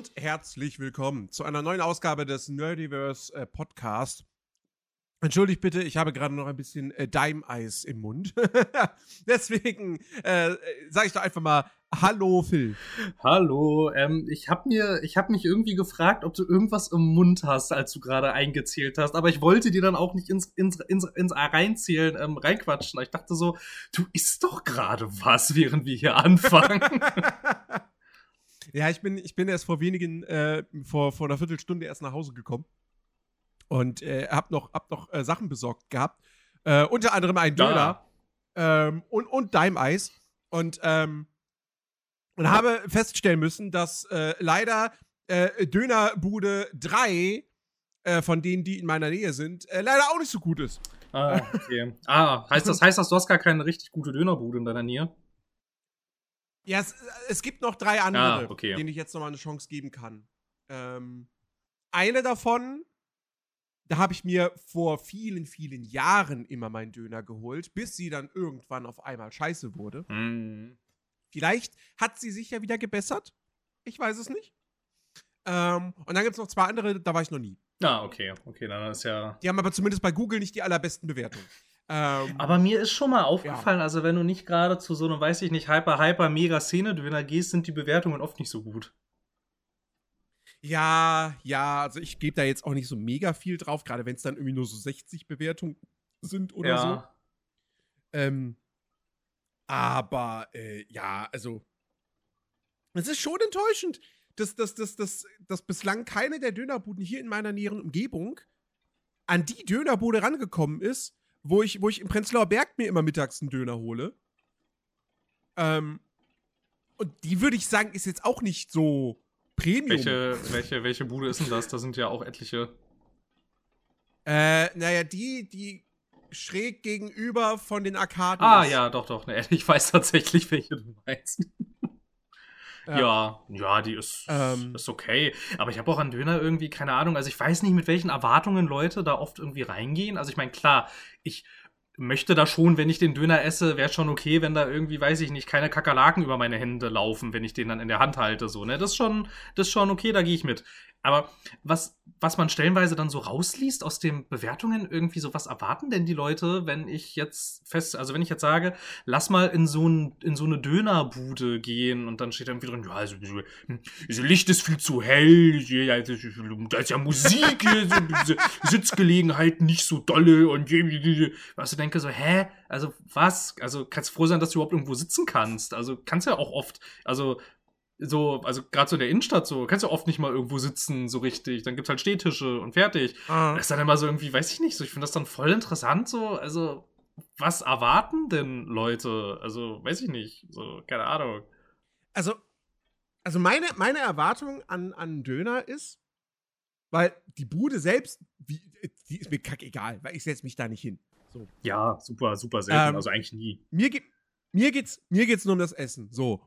Und herzlich willkommen zu einer neuen Ausgabe des Nerdiverse äh, Podcast. Entschuldigt bitte, ich habe gerade noch ein bisschen äh, Daim-Eis im Mund. Deswegen äh, sage ich doch einfach mal Hallo Phil. Hallo, ähm, ich habe mir, ich habe mich irgendwie gefragt, ob du irgendwas im Mund hast, als du gerade eingezählt hast, aber ich wollte dir dann auch nicht ins, ins, ins, ins Reinzählen ähm, reinquatschen. Ich dachte so, du isst doch gerade was, während wir hier anfangen. ja, ich bin, ich bin erst vor wenigen, äh, vor, vor einer Viertelstunde erst nach Hause gekommen und äh, hab noch, hab noch äh, Sachen besorgt gehabt. Äh, unter anderem einen Döner ähm, und, und Daim-Eis. Und, ähm, und habe feststellen müssen, dass äh, leider äh, Dönerbude 3 äh, von denen, die in meiner Nähe sind, leider auch nicht so gut ist. Ah, okay. ah, heißt das, heißt das, du hast gar keine richtig gute Dönerbude in deiner Nähe? Ja, es, es gibt noch drei andere, ah, okay. denen ich jetzt noch mal eine Chance geben kann. Ähm, eine davon da habe ich mir vor vielen, vielen Jahren immer meinen Döner geholt, bis sie dann irgendwann auf einmal scheiße wurde. Mhm. Vielleicht hat sie sich ja wieder gebessert. Ich weiß es nicht. Ähm, und dann gibt es noch zwei andere, da war ich noch nie. Ah, okay. Okay, dann ist ja. Die haben aber zumindest bei Google nicht die allerbesten Bewertungen. Ähm, aber mir ist schon mal aufgefallen, ja. also wenn du nicht gerade zu so einem, weiß ich nicht, hyper, hyper, mega Szene-Döner gehst, sind die Bewertungen oft nicht so gut. Ja, ja, also ich gebe da jetzt auch nicht so mega viel drauf, gerade wenn es dann irgendwie nur so 60 Bewertungen sind oder ja. so. Ähm, aber äh, ja, also es ist schon enttäuschend, dass, dass, dass, dass, dass bislang keine der Dönerbuden hier in meiner näheren Umgebung an die Dönerbude rangekommen ist, wo ich, wo ich im Prenzlauer Berg mir immer mittags einen Döner hole. Ähm, und die würde ich sagen, ist jetzt auch nicht so Premium. Welche, welche, welche Bude ist denn das? Da sind ja auch etliche. Äh, naja, die, die schräg gegenüber von den Arkaden. Ah, ist. ja, doch, doch. Ne, ich weiß tatsächlich, welche du meinst. Ja. ja, die ist, ähm. ist okay. Aber ich habe auch an Döner irgendwie, keine Ahnung, also ich weiß nicht, mit welchen Erwartungen Leute da oft irgendwie reingehen. Also ich meine, klar, ich möchte da schon, wenn ich den Döner esse, wäre schon okay, wenn da irgendwie, weiß ich nicht, keine Kakerlaken über meine Hände laufen, wenn ich den dann in der Hand halte, so, ne? Das ist schon, das ist schon okay, da gehe ich mit. Aber was, was man stellenweise dann so rausliest aus den Bewertungen, irgendwie so, was erwarten denn die Leute, wenn ich jetzt fest, also wenn ich jetzt sage, lass mal in so, ein, in so eine Dönerbude gehen und dann steht wieder drin, ja, also, das Licht ist viel zu hell, da ist ja Musik, Sitzgelegenheit nicht so dolle und was du denke so, hä? Also was? Also kannst froh sein, dass du überhaupt irgendwo sitzen kannst. Also kannst ja auch oft, also so, also gerade so in der Innenstadt so, kannst ja oft nicht mal irgendwo sitzen, so richtig. Dann gibt's halt Stehtische und fertig. Ah. Das ist dann immer so irgendwie, weiß ich nicht, so, ich finde das dann voll interessant, so, also, was erwarten denn Leute? Also, weiß ich nicht, so, keine Ahnung. Also, also meine, meine Erwartung an, an Döner ist, weil die Bude selbst, wie, die ist mir kackegal, weil ich setze mich da nicht hin. So. Ja, super, super selten, ähm, also eigentlich nie. Mir, geht, mir, geht's, mir geht's nur um das Essen, so.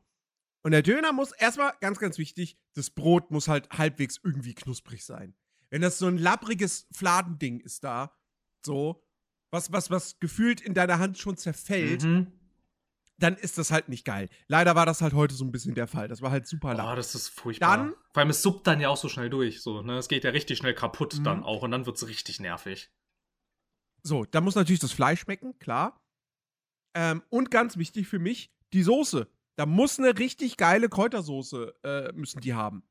Und der Döner muss erstmal, ganz, ganz wichtig, das Brot muss halt halbwegs irgendwie knusprig sein. Wenn das so ein labbriges Fladending ist da, so, was, was, was gefühlt in deiner Hand schon zerfällt, mhm. dann ist das halt nicht geil. Leider war das halt heute so ein bisschen der Fall. Das war halt super laut. Oh, das ist furchtbar. Dann, Vor allem, es suppt dann ja auch so schnell durch, so, ne? Es geht ja richtig schnell kaputt mhm. dann auch und dann wird es richtig nervig. So, da muss natürlich das Fleisch schmecken, klar. Ähm, und ganz wichtig für mich, die Soße. Da muss eine richtig geile Kräutersoße, äh, müssen die haben.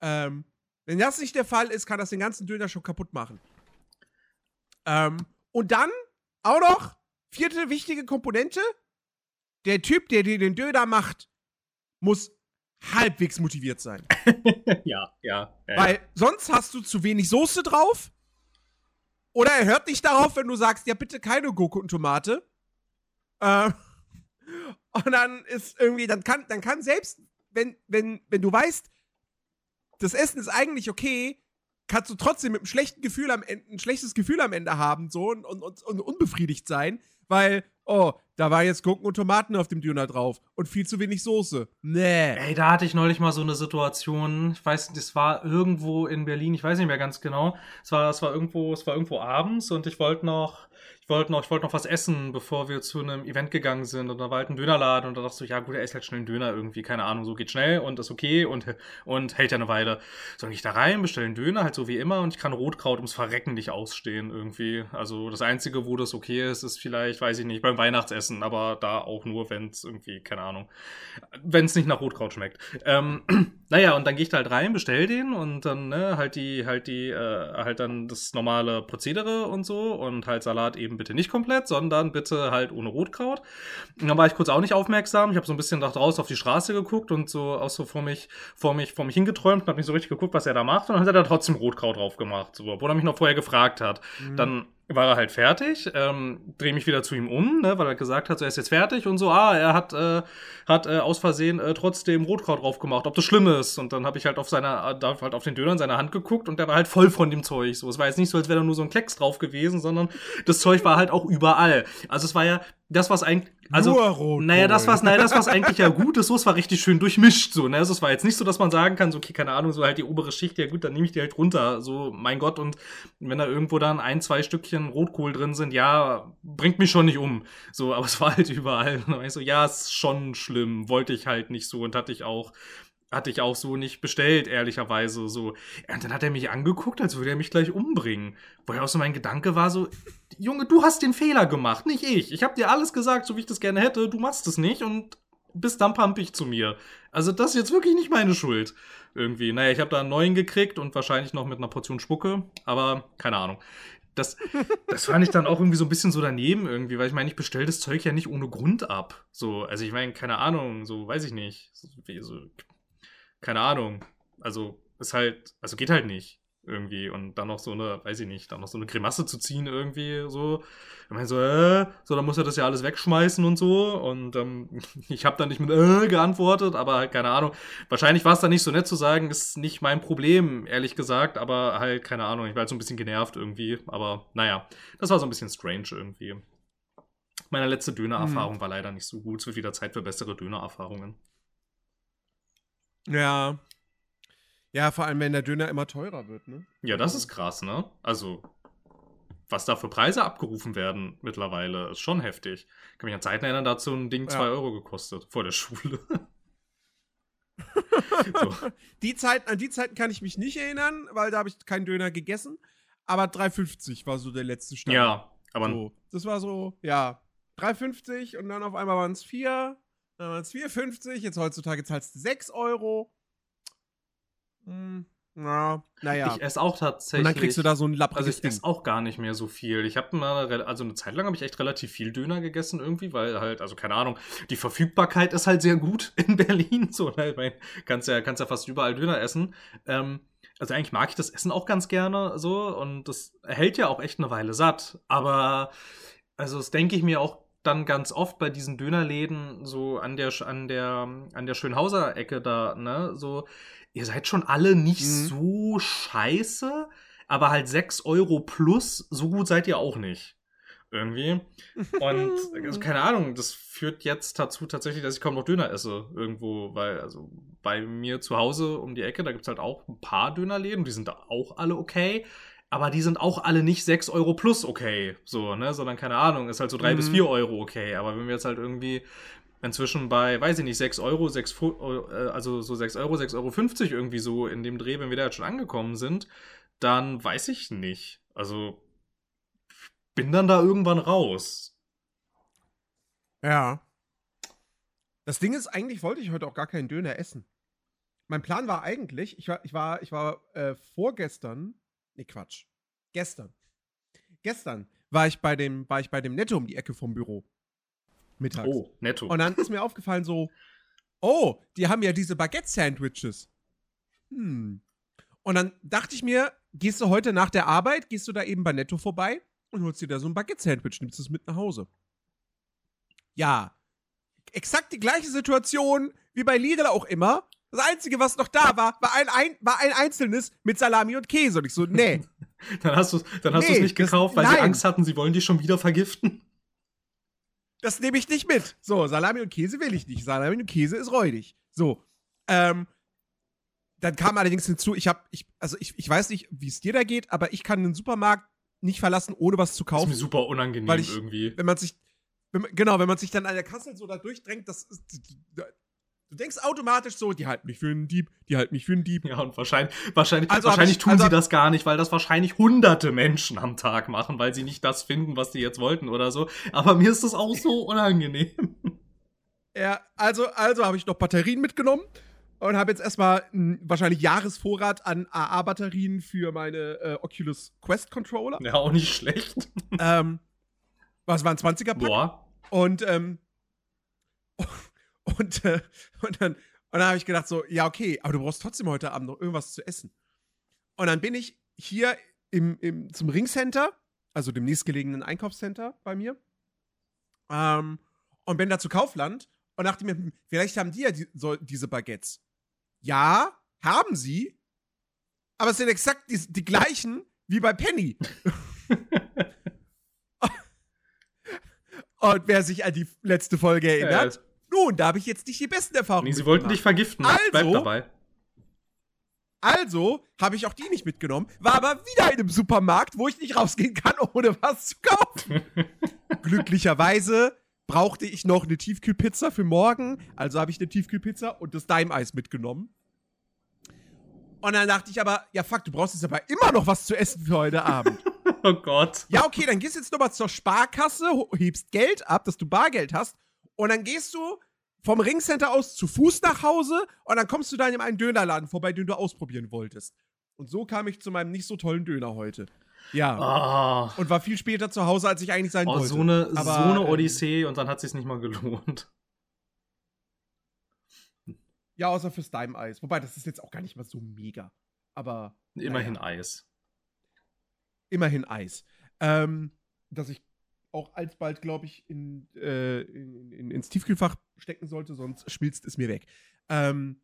Ähm, wenn das nicht der Fall ist, kann das den ganzen Döner schon kaputt machen. Ähm, und dann auch noch, vierte wichtige Komponente, der Typ, der dir den Döner macht, muss halbwegs motiviert sein. ja, ja, ja. Weil sonst hast du zu wenig Soße drauf. Oder er hört nicht darauf, wenn du sagst, ja bitte keine Gurke und Tomate. Äh, und dann ist irgendwie, dann kann, dann kann selbst, wenn, wenn, wenn du weißt, das Essen ist eigentlich okay, kannst du trotzdem mit einem schlechten Gefühl am Ende, ein schlechtes Gefühl am Ende haben, so und, und, und unbefriedigt sein, weil oh, da war jetzt Gurken und Tomaten auf dem Döner drauf und viel zu wenig Soße. Nee. Ey, da hatte ich neulich mal so eine Situation. Ich weiß, das war irgendwo in Berlin, ich weiß nicht mehr ganz genau. Es war, es war irgendwo, es war irgendwo abends und ich wollte noch, ich wollte noch, ich wollte noch was essen, bevor wir zu einem Event gegangen sind. Und da war halt ein Dönerladen und da dachte ich ja gut, er isst halt schnell einen Döner irgendwie, keine Ahnung, so geht schnell und ist okay und, und hält ja eine Weile. So, und ich da rein, bestelle einen Döner, halt so wie immer, und ich kann Rotkraut ums Verrecken nicht ausstehen irgendwie. Also das Einzige, wo das okay ist, ist vielleicht, weiß ich nicht, beim Weihnachtsessen, aber da auch nur, wenn es irgendwie, keine Ahnung, wenn es nicht nach Rotkraut schmeckt. Ähm, naja, und dann gehe ich da halt rein, bestell den und dann, ne, halt die, halt die, äh, halt dann das normale Prozedere und so und halt Salat eben bitte nicht komplett, sondern bitte halt ohne Rotkraut. Und dann war ich kurz auch nicht aufmerksam. Ich habe so ein bisschen da draußen auf die Straße geguckt und so auch so vor mich, vor mich, vor mich hingeträumt und habe nicht so richtig geguckt, was er da macht. Und dann hat er da trotzdem Rotkraut drauf gemacht, so, obwohl er mich noch vorher gefragt hat. Mhm. Dann war er halt fertig, ähm, drehe mich wieder zu ihm um, ne, weil er gesagt hat, so, er ist jetzt fertig und so, ah, er hat, äh, hat äh, aus Versehen äh, trotzdem Rotkraut drauf gemacht, ob das schlimm ist. Und dann habe ich halt auf seiner, äh, halt auf den Döner in seiner Hand geguckt und der war halt voll von dem Zeug. So, es war jetzt nicht so, als wäre da nur so ein Klecks drauf gewesen, sondern das Zeug war halt auch überall. Also es war ja das, was eigentlich, also, naja, das was, naja, das was eigentlich ja gut ist, so, es war richtig schön durchmischt, so, ne, also es war jetzt nicht so, dass man sagen kann, so, okay, keine Ahnung, so halt die obere Schicht, ja gut, dann nehme ich die halt runter, so, mein Gott, und wenn da irgendwo dann ein, zwei Stückchen Rotkohl drin sind, ja, bringt mich schon nicht um, so, aber es war halt überall, und dann war ich so, ja, ist schon schlimm, wollte ich halt nicht so und hatte ich auch, hatte ich auch so nicht bestellt, ehrlicherweise. So. Und dann hat er mich angeguckt, als würde er mich gleich umbringen. Woher auch so mein Gedanke war so, Junge, du hast den Fehler gemacht, nicht ich. Ich habe dir alles gesagt, so wie ich das gerne hätte, du machst es nicht und bist dann pampig zu mir. Also das ist jetzt wirklich nicht meine Schuld. Irgendwie. Naja, ich habe da einen neuen gekriegt und wahrscheinlich noch mit einer Portion Spucke, aber keine Ahnung. Das, das fand ich dann auch irgendwie so ein bisschen so daneben irgendwie, weil ich meine, ich bestelle das Zeug ja nicht ohne Grund ab. So, also ich meine, keine Ahnung, so weiß ich nicht. So, keine Ahnung. Also ist halt, also geht halt nicht irgendwie und dann noch so eine, weiß ich nicht, dann noch so eine Grimasse zu ziehen irgendwie so. Ich meine so, äh, so, dann muss er das ja alles wegschmeißen und so und ähm, ich habe dann nicht mit äh geantwortet, aber halt keine Ahnung. Wahrscheinlich war es dann nicht so nett zu sagen, ist nicht mein Problem, ehrlich gesagt, aber halt keine Ahnung, ich war halt so ein bisschen genervt irgendwie, aber naja, das war so ein bisschen strange irgendwie. Meine letzte Döner-Erfahrung hm. war leider nicht so gut. Es wird wieder Zeit für bessere Döner-Erfahrungen. Ja. Ja, vor allem, wenn der Döner immer teurer wird, ne? Ja, das ist krass, ne? Also, was da für Preise abgerufen werden mittlerweile, ist schon heftig. Ich kann mich an Zeiten erinnern, da hat so ein Ding 2 ja. Euro gekostet vor der Schule. so. die Zeiten, an die Zeiten kann ich mich nicht erinnern, weil da habe ich keinen Döner gegessen. Aber 3,50 war so der letzte Stand. Ja, aber. So, das war so, ja, 3,50 und dann auf einmal waren es 4. Dann waren es 4,50, jetzt heutzutage zahlst du 6 Euro. Hm, na, naja. Ich esse auch tatsächlich. Und dann kriegst du da so ein lappriges Also ich esse auch gar nicht mehr so viel. Ich habe mal, also eine Zeit lang habe ich echt relativ viel Döner gegessen irgendwie, weil halt, also keine Ahnung, die Verfügbarkeit ist halt sehr gut in Berlin. So, ne? ich mein, kannst ja, kannst ja fast überall Döner essen. Ähm, also eigentlich mag ich das Essen auch ganz gerne so und das hält ja auch echt eine Weile satt. Aber also das denke ich mir auch dann ganz oft bei diesen Dönerläden so an der an der an der Schönhauser Ecke da, ne, so ihr seid schon alle nicht mhm. so scheiße, aber halt 6 Euro plus, so gut seid ihr auch nicht. Irgendwie. Und also keine Ahnung, das führt jetzt dazu tatsächlich, dass ich kaum noch Döner esse irgendwo, weil, also bei mir zu Hause um die Ecke, da gibt es halt auch ein paar Dönerläden, die sind da auch alle okay aber die sind auch alle nicht 6 Euro plus okay, so, ne, sondern keine Ahnung, ist halt so 3 mhm. bis 4 Euro okay, aber wenn wir jetzt halt irgendwie inzwischen bei, weiß ich nicht, 6 Euro, 6, äh, also so 6 Euro, 6,50 Euro irgendwie so in dem Dreh, wenn wir da jetzt schon angekommen sind, dann weiß ich nicht. Also bin dann da irgendwann raus. Ja. Das Ding ist, eigentlich wollte ich heute auch gar keinen Döner essen. Mein Plan war eigentlich, ich war, ich war, ich war äh, vorgestern Nee, Quatsch. Gestern. Gestern war ich bei dem, war ich bei dem Netto um die Ecke vom Büro. Mittags. Oh, netto. Und dann ist mir aufgefallen so, oh, die haben ja diese Baguette-Sandwiches. Hm. Und dann dachte ich mir, gehst du heute nach der Arbeit, gehst du da eben bei Netto vorbei und holst dir da so ein Baguette-Sandwich, nimmst es mit nach Hause. Ja. Exakt die gleiche Situation wie bei Lidl auch immer. Das Einzige, was noch da war, war ein, ein, war ein einzelnes mit Salami und Käse. Und ich so, nee. dann hast du es nee, nicht gekauft, weil nein. sie Angst hatten, sie wollen dich schon wieder vergiften. Das nehme ich nicht mit. So, Salami und Käse will ich nicht. Salami und Käse ist räudig. So. Ähm, dann kam allerdings hinzu, ich habe, ich, also ich, ich weiß nicht, wie es dir da geht, aber ich kann den Supermarkt nicht verlassen, ohne was zu kaufen. Das ist mir super unangenehm weil ich, irgendwie. Wenn man sich, wenn man, genau, wenn man sich dann an der Kasse so da durchdrängt, das du denkst automatisch so, die halten mich für einen Dieb, die halten mich für einen Dieb. Ja, und wahrscheinlich, wahrscheinlich, also wahrscheinlich ich, tun also, sie das gar nicht, weil das wahrscheinlich hunderte Menschen am Tag machen, weil sie nicht das finden, was sie jetzt wollten oder so. Aber mir ist das auch so unangenehm. Ja, also, also habe ich noch Batterien mitgenommen und habe jetzt erstmal einen wahrscheinlich Jahresvorrat an AA-Batterien für meine äh, Oculus Quest Controller. Ja, auch nicht schlecht. ähm, was war ein 20er Pack? Boah. Und, ähm, und, äh, und dann, und dann habe ich gedacht so, ja, okay, aber du brauchst trotzdem heute Abend noch irgendwas zu essen. Und dann bin ich hier im, im, zum Ringcenter, also dem nächstgelegenen Einkaufscenter bei mir, ähm, und bin da zu Kaufland und dachte mir, hm, vielleicht haben die ja die, so, diese Baguettes. Ja, haben sie. Aber es sind exakt die, die gleichen wie bei Penny. Und wer sich an die letzte Folge erinnert. Nun, da habe ich jetzt nicht die besten Erfahrungen. Nee, sie wollten dich vergiften. Also, Bleib dabei. Also habe ich auch die nicht mitgenommen, war aber wieder in einem Supermarkt, wo ich nicht rausgehen kann, ohne was zu kaufen. Glücklicherweise brauchte ich noch eine Tiefkühlpizza für morgen, also habe ich eine Tiefkühlpizza und das Daim-Eis mitgenommen. Und dann dachte ich aber, ja fuck, du brauchst jetzt aber immer noch was zu essen für heute Abend. oh Gott. Ja, okay, dann gehst du jetzt nochmal zur Sparkasse, hebst Geld ab, dass du Bargeld hast. Und dann gehst du vom Ringcenter aus zu Fuß nach Hause und dann kommst du dann in einen Dönerladen vorbei, den du ausprobieren wolltest. Und so kam ich zu meinem nicht so tollen Döner heute. Ja. Oh. Und war viel später zu Hause, als ich eigentlich sein oh, wollte. So eine, Aber, so eine ähm, Odyssee ähm, und dann hat es sich nicht mal gelohnt. Ja, außer fürs Dime-Eis. Wobei, das ist jetzt auch gar nicht mal so mega. Aber. Immerhin naja. Eis. Immerhin Eis. Ähm, dass ich auch alsbald, glaube ich, in, äh, in, in, ins Tiefkühlfach stecken sollte, sonst schmilzt es mir weg. Ähm,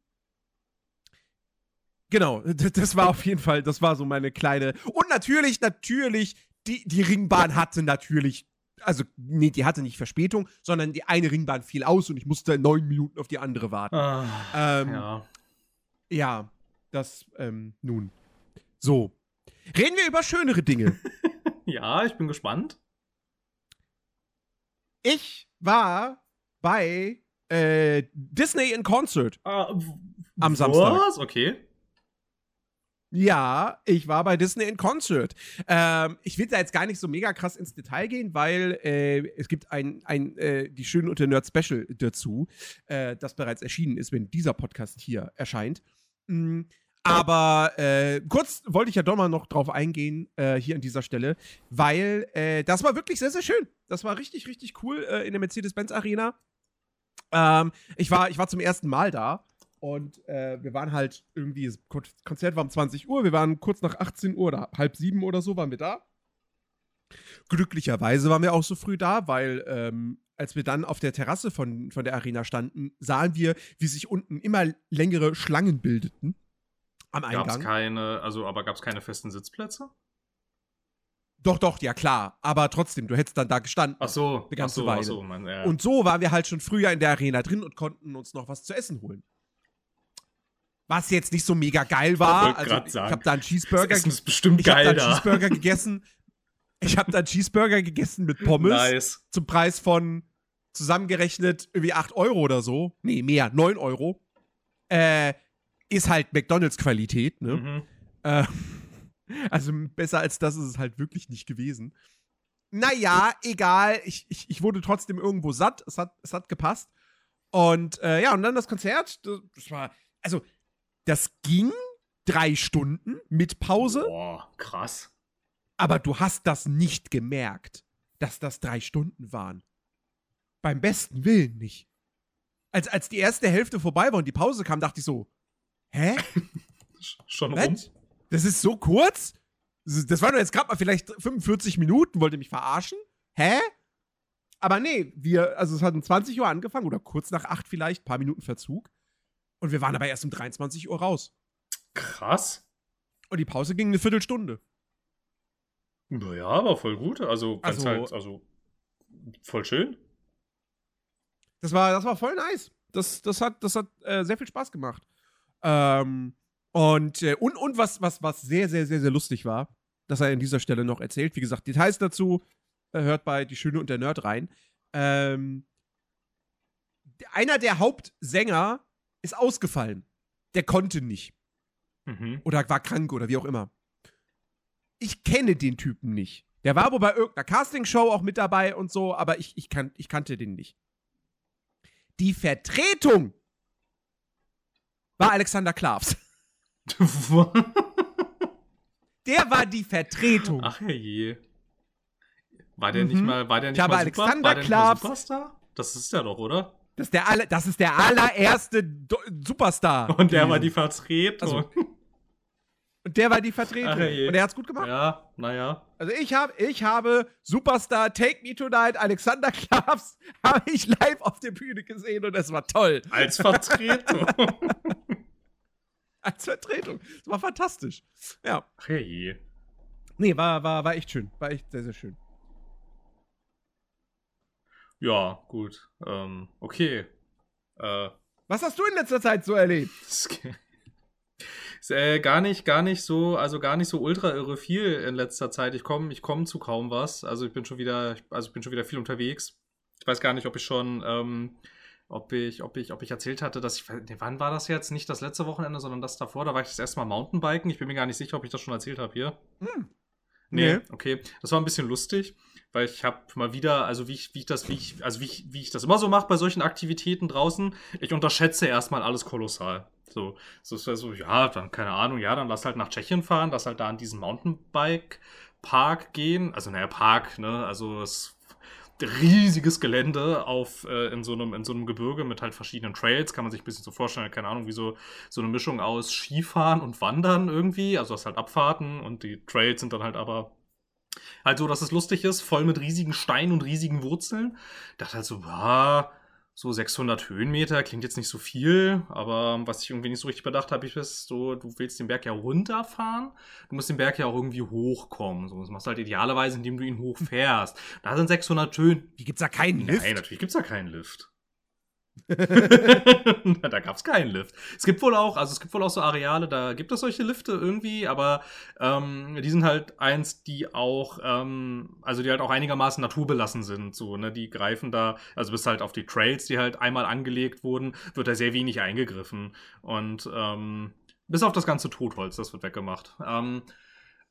genau, das war auf jeden Fall, das war so meine kleine. Und natürlich, natürlich, die, die Ringbahn hatte natürlich also, nee, die hatte nicht Verspätung, sondern die eine Ringbahn fiel aus und ich musste neun Minuten auf die andere warten. Ah, ähm, ja. Ja, das, ähm, nun. So. Reden wir über schönere Dinge. ja, ich bin gespannt. Ich war bei äh, Disney in Concert uh, am Samstag. Was? Okay. Ja, ich war bei Disney in Concert. Ähm, ich will da jetzt gar nicht so mega krass ins Detail gehen, weil äh, es gibt ein, ein äh, die Schönen und der Nerd Special dazu, äh, das bereits erschienen ist, wenn dieser Podcast hier erscheint. Mhm. Aber äh, kurz wollte ich ja doch mal noch drauf eingehen, äh, hier an dieser Stelle, weil äh, das war wirklich sehr, sehr schön. Das war richtig, richtig cool äh, in der Mercedes-Benz Arena. Ähm, ich, war, ich war zum ersten Mal da und äh, wir waren halt irgendwie, das Konzert war um 20 Uhr, wir waren kurz nach 18 Uhr oder halb sieben oder so waren wir da. Glücklicherweise waren wir auch so früh da, weil ähm, als wir dann auf der Terrasse von, von der Arena standen, sahen wir, wie sich unten immer längere Schlangen bildeten. Am Eingang. Gab es keine, also aber gab es keine festen Sitzplätze? Doch, doch, ja klar. Aber trotzdem, du hättest dann da gestanden. Ach so. Eine ganze ach so, Weile. Ach so, man, ja. Und so waren wir halt schon früher in der Arena drin und konnten uns noch was zu essen holen was jetzt nicht so mega geil war. Also ich habe da einen Cheeseburger. Das ist bestimmt ich geil hab da. Cheeseburger gegessen. Ich habe da einen Cheeseburger gegessen mit Pommes nice. zum Preis von zusammengerechnet irgendwie 8 Euro oder so. Nee, mehr, 9 Euro. Äh, ist halt McDonalds-Qualität, ne? Mhm. Äh, also besser als das ist es halt wirklich nicht gewesen. Naja, egal. Ich, ich, ich wurde trotzdem irgendwo satt. Es hat, es hat gepasst. Und äh, ja, und dann das Konzert. Das war, also das ging drei Stunden mit Pause. Boah, krass. Aber du hast das nicht gemerkt, dass das drei Stunden waren. Beim besten Willen nicht. Als, als die erste Hälfte vorbei war und die Pause kam, dachte ich so, hä? Schon rum? Das ist so kurz? Das waren doch jetzt gerade mal vielleicht 45 Minuten, wollte mich verarschen? Hä? Aber nee, wir, also es hat um 20 Uhr angefangen oder kurz nach 8 vielleicht, paar Minuten Verzug. Und wir waren aber erst um 23 Uhr raus. Krass. Und die Pause ging eine Viertelstunde. Naja, aber voll gut. Also, also, halt, also voll schön. Das war, das war voll nice. Das, das hat, das hat äh, sehr viel Spaß gemacht. Ähm, und, äh, und, und was, was, was sehr, sehr, sehr, sehr lustig war, dass er an dieser Stelle noch erzählt. Wie gesagt, Details dazu äh, hört bei Die Schöne und der Nerd rein. Ähm, einer der Hauptsänger ist ausgefallen. Der konnte nicht. Mhm. Oder war krank oder wie auch immer. Ich kenne den Typen nicht. Der war wohl bei irgendeiner Castingshow auch mit dabei und so, aber ich, ich, kan ich kannte den nicht. Die Vertretung war Alexander Klavs. der war die Vertretung. Ach je. War der mhm. nicht mal, war der nicht ich mal habe super, Alexander Klavs. Superstar? Das ist der doch, oder? Das ist der, aller, das ist der allererste Do Superstar. Und der war die Vertretung. Also, und der war die Vertretung. Ach. Und er hat's gut gemacht. Ja, naja. Also ich habe, ich habe Superstar Take Me Tonight, Alexander Klavs, habe ich live auf der Bühne gesehen und es war toll. Als Vertretung. Als Vertretung. Das war fantastisch. Ja. Hey. Nee, war, war, war echt schön. War echt sehr, sehr schön. Ja, gut. Ähm, okay. Äh, Was hast du in letzter Zeit so erlebt? Ist, äh, gar nicht, gar nicht so, also gar nicht so ultra irre viel in letzter Zeit. Ich komme, ich komme zu kaum was. Also ich bin schon wieder, also ich bin schon wieder viel unterwegs. Ich weiß gar nicht, ob ich schon, ähm, ob ich, ob ich, ob ich erzählt hatte, dass ich, nee, wann war das jetzt? Nicht das letzte Wochenende, sondern das davor. Da war ich das erste Mal Mountainbiken. Ich bin mir gar nicht sicher, ob ich das schon erzählt habe hier. Hm. Nee, okay. Das war ein bisschen lustig weil ich habe mal wieder, also wie ich, wie ich das, wie ich, also wie ich, wie ich das immer so mache bei solchen Aktivitäten draußen, ich unterschätze erstmal alles kolossal. So, so so, ja, dann, keine Ahnung, ja, dann lass halt nach Tschechien fahren, lass halt da an diesen Mountainbike-Park gehen. Also, naja, Park, ne, also es riesiges Gelände auf äh, in so einem in so einem Gebirge mit halt verschiedenen Trails kann man sich ein bisschen so vorstellen keine Ahnung wie so so eine Mischung aus Skifahren und Wandern irgendwie also das halt Abfahrten und die Trails sind dann halt aber Halt so, dass es lustig ist, voll mit riesigen Steinen und riesigen Wurzeln. Dachte halt so, ja, so 600 Höhenmeter klingt jetzt nicht so viel, aber was ich irgendwie nicht so richtig bedacht habe, ist so, du willst den Berg ja runterfahren, du musst den Berg ja auch irgendwie hochkommen. So, das machst du halt idealerweise, indem du ihn hochfährst. Da sind 600 Höhen. Wie gibt's da keinen Lift? Nein, natürlich gibt's da keinen Lift. da gab es keinen Lift. Es gibt wohl auch, also es gibt wohl auch so Areale, da gibt es solche Lifte irgendwie, aber ähm, die sind halt eins, die auch, ähm, also die halt auch einigermaßen naturbelassen sind. So, ne? Die greifen da, also bis halt auf die Trails, die halt einmal angelegt wurden, wird da sehr wenig eingegriffen. Und ähm, bis auf das ganze Totholz, das wird weggemacht. Ähm,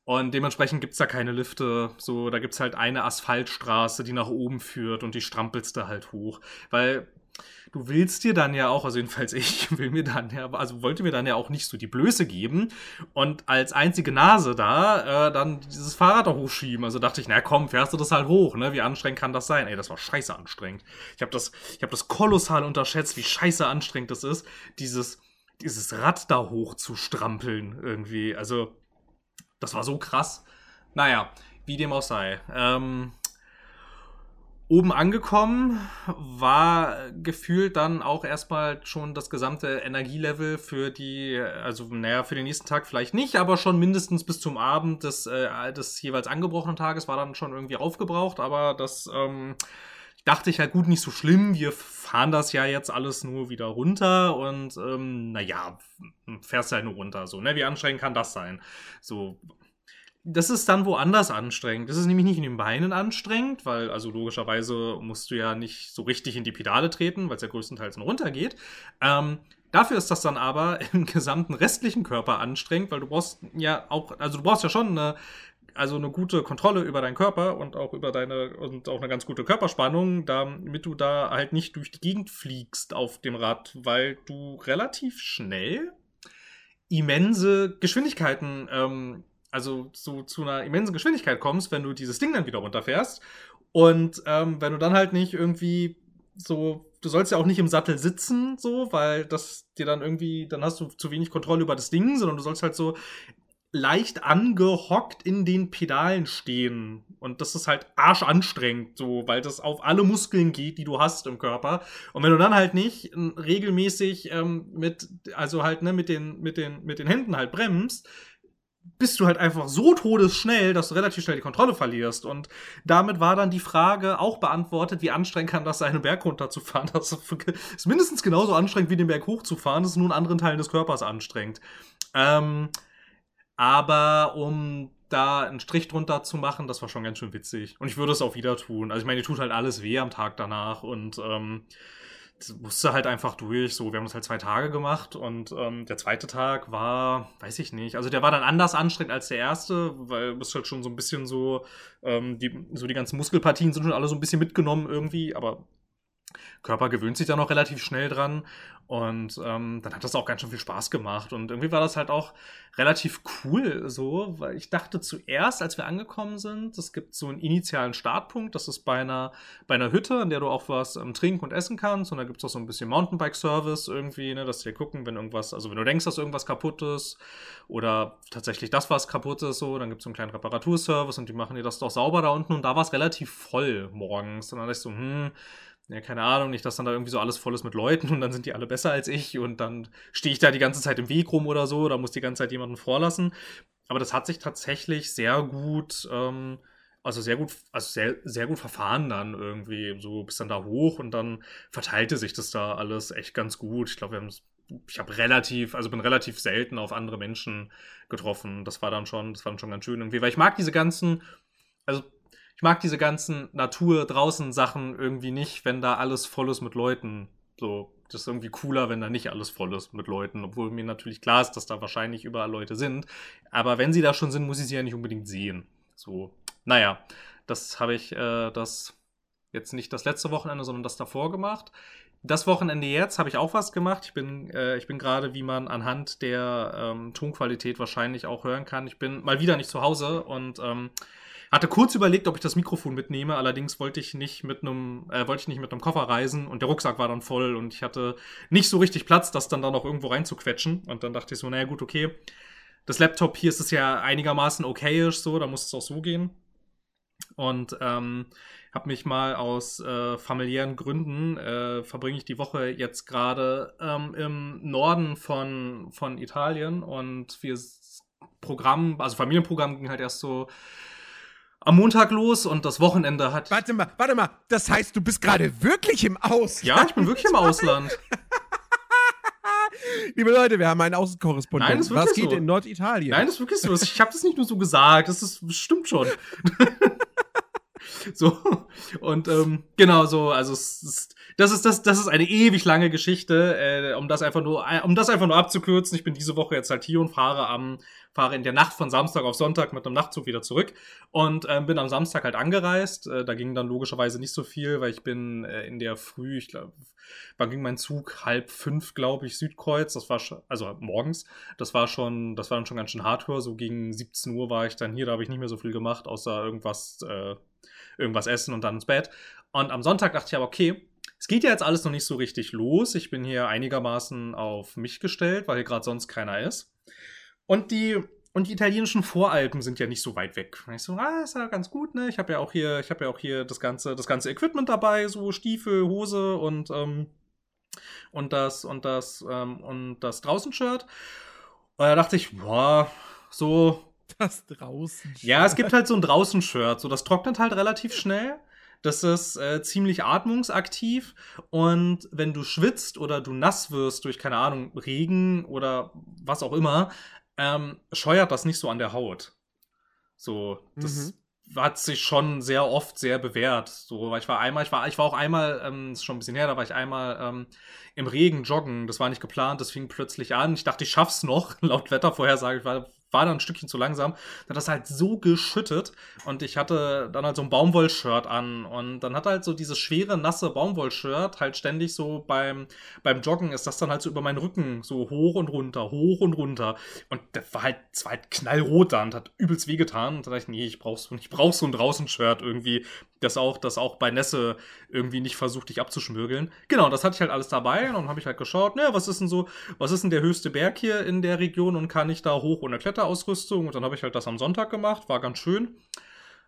und dementsprechend gibt es da keine Lifte. So, da gibt es halt eine Asphaltstraße, die nach oben führt und die strampelst du halt hoch. Weil du willst dir dann ja auch, also jedenfalls ich will mir dann ja, also wollte mir dann ja auch nicht so die Blöße geben und als einzige Nase da äh, dann dieses Fahrrad da hochschieben. Also dachte ich, na komm, fährst du das halt hoch, ne? Wie anstrengend kann das sein? Ey, das war scheiße anstrengend. Ich habe das, ich das kolossal unterschätzt, wie scheiße anstrengend das ist, dieses, dieses Rad da hoch zu strampeln irgendwie. Also, das war so krass. Naja, wie dem auch sei. Ähm, Oben angekommen war gefühlt dann auch erstmal schon das gesamte Energielevel für die, also naja, für den nächsten Tag vielleicht nicht, aber schon mindestens bis zum Abend des, äh, des jeweils angebrochenen Tages war dann schon irgendwie aufgebraucht, aber das ähm, dachte ich halt gut, nicht so schlimm, wir fahren das ja jetzt alles nur wieder runter und ähm, naja, fährst halt nur runter, so, ne, wie anstrengend kann das sein? So, das ist dann woanders anstrengend. Das ist nämlich nicht in den Beinen anstrengend, weil also logischerweise musst du ja nicht so richtig in die Pedale treten, weil es ja größtenteils nur runtergeht. Ähm, dafür ist das dann aber im gesamten restlichen Körper anstrengend, weil du brauchst ja auch, also du brauchst ja schon eine, also eine gute Kontrolle über deinen Körper und auch über deine und auch eine ganz gute Körperspannung, damit du da halt nicht durch die Gegend fliegst auf dem Rad, weil du relativ schnell immense Geschwindigkeiten ähm, also so zu einer immensen Geschwindigkeit kommst, wenn du dieses Ding dann wieder runterfährst. Und ähm, wenn du dann halt nicht irgendwie so, du sollst ja auch nicht im Sattel sitzen, so, weil das dir dann irgendwie, dann hast du zu wenig Kontrolle über das Ding, sondern du sollst halt so leicht angehockt in den Pedalen stehen. Und das ist halt arschanstrengend, so, weil das auf alle Muskeln geht, die du hast im Körper. Und wenn du dann halt nicht regelmäßig ähm, mit, also halt, ne, mit den, mit den, mit den Händen halt bremst, bist du halt einfach so todesschnell, dass du relativ schnell die Kontrolle verlierst. Und damit war dann die Frage auch beantwortet, wie anstrengend kann das sein, einen Berg runterzufahren. Das ist mindestens genauso anstrengend wie den Berg hochzufahren. Das ist nur in anderen Teilen des Körpers anstrengend. Ähm, aber um da einen Strich drunter zu machen, das war schon ganz schön witzig. Und ich würde es auch wieder tun. Also ich meine, die tut halt alles weh am Tag danach und ähm, musste halt einfach durch. So, wir haben es halt zwei Tage gemacht und ähm, der zweite Tag war, weiß ich nicht. Also der war dann anders anstrengend als der erste, weil es halt schon so ein bisschen so, ähm, die, so die ganzen Muskelpartien sind schon alle so ein bisschen mitgenommen irgendwie, aber Körper gewöhnt sich da noch relativ schnell dran. Und ähm, dann hat das auch ganz schön viel Spaß gemacht. Und irgendwie war das halt auch relativ cool so, weil ich dachte zuerst, als wir angekommen sind, es gibt so einen initialen Startpunkt. Das ist bei einer, bei einer Hütte, in der du auch was ähm, trinken und essen kannst. Und da gibt es auch so ein bisschen Mountainbike-Service irgendwie, ne, dass wir gucken, wenn irgendwas, also wenn du denkst, dass irgendwas kaputt ist oder tatsächlich das, was kaputt ist, so, dann gibt es so einen kleinen Reparaturservice und die machen dir das doch sauber da unten. Und da war es relativ voll morgens. Und dann dachte ich so, hm, ja, keine Ahnung, nicht, dass dann da irgendwie so alles voll ist mit Leuten und dann sind die alle besser als ich und dann stehe ich da die ganze Zeit im Weg rum oder so, da muss die ganze Zeit jemanden vorlassen. Aber das hat sich tatsächlich sehr gut, ähm, also sehr gut, also sehr, sehr gut verfahren dann irgendwie. So bis dann da hoch und dann verteilte sich das da alles echt ganz gut. Ich glaube, wir haben ich habe relativ, also bin relativ selten auf andere Menschen getroffen. Das war dann schon, das war dann schon ganz schön irgendwie, weil ich mag diese ganzen, also ich mag diese ganzen Natur draußen Sachen irgendwie nicht, wenn da alles voll ist mit Leuten. So, das ist irgendwie cooler, wenn da nicht alles voll ist mit Leuten, obwohl mir natürlich klar ist, dass da wahrscheinlich überall Leute sind. Aber wenn sie da schon sind, muss ich sie ja nicht unbedingt sehen. So, naja, das habe ich, äh, das jetzt nicht das letzte Wochenende, sondern das davor gemacht. Das Wochenende jetzt habe ich auch was gemacht. Ich bin, äh, bin gerade, wie man anhand der ähm, Tonqualität wahrscheinlich auch hören kann, ich bin mal wieder nicht zu Hause und ähm, hatte kurz überlegt, ob ich das Mikrofon mitnehme, allerdings wollte ich nicht mit einem, äh, wollte ich nicht mit einem Koffer reisen und der Rucksack war dann voll und ich hatte nicht so richtig Platz, das dann da noch irgendwo reinzuquetschen. Und dann dachte ich so, naja gut, okay. Das Laptop hier ist es ja einigermaßen okayisch so, da muss es auch so gehen. Und ähm, habe mich mal aus äh, familiären Gründen äh, verbringe ich die Woche jetzt gerade ähm, im Norden von, von Italien und wir Programm, also Familienprogramm ging halt erst so am Montag los und das Wochenende hat. Warte mal, warte mal. Das heißt, du bist gerade wirklich im Ausland? Ja, ich bin wirklich im Ausland. Liebe Leute, wir haben einen Außenkorrespondenten. Nein, das ist Was geht so. in Norditalien? Nein, das ist wirklich so. Ich habe das nicht nur so gesagt. Das ist stimmt schon. so und ähm, genau so. Also es ist, das ist das, das ist eine ewig lange Geschichte. Äh, um das einfach nur, um das einfach nur abzukürzen. Ich bin diese Woche jetzt halt hier und fahre am fahre in der Nacht von Samstag auf Sonntag mit einem Nachtzug wieder zurück und äh, bin am Samstag halt angereist. Äh, da ging dann logischerweise nicht so viel, weil ich bin äh, in der Früh, ich glaube, wann ging mein Zug? Halb fünf, glaube ich, Südkreuz. Das war schon, also morgens. Das war schon, das war dann schon ganz schön hardcore. So gegen 17 Uhr war ich dann hier, da habe ich nicht mehr so viel gemacht, außer irgendwas, äh, irgendwas essen und dann ins Bett. Und am Sonntag dachte ich aber, okay, es geht ja jetzt alles noch nicht so richtig los. Ich bin hier einigermaßen auf mich gestellt, weil hier gerade sonst keiner ist. Und die, und die italienischen Voralpen sind ja nicht so weit weg. Und ich so, ah, ist ja ganz gut, ne? Ich habe ja auch hier, ich habe ja auch hier das ganze, das ganze Equipment dabei, so Stiefel, Hose und ähm, und das und das ähm, und das Draußen-Shirt. Und da dachte ich, boah, so das draußen. -Shirt. Ja, es gibt halt so ein Draußen-Shirt. So, das trocknet halt relativ schnell. Das ist äh, ziemlich atmungsaktiv und wenn du schwitzt oder du nass wirst durch, keine Ahnung, Regen oder was auch immer, ähm, scheuert das nicht so an der Haut. So, das mhm. hat sich schon sehr oft sehr bewährt. So, weil ich war einmal, ich war, ich war auch einmal, ähm, ist schon ein bisschen her, da war ich einmal ähm, im Regen joggen. Das war nicht geplant, das fing plötzlich an. Ich dachte, ich schaff's noch, laut Wettervorhersage. Ich war war dann ein Stückchen zu langsam. Dann hat das halt so geschüttet und ich hatte dann halt so ein Baumwollshirt an und dann hat halt so dieses schwere, nasse Baumwollshirt halt ständig so beim, beim Joggen ist das dann halt so über meinen Rücken so hoch und runter, hoch und runter. Und das war halt, das war halt knallrot dann und hat übelst wehgetan. Und da dachte ich, nee, ich brauch so, ich brauch so ein Draußen-Shirt irgendwie, das auch, das auch bei Nässe irgendwie nicht versucht, dich abzuschmürgeln. Genau, das hatte ich halt alles dabei und dann habe ich halt geschaut, ne, was ist denn so, was ist denn der höchste Berg hier in der Region und kann ich da hoch ohne Kletter Kleterausrüstung und dann habe ich halt das am Sonntag gemacht, war ganz schön.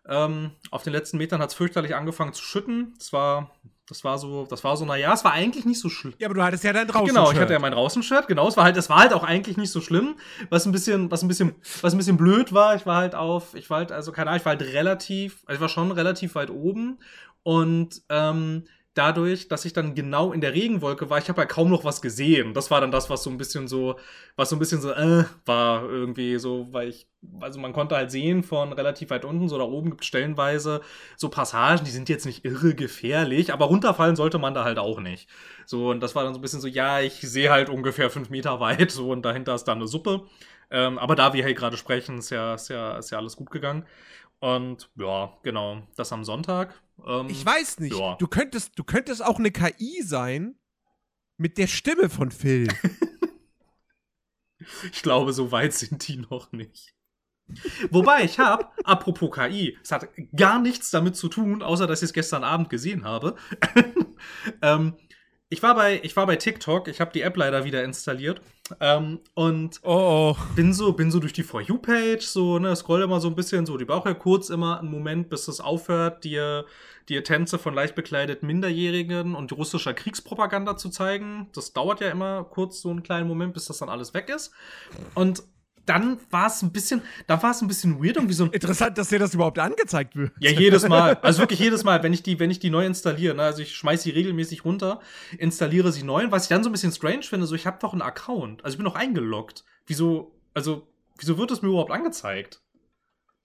Ähm, auf den letzten Metern hat es fürchterlich angefangen zu schütten. Das war, das war so, das war so, naja, es war eigentlich nicht so schlimm. Ja, aber du hattest ja dein draußen Genau, ich hatte ja mein Draußen-Shirt, genau. Es war halt, es war halt auch eigentlich nicht so schlimm. Was ein bisschen, was ein bisschen, was ein bisschen blöd war, ich war halt auf, ich war halt, also keine Ahnung, ich war halt relativ, also ich war schon relativ weit oben. Und ähm, dadurch, dass ich dann genau in der Regenwolke war, ich habe ja kaum noch was gesehen. Das war dann das, was so ein bisschen so, was so ein bisschen so, äh, war irgendwie so, weil ich, also man konnte halt sehen von relativ weit unten, so da oben gibt stellenweise so Passagen, die sind jetzt nicht irre gefährlich, aber runterfallen sollte man da halt auch nicht. So, und das war dann so ein bisschen so, ja, ich sehe halt ungefähr fünf Meter weit, so, und dahinter ist dann eine Suppe. Ähm, aber da wir hier gerade sprechen, ist ja, ist ja, ist ja alles gut gegangen. Und ja, genau, das am Sonntag. Ähm, ich weiß nicht. Ja. Du, könntest, du könntest auch eine KI sein mit der Stimme von Phil. ich glaube, so weit sind die noch nicht. Wobei ich habe, apropos KI, es hat gar nichts damit zu tun, außer dass ich es gestern Abend gesehen habe. ähm, ich war bei, ich war bei TikTok, ich habe die App leider wieder installiert ähm, und oh, oh. bin so, bin so durch die For You Page, so ne, scroll immer so ein bisschen, so die braucht ja kurz immer einen Moment, bis es aufhört, dir, dir Tänze von leicht bekleideten Minderjährigen und russischer Kriegspropaganda zu zeigen. Das dauert ja immer kurz so einen kleinen Moment, bis das dann alles weg ist. Und dann war es ein bisschen, da war es ein bisschen weird und wie so ein Interessant, dass dir das überhaupt angezeigt wird. Ja, jedes Mal. Also wirklich jedes Mal, wenn ich die, wenn ich die neu installiere, ne, also ich schmeiß sie regelmäßig runter, installiere sie neu. Und was ich dann so ein bisschen strange finde, so ich habe doch einen Account, also ich bin noch eingeloggt. Wieso, also wieso wird es mir überhaupt angezeigt?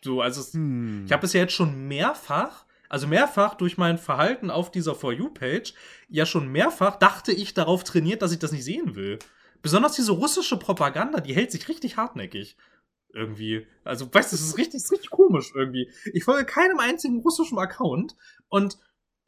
So, also hm. ich habe es ja jetzt schon mehrfach also mehrfach durch mein Verhalten auf dieser For You-Page, ja schon mehrfach dachte ich darauf trainiert, dass ich das nicht sehen will. Besonders diese russische Propaganda, die hält sich richtig hartnäckig. Irgendwie. Also, weißt du, das ist richtig, ist richtig komisch irgendwie. Ich folge keinem einzigen russischen Account und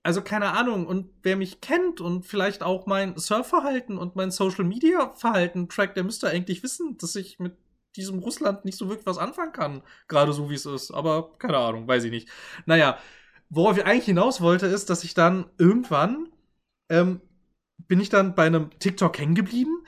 also keine Ahnung, und wer mich kennt und vielleicht auch mein Surfverhalten und mein Social Media Verhalten trackt, der müsste eigentlich wissen, dass ich mit diesem Russland nicht so wirklich was anfangen kann. Gerade so wie es ist. Aber keine Ahnung, weiß ich nicht. Naja, worauf ich eigentlich hinaus wollte, ist, dass ich dann irgendwann ähm, bin ich dann bei einem TikTok hängen geblieben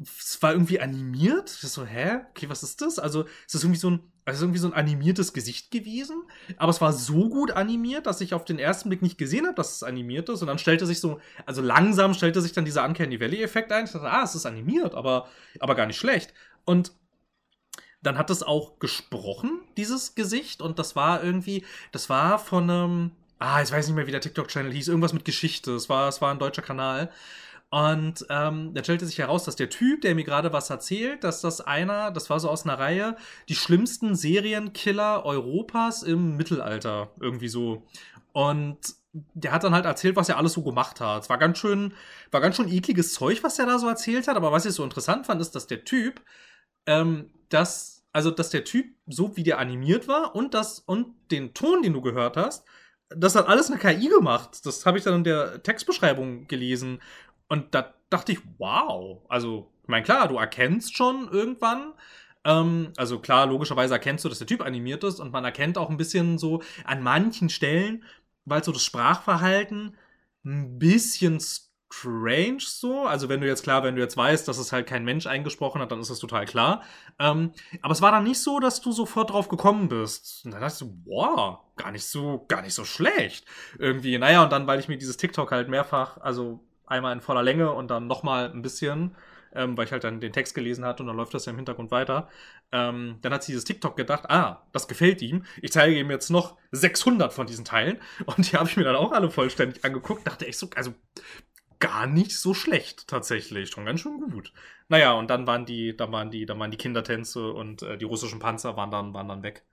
es war irgendwie animiert. Ich so, hä? Okay, was ist das? Also, es ist irgendwie so ein, also irgendwie so ein animiertes Gesicht gewesen. Aber es war so gut animiert, dass ich auf den ersten Blick nicht gesehen habe, dass es animiert ist. Und dann stellte sich so, also langsam stellte sich dann dieser Uncanny Valley-Effekt ein. Ich dachte, ah, es ist animiert, aber, aber gar nicht schlecht. Und dann hat es auch gesprochen, dieses Gesicht. Und das war irgendwie, das war von einem, ah, ich weiß nicht mehr, wie der TikTok-Channel hieß, irgendwas mit Geschichte. Es war, es war ein deutscher Kanal. Und ähm, da stellte sich heraus, dass der Typ, der mir gerade was erzählt, dass das einer, das war so aus einer Reihe, die schlimmsten Serienkiller Europas im Mittelalter. Irgendwie so. Und der hat dann halt erzählt, was er alles so gemacht hat. Es war ganz schön, war ganz schön ekliges Zeug, was er da so erzählt hat. Aber was ich so interessant fand, ist, dass der Typ, ähm, das, also dass der Typ so wie der animiert war und das und den Ton, den du gehört hast, das hat alles eine KI gemacht. Das habe ich dann in der Textbeschreibung gelesen. Und da dachte ich, wow. Also, ich meine, klar, du erkennst schon irgendwann, ähm, also klar, logischerweise erkennst du, dass der Typ animiert ist und man erkennt auch ein bisschen so an manchen Stellen, weil so das Sprachverhalten ein bisschen strange so. Also wenn du jetzt klar, wenn du jetzt weißt, dass es halt kein Mensch eingesprochen hat, dann ist das total klar. Ähm, aber es war dann nicht so, dass du sofort drauf gekommen bist. Und dann dachte du, wow, gar nicht so, gar nicht so schlecht. Irgendwie, naja, und dann, weil ich mir dieses TikTok halt mehrfach, also einmal in voller Länge und dann nochmal ein bisschen, ähm, weil ich halt dann den Text gelesen hatte und dann läuft das ja im Hintergrund weiter. Ähm, dann hat sie dieses TikTok gedacht, ah, das gefällt ihm. Ich zeige ihm jetzt noch 600 von diesen Teilen und die habe ich mir dann auch alle vollständig angeguckt. Dachte ich so, also gar nicht so schlecht tatsächlich, schon ganz schön gut. Naja, und dann waren die, dann waren die, dann waren die Kindertänze und äh, die russischen Panzer waren dann, waren dann weg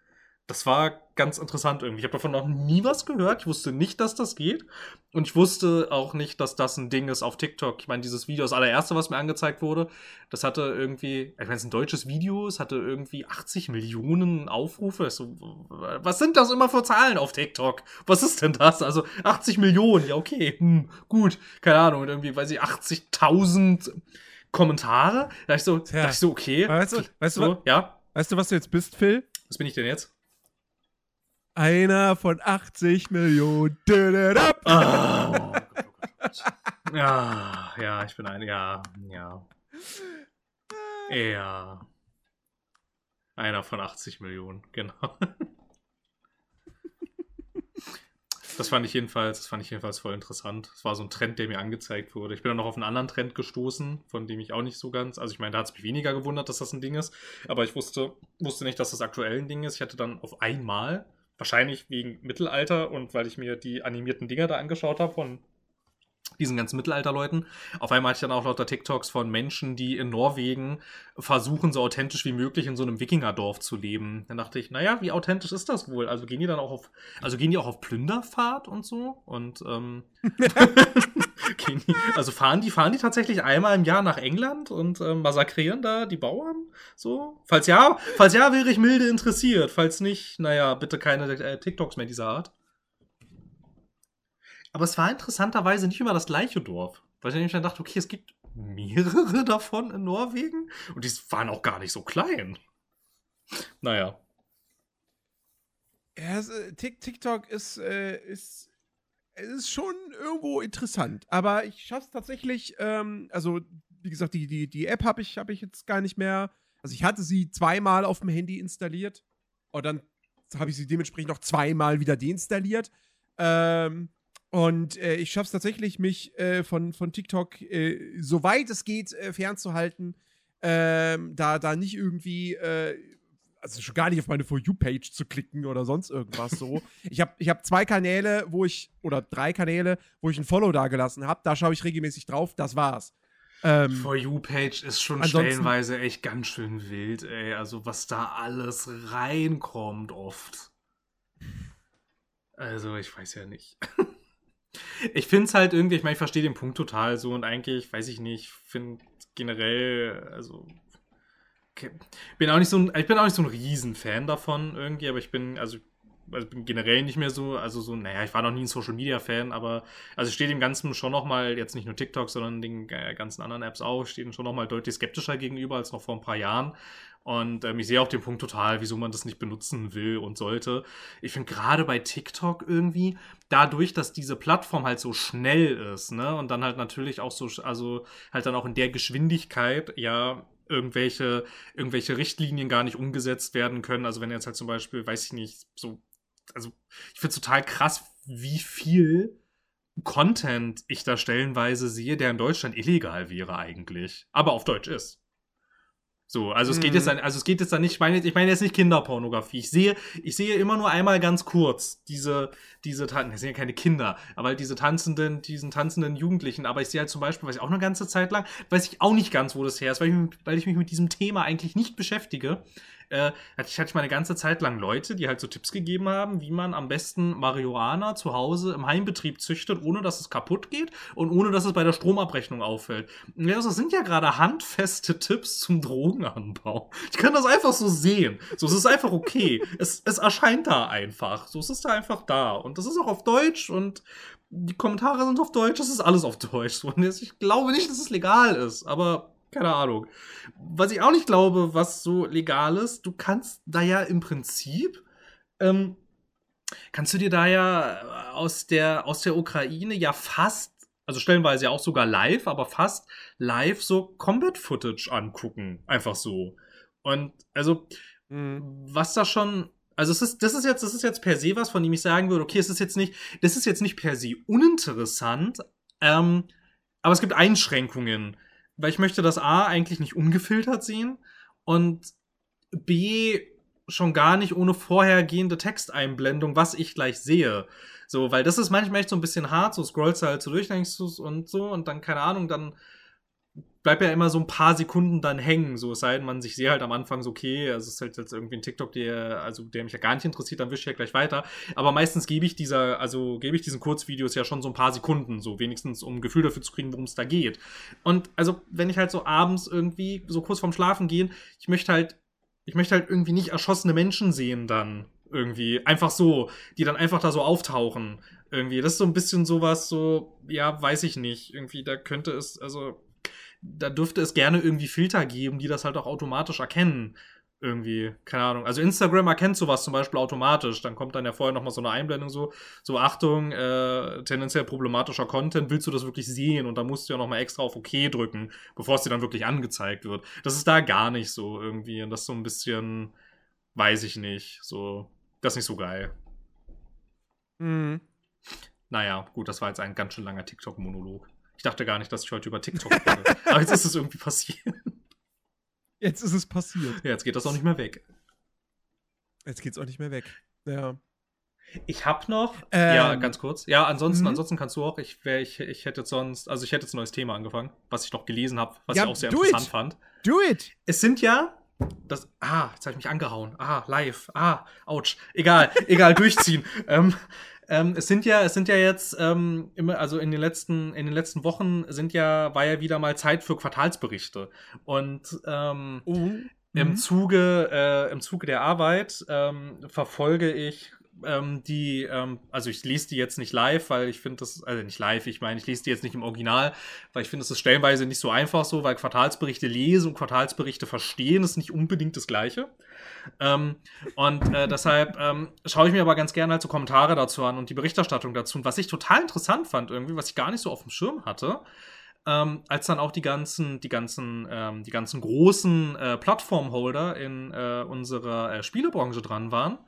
das war ganz interessant irgendwie. Ich habe davon noch nie was gehört. Ich wusste nicht, dass das geht. Und ich wusste auch nicht, dass das ein Ding ist auf TikTok. Ich meine, dieses Video, das allererste, was mir angezeigt wurde, das hatte irgendwie, ich meine, es ist ein deutsches Video, es hatte irgendwie 80 Millionen Aufrufe. So, was sind das immer für Zahlen auf TikTok? Was ist denn das? Also 80 Millionen, ja, okay, hm, gut, keine Ahnung. Und irgendwie, weiß ich, 80.000 Kommentare. Da ich so, Tja. dachte ich so, okay. Weißt du, weißt, du, so, ja? weißt du, was du jetzt bist, Phil? Was bin ich denn jetzt? Einer von 80 Millionen. Oh, ja, ja, ich bin ein, ja, ja. Ja. Einer von 80 Millionen, genau. Das fand ich jedenfalls, das fand ich jedenfalls voll interessant. Das war so ein Trend, der mir angezeigt wurde. Ich bin dann noch auf einen anderen Trend gestoßen, von dem ich auch nicht so ganz, also ich meine, da hat es mich weniger gewundert, dass das ein Ding ist, aber ich wusste, wusste nicht, dass das aktuell ein Ding ist. Ich hatte dann auf einmal, wahrscheinlich wegen Mittelalter und weil ich mir die animierten Dinger da angeschaut habe von diesen ganzen Mittelalterleuten. Auf einmal hatte ich dann auch lauter TikToks von Menschen, die in Norwegen versuchen, so authentisch wie möglich in so einem Wikingerdorf zu leben. Dann dachte ich, naja, wie authentisch ist das wohl? Also gehen die dann auch auf, also gehen die auch auf Plünderfahrt und so? Und ähm, also fahren die, fahren die tatsächlich einmal im Jahr nach England und ähm, massakrieren da die Bauern? So? Falls ja, falls ja, wäre ich milde interessiert. Falls nicht, naja, bitte keine äh, TikToks mehr dieser Art. Aber es war interessanterweise nicht immer das gleiche Dorf. Weil ich dann dachte, okay, es gibt mehrere davon in Norwegen und die waren auch gar nicht so klein. Naja. Ja, äh, TikTok ist, äh, ist, ist schon irgendwo interessant. Aber ich schaffe es tatsächlich, ähm, also wie gesagt, die, die, die App habe ich, hab ich jetzt gar nicht mehr. Also ich hatte sie zweimal auf dem Handy installiert und dann habe ich sie dementsprechend noch zweimal wieder deinstalliert. Ähm, und äh, ich schaffe es tatsächlich, mich äh, von, von TikTok, äh, soweit es geht, äh, fernzuhalten. Ähm, da, da nicht irgendwie, äh, also schon gar nicht auf meine For You-Page zu klicken oder sonst irgendwas so. ich habe ich hab zwei Kanäle, wo ich, oder drei Kanäle, wo ich ein Follow da gelassen habe. Da schaue ich regelmäßig drauf. Das war's. Ähm, For You-Page ist schon stellenweise echt ganz schön wild, ey. Also, was da alles reinkommt oft. Also, ich weiß ja nicht. Ich finde es halt irgendwie, ich meine, ich verstehe den Punkt total so und eigentlich, weiß ich nicht, finde generell, also bin auch nicht so ein, ich bin auch nicht so ein Riesenfan davon irgendwie, aber ich bin, also, also bin generell nicht mehr so, also so, naja, ich war noch nie ein Social Media Fan, aber also ich stehe dem Ganzen schon nochmal, jetzt nicht nur TikTok, sondern den ganzen anderen Apps auch, stehe schon nochmal deutlich skeptischer gegenüber als noch vor ein paar Jahren. Und ähm, ich sehe auch den Punkt total, wieso man das nicht benutzen will und sollte. Ich finde gerade bei TikTok irgendwie, dadurch, dass diese Plattform halt so schnell ist, ne, und dann halt natürlich auch so, also halt dann auch in der Geschwindigkeit, ja, irgendwelche, irgendwelche Richtlinien gar nicht umgesetzt werden können. Also wenn jetzt halt zum Beispiel, weiß ich nicht, so, also ich finde total krass, wie viel Content ich da stellenweise sehe, der in Deutschland illegal wäre eigentlich, aber auf Deutsch ist. So, also es geht jetzt mhm. dann, also es geht jetzt dann nicht, ich meine, ich meine jetzt nicht Kinderpornografie. Ich sehe, ich sehe immer nur einmal ganz kurz diese, diese Tanzen, das sind ja keine Kinder, aber halt diese tanzenden, diesen tanzenden Jugendlichen. Aber ich sehe halt zum Beispiel, weiß ich auch eine ganze Zeit lang, weiß ich auch nicht ganz, wo das her ist, weil ich, weil ich mich mit diesem Thema eigentlich nicht beschäftige äh, hatte ich hatte mal eine ganze Zeit lang Leute, die halt so Tipps gegeben haben, wie man am besten Marihuana zu Hause im Heimbetrieb züchtet, ohne dass es kaputt geht und ohne dass es bei der Stromabrechnung auffällt. Ja, das sind ja gerade handfeste Tipps zum Drogenanbau. Ich kann das einfach so sehen. So, es ist einfach okay. es, es erscheint da einfach. So, es ist da einfach da. Und das ist auch auf Deutsch und die Kommentare sind auf Deutsch, das ist alles auf Deutsch. Und ich glaube nicht, dass es legal ist, aber keine Ahnung. Was ich auch nicht glaube, was so legal ist, du kannst da ja im Prinzip, ähm, kannst du dir da ja aus der, aus der Ukraine ja fast, also stellenweise ja auch sogar live, aber fast live so Combat-Footage angucken. Einfach so. Und also, mhm. was da schon also es ist, das ist jetzt, das ist jetzt per se was, von dem ich sagen würde, okay, es ist jetzt nicht, das ist jetzt nicht per se uninteressant, ähm, aber es gibt Einschränkungen weil ich möchte das A eigentlich nicht ungefiltert sehen und B schon gar nicht ohne vorhergehende Texteinblendung, was ich gleich sehe. So, weil das ist manchmal echt so ein bisschen hart, so scrollst du halt so durch, denkst du und so und dann, keine Ahnung, dann bleibt ja immer so ein paar Sekunden dann hängen, so es sei denn, man sich sehe halt am Anfang so, okay, also es ist halt jetzt irgendwie ein TikTok, der, also der mich ja gar nicht interessiert, dann wische ich ja gleich weiter. Aber meistens gebe ich dieser, also gebe ich diesen Kurzvideos ja schon so ein paar Sekunden, so wenigstens, um ein Gefühl dafür zu kriegen, worum es da geht. Und also, wenn ich halt so abends irgendwie, so kurz vorm Schlafen gehen, ich möchte halt, ich möchte halt irgendwie nicht erschossene Menschen sehen dann. Irgendwie. Einfach so, die dann einfach da so auftauchen. Irgendwie. Das ist so ein bisschen sowas, so, ja, weiß ich nicht. Irgendwie, da könnte es, also, da dürfte es gerne irgendwie Filter geben, die das halt auch automatisch erkennen. Irgendwie, keine Ahnung. Also Instagram erkennt sowas zum Beispiel automatisch. Dann kommt dann ja vorher nochmal so eine Einblendung so, so Achtung, äh, tendenziell problematischer Content, willst du das wirklich sehen? Und da musst du ja nochmal extra auf OK drücken, bevor es dir dann wirklich angezeigt wird. Das ist da gar nicht so irgendwie. Und das ist so ein bisschen, weiß ich nicht, so, das ist nicht so geil. Mhm. Naja, gut, das war jetzt ein ganz schön langer TikTok-Monolog. Ich dachte gar nicht, dass ich heute über TikTok rede. Aber jetzt ist es irgendwie passiert. Jetzt ist es passiert. Ja, jetzt geht das auch nicht mehr weg. Jetzt geht's auch nicht mehr weg. Ja. Ich hab noch, ähm, ja, ganz kurz. Ja, ansonsten, mhm. ansonsten kannst du auch. Ich, wär, ich, ich hätte sonst, also ich hätte jetzt ein neues Thema angefangen, was ich noch gelesen habe, was ja, ich auch sehr interessant it. fand. Do it! Es sind ja, das, ah, jetzt habe ich mich angehauen. Ah, live. Ah, ouch. Egal, egal, durchziehen. ähm, ähm, es sind ja, es sind ja jetzt ähm, immer, also in den letzten, in den letzten Wochen sind ja, war ja wieder mal Zeit für Quartalsberichte. Und ähm, mhm. im Zuge, äh, im Zuge der Arbeit ähm, verfolge ich ähm, die, ähm, also ich lese die jetzt nicht live, weil ich finde das, also nicht live, ich meine, ich lese die jetzt nicht im Original, weil ich finde, es ist stellenweise nicht so einfach so, weil Quartalsberichte lesen und Quartalsberichte verstehen ist nicht unbedingt das Gleiche. Ähm, und äh, deshalb ähm, schaue ich mir aber ganz gerne halt so Kommentare dazu an und die Berichterstattung dazu. Und was ich total interessant fand, irgendwie, was ich gar nicht so auf dem Schirm hatte, ähm, als dann auch die ganzen, die ganzen, ähm, die ganzen großen äh, Plattformholder in äh, unserer äh, Spielebranche dran waren,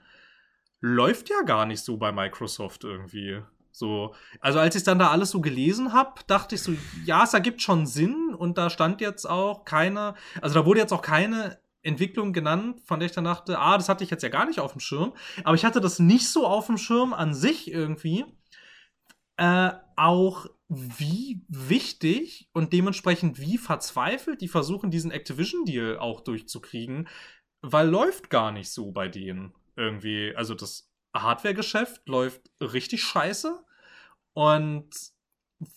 läuft ja gar nicht so bei Microsoft irgendwie. So, also als ich dann da alles so gelesen habe, dachte ich so, ja, es ergibt schon Sinn und da stand jetzt auch keine, also da wurde jetzt auch keine Entwicklung genannt, von der ich dann dachte, ah, das hatte ich jetzt ja gar nicht auf dem Schirm, aber ich hatte das nicht so auf dem Schirm an sich irgendwie. Äh, auch wie wichtig und dementsprechend wie verzweifelt die versuchen, diesen Activision-Deal auch durchzukriegen, weil läuft gar nicht so bei denen irgendwie, also das Hardware-Geschäft läuft richtig scheiße. Und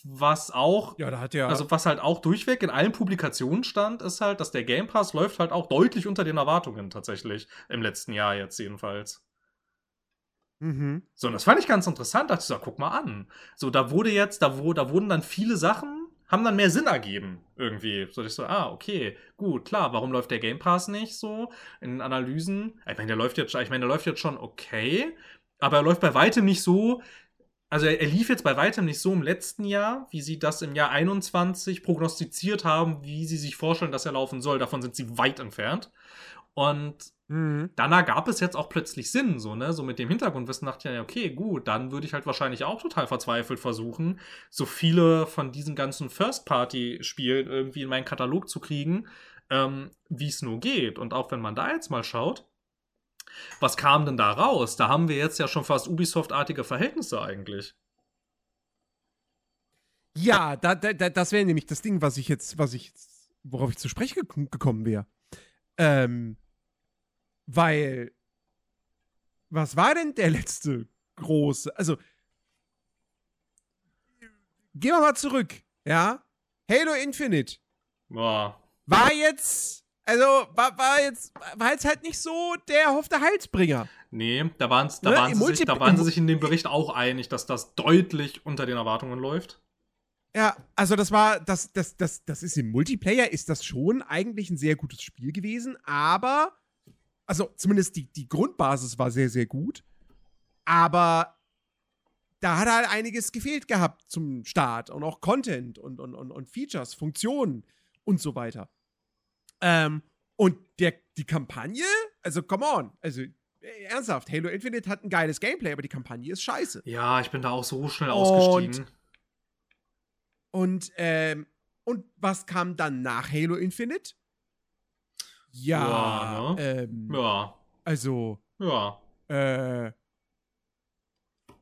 was auch, ja, da hat ja, also was halt auch durchweg in allen Publikationen stand, ist halt, dass der Game Pass läuft halt auch deutlich unter den Erwartungen tatsächlich im letzten Jahr jetzt jedenfalls. Mhm. So, und das fand ich ganz interessant. Da dachte ich so, guck mal an. So, da wurde jetzt, da, wo, da wurden dann viele Sachen haben dann mehr Sinn ergeben, irgendwie. So, ich so, ah, okay, gut, klar, warum läuft der Game Pass nicht so in Analysen? Ich meine, der läuft jetzt, ich meine, der läuft jetzt schon okay, aber er läuft bei weitem nicht so, also er, er, lief jetzt bei weitem nicht so im letzten Jahr, wie sie das im Jahr 21 prognostiziert haben, wie sie sich vorstellen, dass er laufen soll. Davon sind sie weit entfernt. Und Mhm. Danach gab es jetzt auch plötzlich Sinn, so, ne? So mit dem Hintergrundwissen dachte ich ja, okay, gut, dann würde ich halt wahrscheinlich auch total verzweifelt versuchen, so viele von diesen ganzen First-Party-Spielen irgendwie in meinen Katalog zu kriegen, ähm, wie es nur geht. Und auch wenn man da jetzt mal schaut, was kam denn da raus? Da haben wir jetzt ja schon fast Ubisoft-artige Verhältnisse eigentlich. Ja, da, da, das wäre nämlich das Ding, was ich jetzt, was ich, worauf ich zu sprechen gekommen wäre. Ähm, weil, was war denn der letzte große? Also, gehen wir mal zurück, ja? Halo Infinite. Boah. War jetzt, also, war, war jetzt, war jetzt halt nicht so der erhoffte Heilsbringer. Nee, da, waren's, da, ne? waren, sie sich, da waren sie sich in dem Bericht auch einig, dass das deutlich unter den Erwartungen läuft. Ja, also das war, das, das, das, das ist im Multiplayer, ist das schon eigentlich ein sehr gutes Spiel gewesen, aber also zumindest die, die Grundbasis war sehr, sehr gut. Aber da hat halt einiges gefehlt gehabt zum Start und auch Content und, und, und, und Features, Funktionen und so weiter. Ähm, und der, die Kampagne, also come on, also äh, ernsthaft, Halo Infinite hat ein geiles Gameplay, aber die Kampagne ist scheiße. Ja, ich bin da auch so schnell ausgestiegen. Und, und, ähm, und was kam dann nach Halo Infinite? Ja. Ja, ne? ähm, ja. Also. Ja. Äh.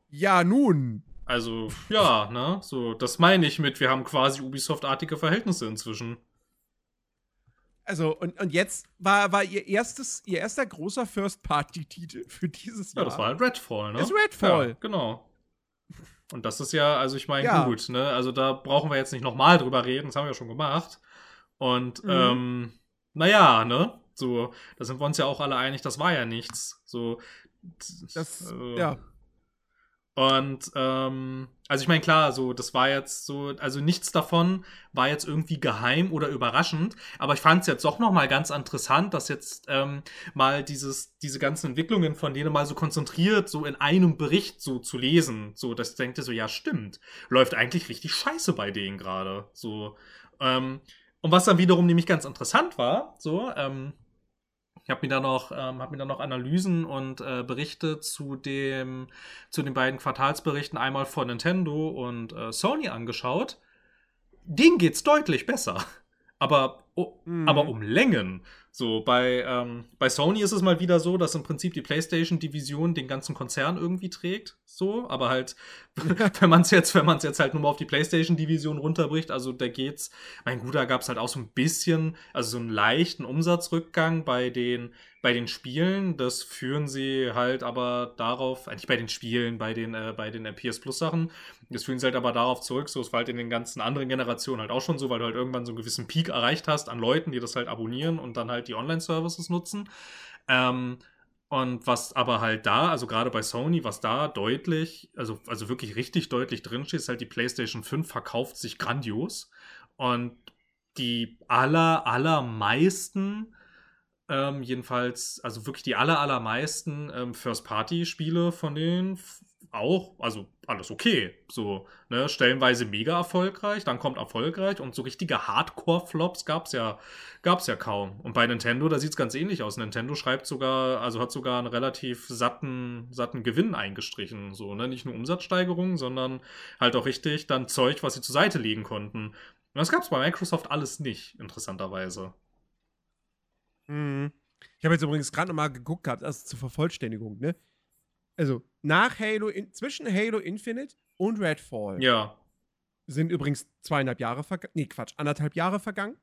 Ja, nun. Also, ja, ne? So, das meine ich mit, wir haben quasi Ubisoft-artige Verhältnisse inzwischen. Also, und, und jetzt war, war ihr erstes, ihr erster großer First-Party-Titel für dieses Jahr. Ja, das war halt Redfall, ne? Das ist Redfall. Ja, genau. Und das ist ja, also ich meine, ja. gut, ne? Also da brauchen wir jetzt nicht nochmal drüber reden, das haben wir ja schon gemacht. Und, mhm. ähm, naja, ne? So, da sind wir uns ja auch alle einig, das war ja nichts. So, das, äh, ja. Und, ähm, also ich meine, klar, so, das war jetzt so, also nichts davon war jetzt irgendwie geheim oder überraschend, aber ich fand es jetzt doch nochmal ganz interessant, dass jetzt ähm, mal dieses, diese ganzen Entwicklungen von denen mal so konzentriert, so in einem Bericht so zu lesen. So, dass ich denke so, ja, stimmt, läuft eigentlich richtig scheiße bei denen gerade. So, ähm, und was dann wiederum nämlich ganz interessant war, so, ähm, ich habe mir da noch, ähm, hab mir da noch Analysen und äh, Berichte zu dem, zu den beiden Quartalsberichten einmal von Nintendo und äh, Sony angeschaut. Denen geht's deutlich besser. Aber, oh, mhm. aber um Längen. So, bei, ähm, bei Sony ist es mal wieder so, dass im Prinzip die PlayStation-Division den ganzen Konzern irgendwie trägt. So, aber halt, wenn man es jetzt, wenn man es jetzt halt nur mal auf die PlayStation-Division runterbricht, also da geht's, mein gut, da gab es halt auch so ein bisschen, also so einen leichten Umsatzrückgang bei den, bei den Spielen. Das führen sie halt aber darauf, eigentlich bei den Spielen, bei den, äh, bei den PS Plus Sachen, das führen sie halt aber darauf zurück, so es war halt in den ganzen anderen Generationen halt auch schon so, weil du halt irgendwann so einen gewissen Peak erreicht hast an Leuten, die das halt abonnieren und dann halt die Online-Services nutzen. Ähm, und was aber halt da, also gerade bei Sony, was da deutlich, also, also wirklich richtig deutlich drinsteht, ist halt die PlayStation 5 verkauft sich grandios. Und die aller, allermeisten, ähm, jedenfalls, also wirklich die aller, allermeisten ähm, First-Party-Spiele von denen auch, also alles okay. So, ne, stellenweise mega erfolgreich, dann kommt erfolgreich und so richtige Hardcore-Flops gab's ja, gab's ja kaum. Und bei Nintendo, da sieht's ganz ähnlich aus. Nintendo schreibt sogar, also hat sogar einen relativ satten, satten Gewinn eingestrichen. So, ne, nicht nur Umsatzsteigerungen, sondern halt auch richtig dann Zeug, was sie zur Seite legen konnten. Und das gab's bei Microsoft alles nicht, interessanterweise. Mhm. Ich habe jetzt übrigens gerade nochmal geguckt gehabt, also zur Vervollständigung, ne? also nach Halo, in, zwischen Halo Infinite und Redfall. Ja. Sind übrigens zweieinhalb Jahre vergangen. Nee, Quatsch, anderthalb Jahre vergangen.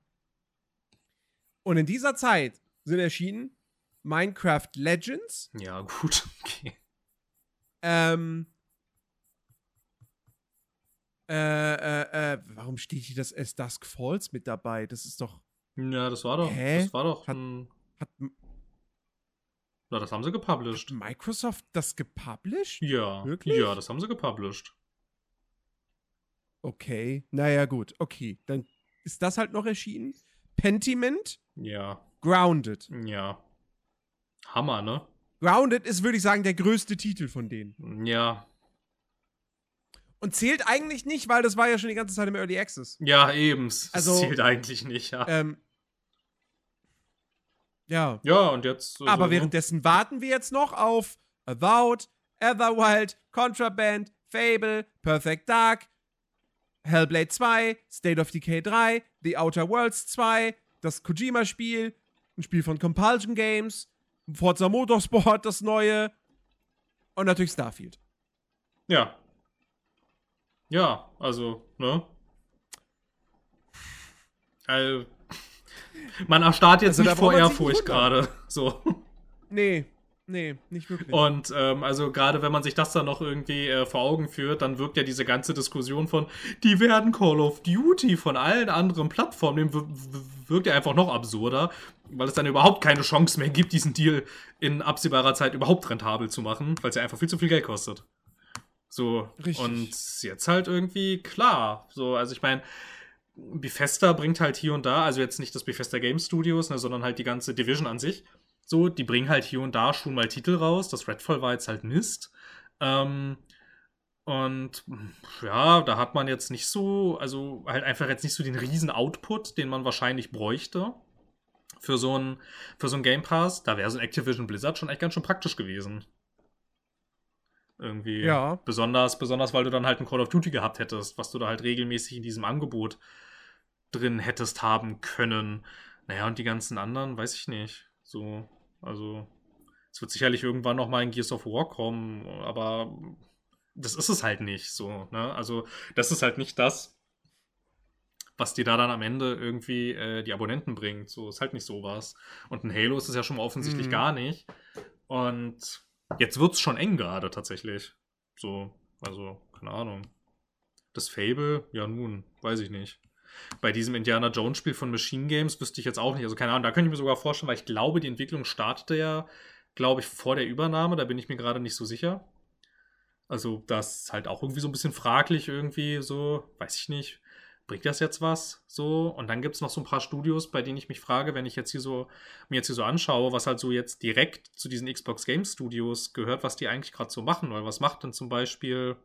Und in dieser Zeit sind erschienen Minecraft Legends. Ja, gut, okay. Ähm. Äh, äh, äh, warum steht hier das S Dusk Falls mit dabei? Das ist doch. Ja, das war doch. Hä? Das war doch. Hat, hat na, das haben sie gepublished. Hat Microsoft das gepublished? Ja. Wirklich? Ja, das haben sie gepublished. Okay, naja, gut. Okay, dann ist das halt noch erschienen. Pentiment? Ja. Grounded. Ja. Hammer, ne? Grounded ist, würde ich sagen, der größte Titel von denen. Ja. Und zählt eigentlich nicht, weil das war ja schon die ganze Zeit im Early Access. Ja, eben. Also, zählt eigentlich nicht, ja. Ähm, ja. Ja, und jetzt. Aber so, währenddessen warten wir jetzt noch auf Avowed, Otherwild, Contraband, Fable, Perfect Dark, Hellblade 2, State of Decay 3, The Outer Worlds 2, das Kojima-Spiel, ein Spiel von Compulsion Games, Forza Motorsport, das neue und natürlich Starfield. Ja. Ja, also, ne? Also, man erstarrt jetzt also, nicht vor Ehrfurcht gerade. So. Nee, nee, nicht wirklich. Und ähm, also gerade wenn man sich das dann noch irgendwie äh, vor Augen führt, dann wirkt ja diese ganze Diskussion von, die werden Call of Duty von allen anderen Plattformen, wirkt ja einfach noch absurder, weil es dann überhaupt keine Chance mehr gibt, diesen Deal in absehbarer Zeit überhaupt rentabel zu machen, weil es ja einfach viel zu viel Geld kostet. So. Richtig. Und jetzt halt irgendwie klar. So, also ich meine, Bethesda bringt halt hier und da, also jetzt nicht das Bethesda Game Studios, ne, sondern halt die ganze Division an sich. So, die bringen halt hier und da schon mal Titel raus. Das Redfall war jetzt halt Mist. Ähm, und ja, da hat man jetzt nicht so, also halt einfach jetzt nicht so den riesen Output, den man wahrscheinlich bräuchte für so ein, für so ein Game Pass. Da wäre so ein Activision Blizzard schon echt ganz schön praktisch gewesen. Irgendwie. Ja. Besonders, besonders, weil du dann halt ein Call of Duty gehabt hättest, was du da halt regelmäßig in diesem Angebot drin hättest haben können. Naja, und die ganzen anderen, weiß ich nicht. So, also, es wird sicherlich irgendwann noch mal ein Gears of War kommen, aber das ist es halt nicht so, ne? Also, das ist halt nicht das, was dir da dann am Ende irgendwie äh, die Abonnenten bringt. So, ist halt nicht sowas. Und ein Halo ist es ja schon mal offensichtlich mhm. gar nicht. Und jetzt wird es schon eng gerade tatsächlich. So, also, keine Ahnung. Das Fable, ja nun, weiß ich nicht bei diesem Indiana Jones Spiel von Machine Games wüsste ich jetzt auch nicht. Also keine Ahnung, da könnte ich mir sogar vorstellen, weil ich glaube, die Entwicklung startete ja, glaube ich, vor der Übernahme. Da bin ich mir gerade nicht so sicher. Also das ist halt auch irgendwie so ein bisschen fraglich irgendwie so, weiß ich nicht. Bringt das jetzt was? So. Und dann gibt es noch so ein paar Studios, bei denen ich mich frage, wenn ich jetzt hier so, mir jetzt hier so anschaue, was halt so jetzt direkt zu diesen Xbox Game Studios gehört, was die eigentlich gerade so machen. Weil was macht denn zum Beispiel,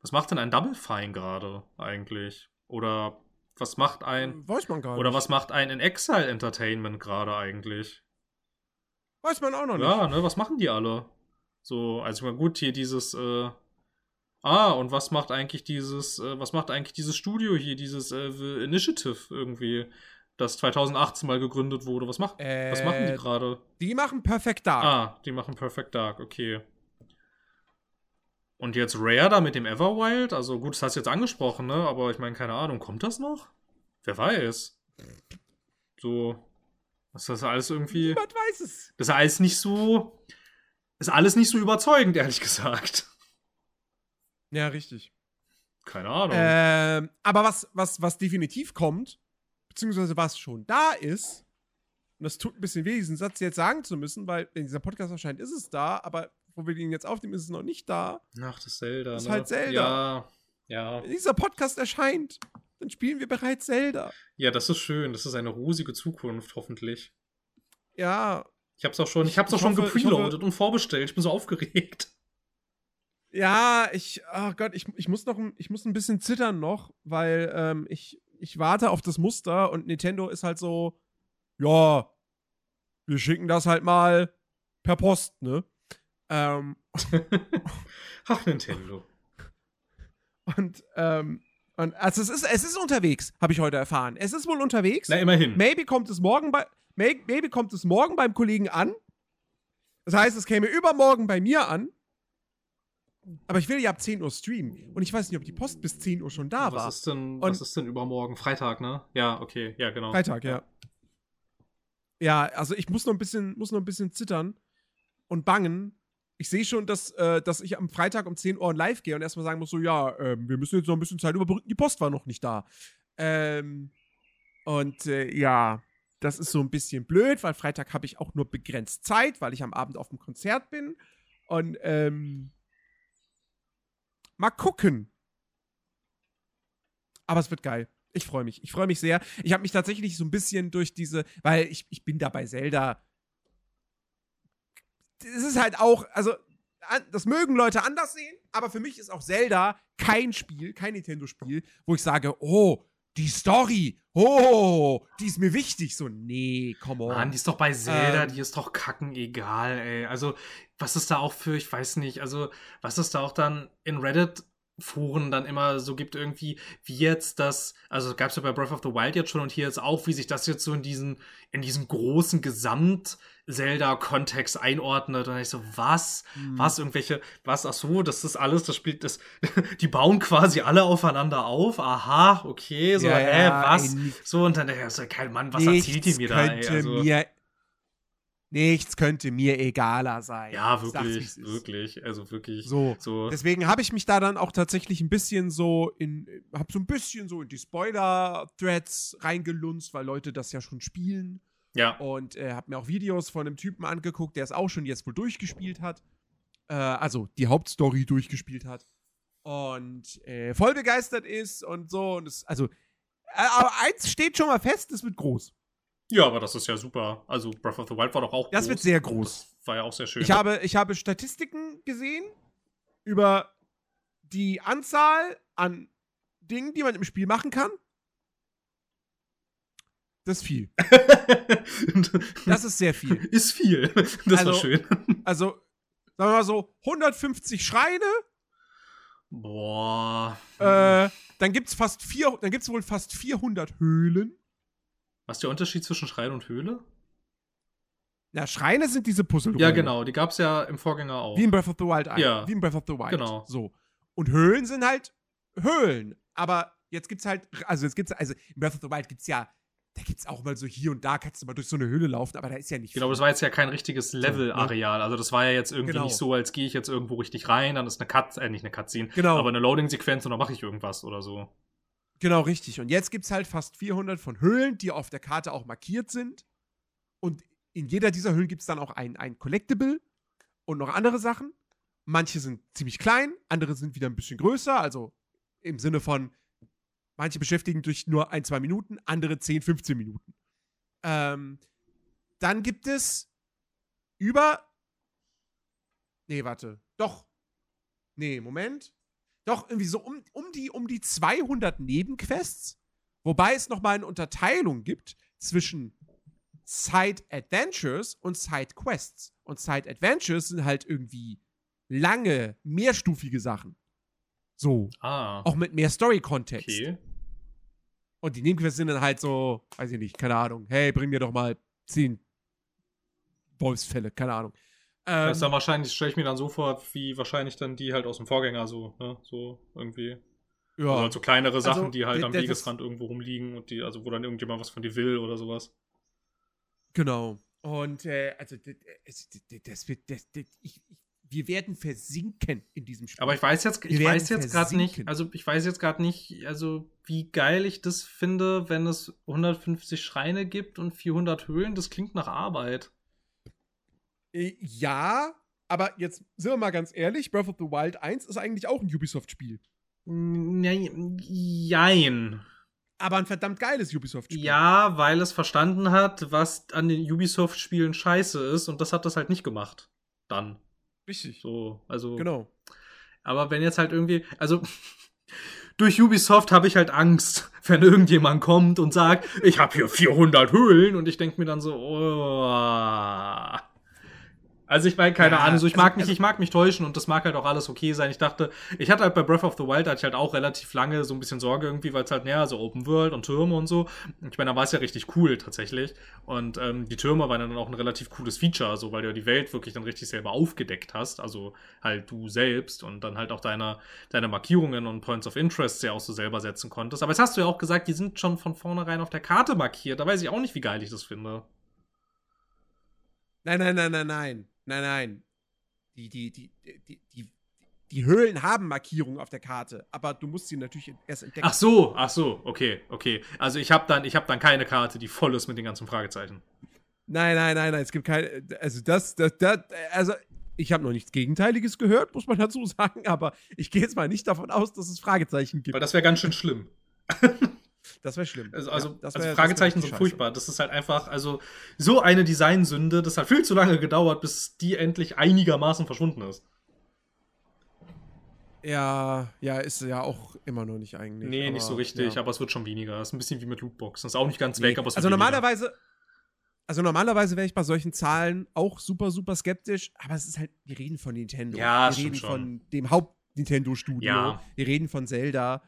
was macht denn ein Double Fine gerade eigentlich? Oder was macht ein. Weiß man gar nicht. Oder was macht ein in Exile Entertainment gerade eigentlich? Weiß man auch noch nicht. Ja, ne, was machen die alle? So, also mal gut, hier dieses, äh, ah, und was macht eigentlich dieses, äh, was macht eigentlich dieses Studio hier, dieses äh, Initiative irgendwie, das 2018 mal gegründet wurde? Was, macht, äh, was machen die äh, gerade? Die machen Perfect Dark. Ah, die machen Perfect Dark, okay. Und jetzt Rare da mit dem Everwild, also gut, das hast du jetzt angesprochen, ne? Aber ich meine, keine Ahnung, kommt das noch? Wer weiß. So, das alles irgendwie. Niemand weiß es. Das ist alles nicht so. Ist alles nicht so überzeugend, ehrlich gesagt. Ja, richtig. Keine Ahnung. Ähm, aber was, was, was definitiv kommt, beziehungsweise was schon da ist, und das tut ein bisschen weh, diesen Satz jetzt sagen zu müssen, weil wenn dieser Podcast erscheint, ist es da, aber wo wir ihn jetzt aufnehmen, ist es noch nicht da. Ach, das Zelda. Das ist ne? halt Zelda. Ja, ja. Wenn dieser Podcast erscheint, dann spielen wir bereits Zelda. Ja, das ist schön. Das ist eine rosige Zukunft, hoffentlich. Ja. Ich hab's auch schon, ich hab's auch schon gepreloadet und vorbestellt. Ich bin so aufgeregt. Ja, ich, oh Gott, ich, ich muss noch, ich muss ein bisschen zittern noch, weil ähm, ich, ich warte auf das Muster und Nintendo ist halt so, ja, wir schicken das halt mal per Post, ne? Ähm, Ach, Nintendo. Und, ähm, und also es ist, es ist unterwegs, habe ich heute erfahren. Es ist wohl unterwegs. Na, immerhin. Maybe kommt es morgen bei, maybe kommt es morgen beim Kollegen an. Das heißt, es käme übermorgen bei mir an. Aber ich will ja ab 10 Uhr streamen. Und ich weiß nicht, ob die Post bis 10 Uhr schon da was war. Ist denn, was ist denn übermorgen? Freitag, ne? Ja, okay, ja, genau. Freitag, ja. Ja, also ich muss noch ein bisschen, muss noch ein bisschen zittern und bangen. Ich sehe schon, dass, äh, dass ich am Freitag um 10 Uhr live gehe und erstmal sagen muss: so, ja, äh, wir müssen jetzt noch ein bisschen Zeit überbrücken, die Post war noch nicht da. Ähm, und äh, ja, das ist so ein bisschen blöd, weil Freitag habe ich auch nur begrenzt Zeit, weil ich am Abend auf dem Konzert bin. Und ähm, mal gucken. Aber es wird geil. Ich freue mich. Ich freue mich sehr. Ich habe mich tatsächlich so ein bisschen durch diese, weil ich, ich bin da bei Zelda. Es ist halt auch, also, das mögen Leute anders sehen, aber für mich ist auch Zelda kein Spiel, kein Nintendo-Spiel, wo ich sage, oh, die Story, oh, die ist mir wichtig. So, nee, come on. Mann, die ist doch bei Zelda, ähm, die ist doch kacken egal, ey. Also, was ist da auch für, ich weiß nicht, also, was ist da auch dann in Reddit Foren dann immer so gibt, irgendwie, wie jetzt das, also gab es ja bei Breath of the Wild jetzt schon und hier jetzt auch, wie sich das jetzt so in diesen, in diesem großen Gesamt-Zelda-Kontext einordnet. Und ich so, was? Mhm. Was? Irgendwelche, was? Ach so, das ist alles, das spielt, das, die bauen quasi alle aufeinander auf. Aha, okay, so, ja, hä, ja, was? Ey, so, und dann, der so, kein Mann, was erzählt ihr mir da, ey? Also, mir Nichts könnte mir egaler sein. Ja, wirklich, wirklich, also wirklich. So, so. deswegen habe ich mich da dann auch tatsächlich ein bisschen so in, habe so ein bisschen so in die Spoiler-Threads reingelunzt, weil Leute das ja schon spielen. Ja. Und äh, habe mir auch Videos von einem Typen angeguckt, der es auch schon jetzt wohl durchgespielt hat. Äh, also die Hauptstory durchgespielt hat. Und äh, voll begeistert ist und so. Und es, also, äh, aber eins steht schon mal fest, es wird groß. Ja, aber das ist ja super. Also Breath of the Wild war doch auch Das groß. wird sehr groß. Das war ja auch sehr schön. Ich habe, ich habe Statistiken gesehen über die Anzahl an Dingen, die man im Spiel machen kann. Das ist viel. das ist sehr viel. Ist viel. Das also, war schön. Also, sagen wir mal so, 150 Schreine. Boah. Äh, dann gibt's fast vier, dann gibt's wohl fast 400 Höhlen. Was ist der Unterschied zwischen Schrein und Höhle? Ja, Schreine sind diese Puzzle. Ja, genau. Die gab es ja im Vorgänger auch. Wie in Breath of the Wild 1. Ja. Wie in Breath of the Wild. Genau. So. Und Höhlen sind halt Höhlen. Aber jetzt gibt's halt, also jetzt gibt's, also in Breath of the Wild gibt's ja, da gibt's auch mal so hier und da kannst du mal durch so eine Höhle laufen, aber da ist ja nicht Genau, viel. das war jetzt ja kein richtiges Level-Areal. Also das war ja jetzt irgendwie genau. nicht so, als gehe ich jetzt irgendwo richtig rein, dann ist eine Cut, äh, nicht eine Cutscene, genau. aber eine Loading-Sequenz und dann mache ich irgendwas oder so. Genau, richtig. Und jetzt gibt es halt fast 400 von Höhlen, die auf der Karte auch markiert sind. Und in jeder dieser Höhlen gibt es dann auch ein, ein Collectible und noch andere Sachen. Manche sind ziemlich klein, andere sind wieder ein bisschen größer. Also im Sinne von, manche beschäftigen durch nur ein, zwei Minuten, andere 10, 15 Minuten. Ähm, dann gibt es über. Nee, warte. Doch. Nee, Moment doch irgendwie so um, um, die, um die 200 Nebenquests, wobei es nochmal eine Unterteilung gibt zwischen Side Adventures und Side Quests. Und Side Adventures sind halt irgendwie lange, mehrstufige Sachen. So. Ah. Auch mit mehr Story-Kontext. Okay. Und die Nebenquests sind dann halt so, weiß ich nicht, keine Ahnung. Hey, bring mir doch mal zehn Wolfsfälle, keine Ahnung. Ähm, das ist dann wahrscheinlich, stelle ich mir dann so vor, wie wahrscheinlich dann die halt aus dem Vorgänger so, ne? So irgendwie. Ja. Also halt so kleinere Sachen, also, die halt am Wegesrand irgendwo rumliegen und die, also wo dann irgendjemand was von dir will oder sowas. Genau. Und äh, also das, das wird, das, das, ich, wir werden versinken in diesem Spiel. Aber ich weiß jetzt, ich weiß jetzt gerade nicht, also ich weiß jetzt gerade nicht, also wie geil ich das finde, wenn es 150 Schreine gibt und 400 Höhlen. Das klingt nach Arbeit. Äh, ja, aber jetzt sind wir mal ganz ehrlich, Breath of the Wild 1 ist eigentlich auch ein Ubisoft-Spiel. Jein. Aber ein verdammt geiles Ubisoft-Spiel. Ja, weil es verstanden hat, was an den Ubisoft-Spielen scheiße ist und das hat das halt nicht gemacht. Dann. Richtig. So, also. Genau. Aber wenn jetzt halt irgendwie, also durch Ubisoft habe ich halt Angst, wenn irgendjemand kommt und sagt, ich habe hier 400 Höhlen und ich denke mir dann so, oh. Also ich meine, keine ja, Ahnung, so ich also mag also, mich, ich mag mich täuschen und das mag halt auch alles okay sein. Ich dachte, ich hatte halt bei Breath of the Wild, hatte ich halt auch relativ lange so ein bisschen Sorge irgendwie, weil es halt, naja, so Open World und Türme und so. Ich meine, da war es ja richtig cool tatsächlich. Und ähm, die Türme waren dann auch ein relativ cooles Feature, so weil du ja die Welt wirklich dann richtig selber aufgedeckt hast. Also halt du selbst und dann halt auch deine, deine Markierungen und Points of Interest ja auch so selber setzen konntest. Aber jetzt hast du ja auch gesagt, die sind schon von vornherein auf der Karte markiert. Da weiß ich auch nicht, wie geil ich das finde. Nein, nein, nein, nein, nein. Nein, nein. Die, die, die, die, die, die Höhlen haben Markierungen auf der Karte, aber du musst sie natürlich erst entdecken. Ach so, ach so, okay, okay. Also ich habe dann, hab dann keine Karte, die voll ist mit den ganzen Fragezeichen. Nein, nein, nein, nein, es gibt keine, also das, das, das also ich habe noch nichts Gegenteiliges gehört, muss man dazu sagen, aber ich gehe jetzt mal nicht davon aus, dass es Fragezeichen gibt. Weil das wäre ganz schön schlimm. Das wäre schlimm. Also, also, ja, also wär, Fragezeichen sind furchtbar. Das ist halt einfach, also so eine Designsünde, das hat viel zu lange gedauert, bis die endlich einigermaßen verschwunden ist. Ja, ja, ist ja auch immer noch nicht eigentlich. Nee, aber, nicht so richtig, ja. aber es wird schon weniger. Das ist ein bisschen wie mit Lootboxen. Das ist auch nicht ganz nee. weg, aber es wird Also normalerweise, also normalerweise wäre ich bei solchen Zahlen auch super, super skeptisch, aber es ist halt, wir reden von Nintendo. Ja, wir reden schon. von dem Haupt-Nintendo-Studio. Ja. Wir reden von Zelda.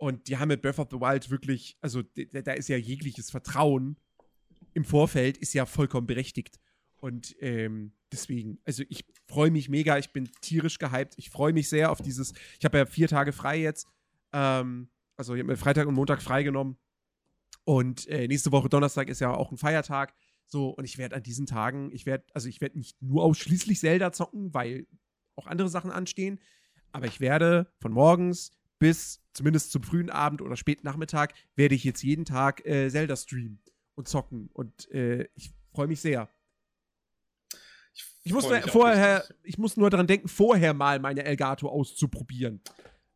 Und die haben mit Breath of the Wild wirklich, also da ist ja jegliches Vertrauen im Vorfeld, ist ja vollkommen berechtigt. Und ähm, deswegen, also ich freue mich mega, ich bin tierisch gehypt, ich freue mich sehr auf dieses, ich habe ja vier Tage frei jetzt, ähm, also ich habe mir Freitag und Montag freigenommen. Und äh, nächste Woche Donnerstag ist ja auch ein Feiertag. So, und ich werde an diesen Tagen, ich werde, also ich werde nicht nur ausschließlich Zelda zocken, weil auch andere Sachen anstehen, aber ich werde von morgens bis zumindest zum frühen Abend oder späten Nachmittag werde ich jetzt jeden Tag äh, Zelda streamen und zocken. Und äh, ich freue mich sehr. Ich, ich muss vorher, ich muss nur daran denken, vorher mal meine Elgato auszuprobieren.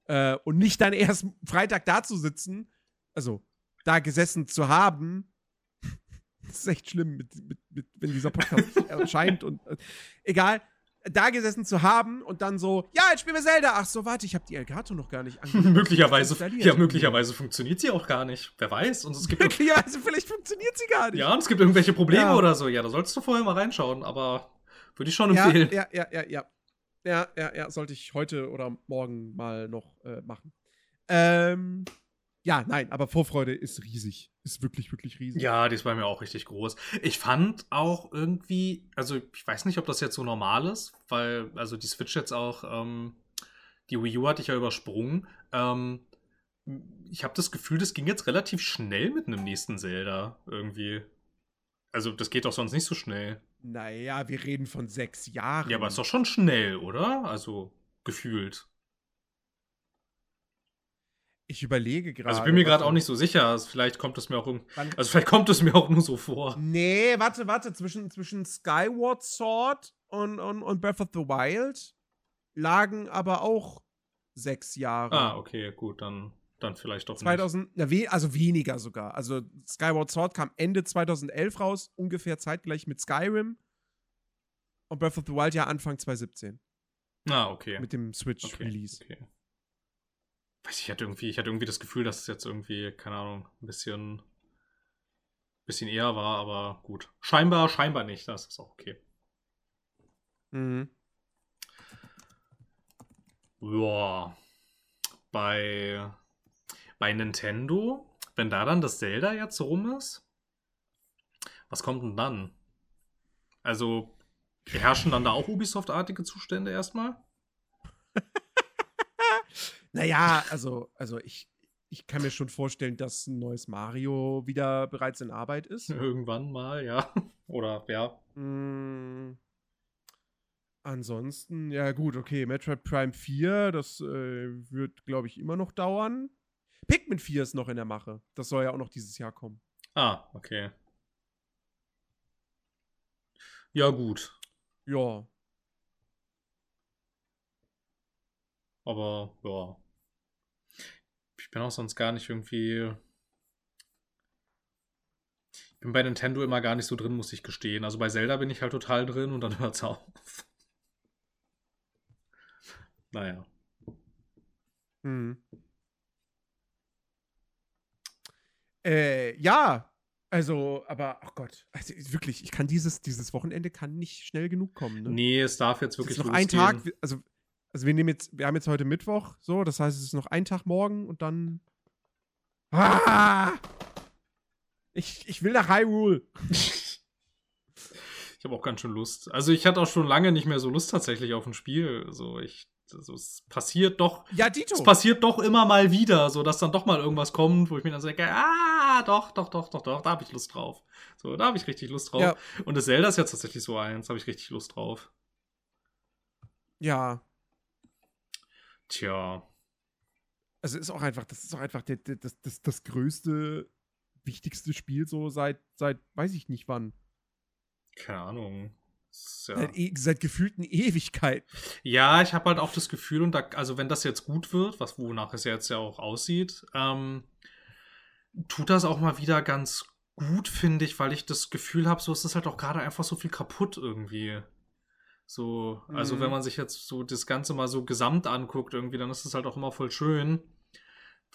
Äh, und nicht dann erst Freitag da zu sitzen, also da gesessen zu haben. das ist echt schlimm, mit, mit, mit, wenn dieser Podcast erscheint und äh, egal da gesessen zu haben und dann so, ja, jetzt spielen wir Zelda. Ach so, warte, ich habe die Elgato noch gar nicht angehört. möglicherweise, ja, möglicherweise funktioniert sie auch gar nicht. Wer weiß. Und es gibt möglicherweise, vielleicht funktioniert sie gar nicht. Ja, und es gibt irgendwelche Probleme ja. oder so. Ja, da solltest du vorher mal reinschauen, aber würde ich schon empfehlen. Ja, ja, ja, ja. Ja, ja, ja, sollte ich heute oder morgen mal noch äh, machen. Ähm, ja, nein, aber Vorfreude ist riesig. Ist wirklich, wirklich riesig. Ja, die ist bei mir auch richtig groß. Ich fand auch irgendwie, also ich weiß nicht, ob das jetzt so normal ist, weil, also die Switch jetzt auch, ähm, die Wii U hatte ich ja übersprungen. Ähm, ich habe das Gefühl, das ging jetzt relativ schnell mit einem nächsten Zelda irgendwie. Also, das geht doch sonst nicht so schnell. Naja, wir reden von sechs Jahren. Ja, aber ist doch schon schnell, oder? Also, gefühlt. Ich überlege gerade. Also ich bin mir gerade auch nicht so sicher. Also vielleicht kommt es mir auch also vielleicht kommt es mir auch nur so vor. Nee, warte, warte. Zwischen, zwischen Skyward Sword und, und, und Breath of the Wild lagen aber auch sechs Jahre. Ah, okay, gut, dann, dann vielleicht doch 2000, nicht. Ja, also weniger sogar. Also Skyward Sword kam Ende 2011 raus, ungefähr zeitgleich mit Skyrim. Und Breath of the Wild ja Anfang 2017. Ah, okay. Mit dem Switch-Release. Okay, okay weiß ich, hatte irgendwie, ich hatte irgendwie das Gefühl, dass es jetzt irgendwie, keine Ahnung, ein bisschen bisschen eher war, aber gut. Scheinbar, scheinbar nicht, das ist auch okay. Mhm. Ja. Bei, bei Nintendo, wenn da dann das Zelda jetzt rum ist, was kommt denn dann? Also, herrschen dann da auch Ubisoft-artige Zustände erstmal? naja, also, also ich, ich kann mir schon vorstellen, dass ein neues Mario wieder bereits in Arbeit ist. Irgendwann mal, ja. Oder ja. Mm, ansonsten, ja gut, okay, Metroid Prime 4, das äh, wird, glaube ich, immer noch dauern. Pikmin 4 ist noch in der Mache. Das soll ja auch noch dieses Jahr kommen. Ah, okay. Ja, gut. Ja. Aber, ja. Ich bin auch sonst gar nicht irgendwie. Ich bin bei Nintendo immer gar nicht so drin, muss ich gestehen. Also bei Zelda bin ich halt total drin und dann hört's auf. naja. Hm. Äh, ja, also, aber, ach oh Gott, also wirklich, ich kann dieses, dieses Wochenende kann nicht schnell genug kommen. Ne? Nee, es darf jetzt wirklich es ist noch ein Tag, also also wir nehmen jetzt, wir haben jetzt heute Mittwoch, so, das heißt, es ist noch ein Tag morgen und dann. Ah! Ich, ich will nach Hyrule. ich habe auch ganz schön Lust. Also ich hatte auch schon lange nicht mehr so Lust tatsächlich auf ein Spiel. So, ich, also es passiert doch. Ja, Dito. Es passiert doch immer mal wieder, so dass dann doch mal irgendwas kommt, wo ich mir dann denke, ah, doch, doch, doch, doch, doch, da habe ich Lust drauf. So, da habe ich richtig Lust drauf. Ja. Und das Zelda ist jetzt tatsächlich so eins, habe ich richtig Lust drauf. Ja, Tja. Also ist auch einfach, das ist auch einfach das, das, das, das größte, wichtigste Spiel so seit, seit, weiß ich nicht wann. Keine Ahnung. Ja. Seit, e, seit gefühlten Ewigkeit. Ja, ich habe halt auch das Gefühl, und da, also wenn das jetzt gut wird, was wonach es jetzt ja auch aussieht, ähm, tut das auch mal wieder ganz gut, finde ich, weil ich das Gefühl habe, so es ist halt auch gerade einfach so viel kaputt irgendwie. So, also mhm. wenn man sich jetzt so das Ganze mal so gesamt anguckt, irgendwie, dann ist es halt auch immer voll schön,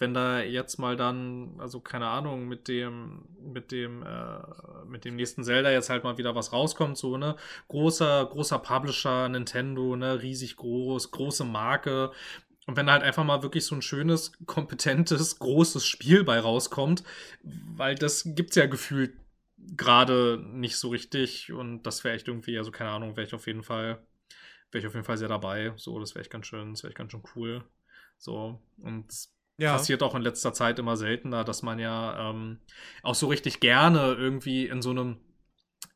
wenn da jetzt mal dann, also keine Ahnung, mit dem, mit dem, äh, mit dem nächsten Zelda jetzt halt mal wieder was rauskommt, so, ne? Großer, großer Publisher, Nintendo, ne, riesig groß, große Marke. Und wenn halt einfach mal wirklich so ein schönes, kompetentes, großes Spiel bei rauskommt, weil das gibt's ja gefühlt gerade nicht so richtig und das wäre echt irgendwie, also keine Ahnung, wäre ich auf jeden Fall, wäre ich auf jeden Fall sehr dabei. So, das wäre echt ganz schön, das wäre echt ganz schön cool. So, und ja. passiert auch in letzter Zeit immer seltener, dass man ja ähm, auch so richtig gerne irgendwie in so einem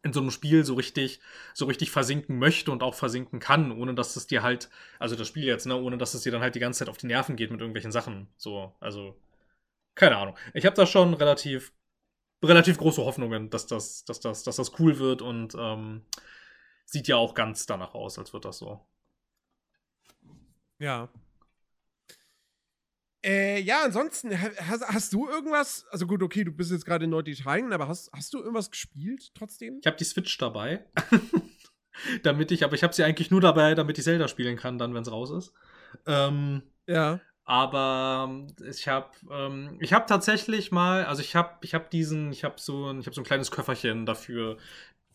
in so einem Spiel so richtig, so richtig versinken möchte und auch versinken kann, ohne dass es dir halt, also das Spiel jetzt, ne, ohne dass es dir dann halt die ganze Zeit auf die Nerven geht mit irgendwelchen Sachen. So, also, keine Ahnung. Ich habe da schon relativ relativ große Hoffnungen, dass das, dass das, dass das cool wird und ähm, sieht ja auch ganz danach aus, als wird das so. Ja. Äh, ja, ansonsten, hast, hast, du irgendwas, also gut, okay, du bist jetzt gerade in Norditalien, aber hast, hast du irgendwas gespielt trotzdem? Ich habe die Switch dabei. damit ich, aber ich habe sie eigentlich nur dabei, damit ich Zelda spielen kann, dann, wenn es raus ist. Ähm, ja. Aber ähm, ich habe ähm, ich habe tatsächlich mal, also ich habe ich habe diesen, ich habe so ein ich habe so ein kleines Köfferchen dafür.